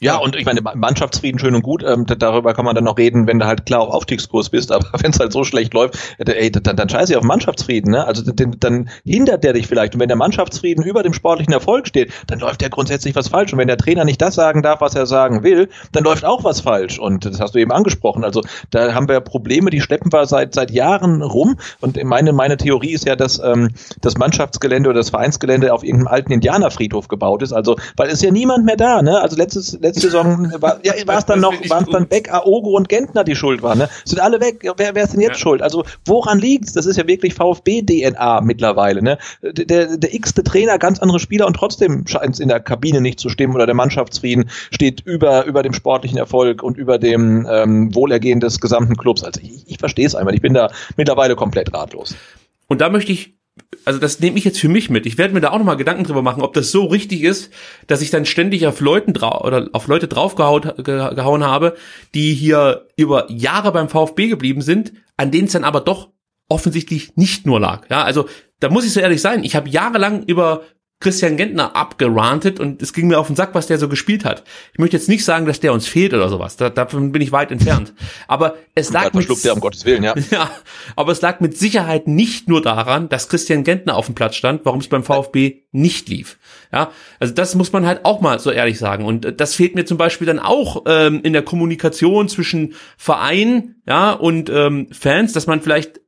Ja, und ich meine, Mannschaftsfrieden schön und gut, ähm, darüber kann man dann noch reden, wenn du halt klar auf Aufstiegskurs bist, aber [laughs] wenn es halt so schlecht läuft, ey, dann, dann scheiße ich auf Mannschaftsfrieden, ne? Also den, dann hindert der dich vielleicht. Und wenn der Mannschaftsfrieden über dem sportlichen Erfolg steht, dann läuft ja grundsätzlich was falsch. Und wenn der Trainer nicht das sagen darf, was er sagen will, dann läuft auch was falsch. Und das hast du eben angesprochen. Also da haben wir Probleme, die schleppen wir seit seit Jahren rum. Und meine, meine Theorie ist ja, dass ähm, das Mannschaftsgelände oder das Vereinsgelände auf irgendeinem alten Indianerfriedhof gebaut ist. Also, weil ist ja niemand mehr da, ne? Also letztes letzte Saison [laughs] war ja, war es dann noch, waren es dann Beck, Aogo und Gentner, die schuld waren. Ne? Sind alle weg. Wer, wer ist denn jetzt ja. schuld? Also woran liegt's? Das ist ja wirklich VfB-DNA mittlerweile. Ne? Der, der x-te Trainer, ganz andere Spieler und trotzdem scheint es in der Kabine nicht zu stimmen oder der Mannschaftsfrieden steht über, über dem sportlichen Erfolg und über dem ähm, Wohlergehen des gesamten Clubs. Also ich, ich verstehe es einfach. Ich bin da mittlerweile komplett ratlos. Und da möchte ich also das nehme ich jetzt für mich mit. Ich werde mir da auch nochmal Gedanken drüber machen, ob das so richtig ist, dass ich dann ständig auf Leuten drau oder auf Leute draufgehauen gehauen habe, die hier über Jahre beim VfB geblieben sind, an denen es dann aber doch offensichtlich nicht nur lag. Ja, also da muss ich so ehrlich sein. Ich habe jahrelang über Christian Gentner abgerantet und es ging mir auf den Sack, was der so gespielt hat. Ich möchte jetzt nicht sagen, dass der uns fehlt oder sowas. Da, davon bin ich weit entfernt. Aber es lag mit, der, um Gottes Willen, ja. [laughs] ja. Aber es lag mit Sicherheit nicht nur daran, dass Christian Gentner auf dem Platz stand, warum es beim VfB nicht lief. Ja, also das muss man halt auch mal so ehrlich sagen. Und das fehlt mir zum Beispiel dann auch ähm, in der Kommunikation zwischen Verein, ja, und ähm, Fans, dass man vielleicht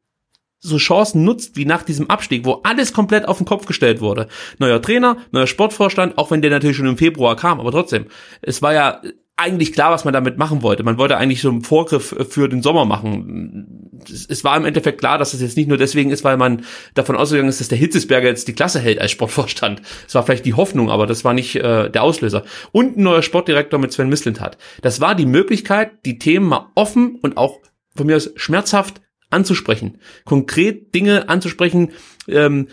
so Chancen nutzt wie nach diesem Abstieg, wo alles komplett auf den Kopf gestellt wurde. Neuer Trainer, neuer Sportvorstand, auch wenn der natürlich schon im Februar kam, aber trotzdem, es war ja eigentlich klar, was man damit machen wollte. Man wollte eigentlich so einen Vorgriff für den Sommer machen. Es war im Endeffekt klar, dass das jetzt nicht nur deswegen ist, weil man davon ausgegangen ist, dass der Hitzesberger jetzt die Klasse hält als Sportvorstand. Es war vielleicht die Hoffnung, aber das war nicht äh, der Auslöser. Und ein neuer Sportdirektor mit Sven Mislint hat. Das war die Möglichkeit, die Themen mal offen und auch von mir aus schmerzhaft anzusprechen, konkret Dinge anzusprechen, ähm,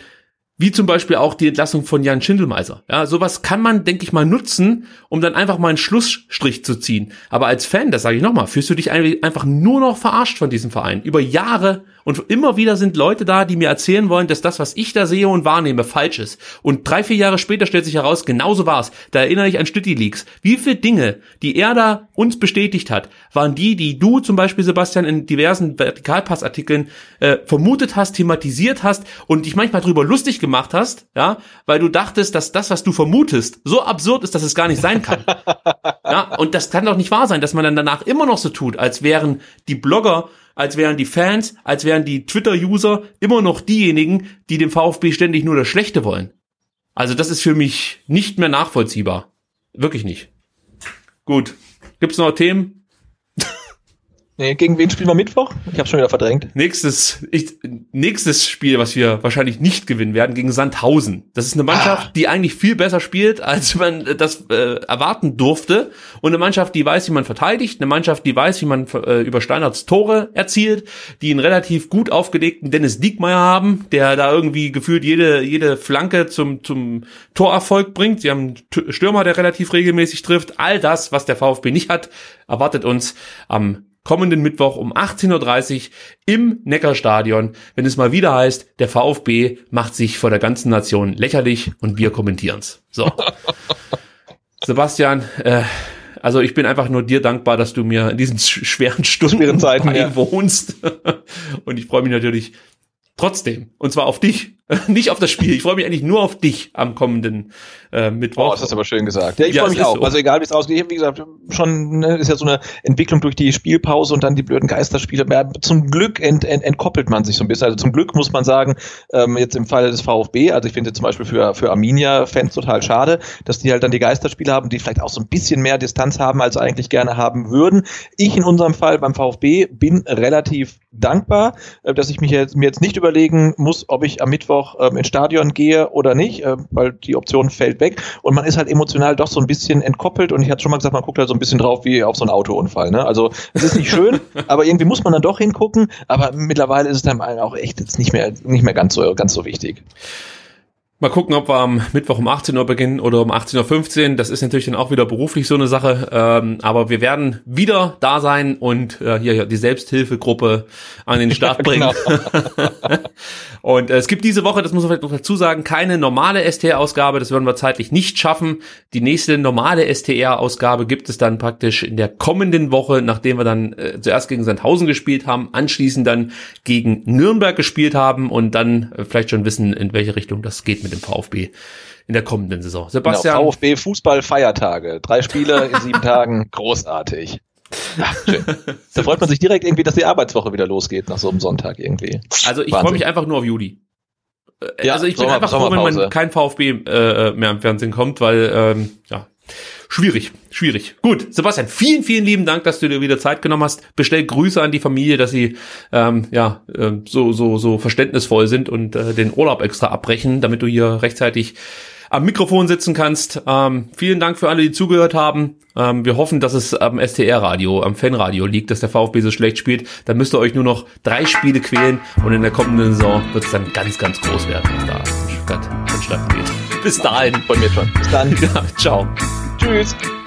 wie zum Beispiel auch die Entlassung von Jan Schindelmeiser. Ja, sowas kann man, denke ich mal, nutzen, um dann einfach mal einen Schlussstrich zu ziehen. Aber als Fan, das sage ich nochmal, fühlst du dich einfach nur noch verarscht von diesem Verein. Über Jahre und immer wieder sind Leute da, die mir erzählen wollen, dass das, was ich da sehe und wahrnehme, falsch ist. Und drei, vier Jahre später stellt sich heraus, genauso war's. Da erinnere ich an Stütti Leaks. Wie viele Dinge, die er da uns bestätigt hat, waren die, die du zum Beispiel, Sebastian, in diversen Vertikalpassartikeln äh, vermutet hast, thematisiert hast und dich manchmal drüber lustig gemacht hast, ja, weil du dachtest, dass das, was du vermutest, so absurd ist, dass es gar nicht sein kann. [laughs] ja, und das kann doch nicht wahr sein, dass man dann danach immer noch so tut, als wären die Blogger als wären die Fans, als wären die Twitter-User immer noch diejenigen, die dem VfB ständig nur das Schlechte wollen. Also das ist für mich nicht mehr nachvollziehbar. Wirklich nicht. Gut. Gibt's noch Themen? Nee, gegen wen spielen wir Mittwoch? Ich habe schon wieder verdrängt. Nächstes, ich, nächstes Spiel, was wir wahrscheinlich nicht gewinnen werden, gegen Sandhausen. Das ist eine Mannschaft, ah. die eigentlich viel besser spielt, [laughs] als man das äh, erwarten durfte. Und eine Mannschaft, die weiß, wie man verteidigt. Eine Mannschaft, die weiß, wie man äh, über Steinerts Tore erzielt. Die einen relativ gut aufgelegten Dennis Diekmeyer haben, der da irgendwie gefühlt jede, jede Flanke zum, zum Torerfolg bringt. Sie haben einen Stürmer, der relativ regelmäßig trifft. All das, was der VfB nicht hat, erwartet uns am kommenden Mittwoch um 18.30 Uhr im Neckarstadion, wenn es mal wieder heißt, der VfB macht sich vor der ganzen Nation lächerlich und wir kommentieren's. So. [laughs] Sebastian, äh, Also ich bin einfach nur dir dankbar, dass du mir in diesen schweren Stunden schweren Zeiten beiwohnst. Ja. [laughs] Und ich freue mich natürlich trotzdem. Und zwar auf dich, [laughs] nicht auf das Spiel. Ich freue mich eigentlich nur auf dich am kommenden äh, Mittwoch. Oh, das hast du aber schön gesagt. Ja, ich ja, freue mich auch. So. Also egal, wie es ausgeht. Wie gesagt, schon ne, ist ja so eine Entwicklung durch die Spielpause und dann die blöden Geisterspiele. Ja, zum Glück ent, ent, entkoppelt man sich so ein bisschen. Also zum Glück muss man sagen, ähm, jetzt im Fall des VfB, also ich finde zum Beispiel für, für Arminia-Fans total schade, dass die halt dann die Geisterspiele haben, die vielleicht auch so ein bisschen mehr Distanz haben, als sie eigentlich gerne haben würden. Ich in unserem Fall beim VfB bin relativ dankbar, äh, dass ich mich jetzt, mir jetzt nicht überlegen muss, ob ich am Mittwoch ähm, ins Stadion gehe oder nicht, äh, weil die Option fällt weg und man ist halt emotional doch so ein bisschen entkoppelt und ich hatte schon mal gesagt, man guckt halt so ein bisschen drauf wie auf so einen Autounfall. Ne? Also es ist nicht schön, [laughs] aber irgendwie muss man dann doch hingucken, aber mittlerweile ist es dann auch echt jetzt nicht mehr, nicht mehr ganz so, ganz so wichtig. Mal gucken, ob wir am Mittwoch um 18 Uhr beginnen oder um 18.15 Uhr. Das ist natürlich dann auch wieder beruflich so eine Sache. Ähm, aber wir werden wieder da sein und äh, hier, hier die Selbsthilfegruppe an den Start [laughs] bringen. genau. [laughs] und äh, es gibt diese Woche, das muss man vielleicht noch dazu sagen, keine normale STR-Ausgabe. Das werden wir zeitlich nicht schaffen. Die nächste normale STR-Ausgabe gibt es dann praktisch in der kommenden Woche, nachdem wir dann äh, zuerst gegen Sandhausen gespielt haben, anschließend dann gegen Nürnberg gespielt haben und dann äh, vielleicht schon wissen, in welche Richtung das geht mit dem VfB in der kommenden Saison. Sebastian. Genau, VfB Fußball-Feiertage. Drei Spiele in sieben [laughs] Tagen. Großartig. Schön. Da freut man sich direkt irgendwie, dass die Arbeitswoche wieder losgeht nach so einem Sonntag irgendwie. Also ich freue mich einfach nur auf Juli. Ja, also ich Sommer, bin einfach froh, wenn man kein VfB äh, mehr im Fernsehen kommt, weil ähm, ja schwierig, schwierig. Gut, Sebastian, vielen, vielen lieben Dank, dass du dir wieder Zeit genommen hast. Bestell Grüße an die Familie, dass sie ähm, ja äh, so so so verständnisvoll sind und äh, den Urlaub extra abbrechen, damit du hier rechtzeitig am Mikrofon sitzen kannst. Ähm, vielen Dank für alle, die zugehört haben. Ähm, wir hoffen, dass es am STR-Radio, am Fanradio liegt, dass der VfB so schlecht spielt. Dann müsst ihr euch nur noch drei Spiele quälen und in der kommenden Saison wird es dann ganz, ganz groß werden, was da in Stuttgart vonstatten geht. Bis dahin. Von mir schon. Bis dann. [laughs] Ja, ciao. Tschüss.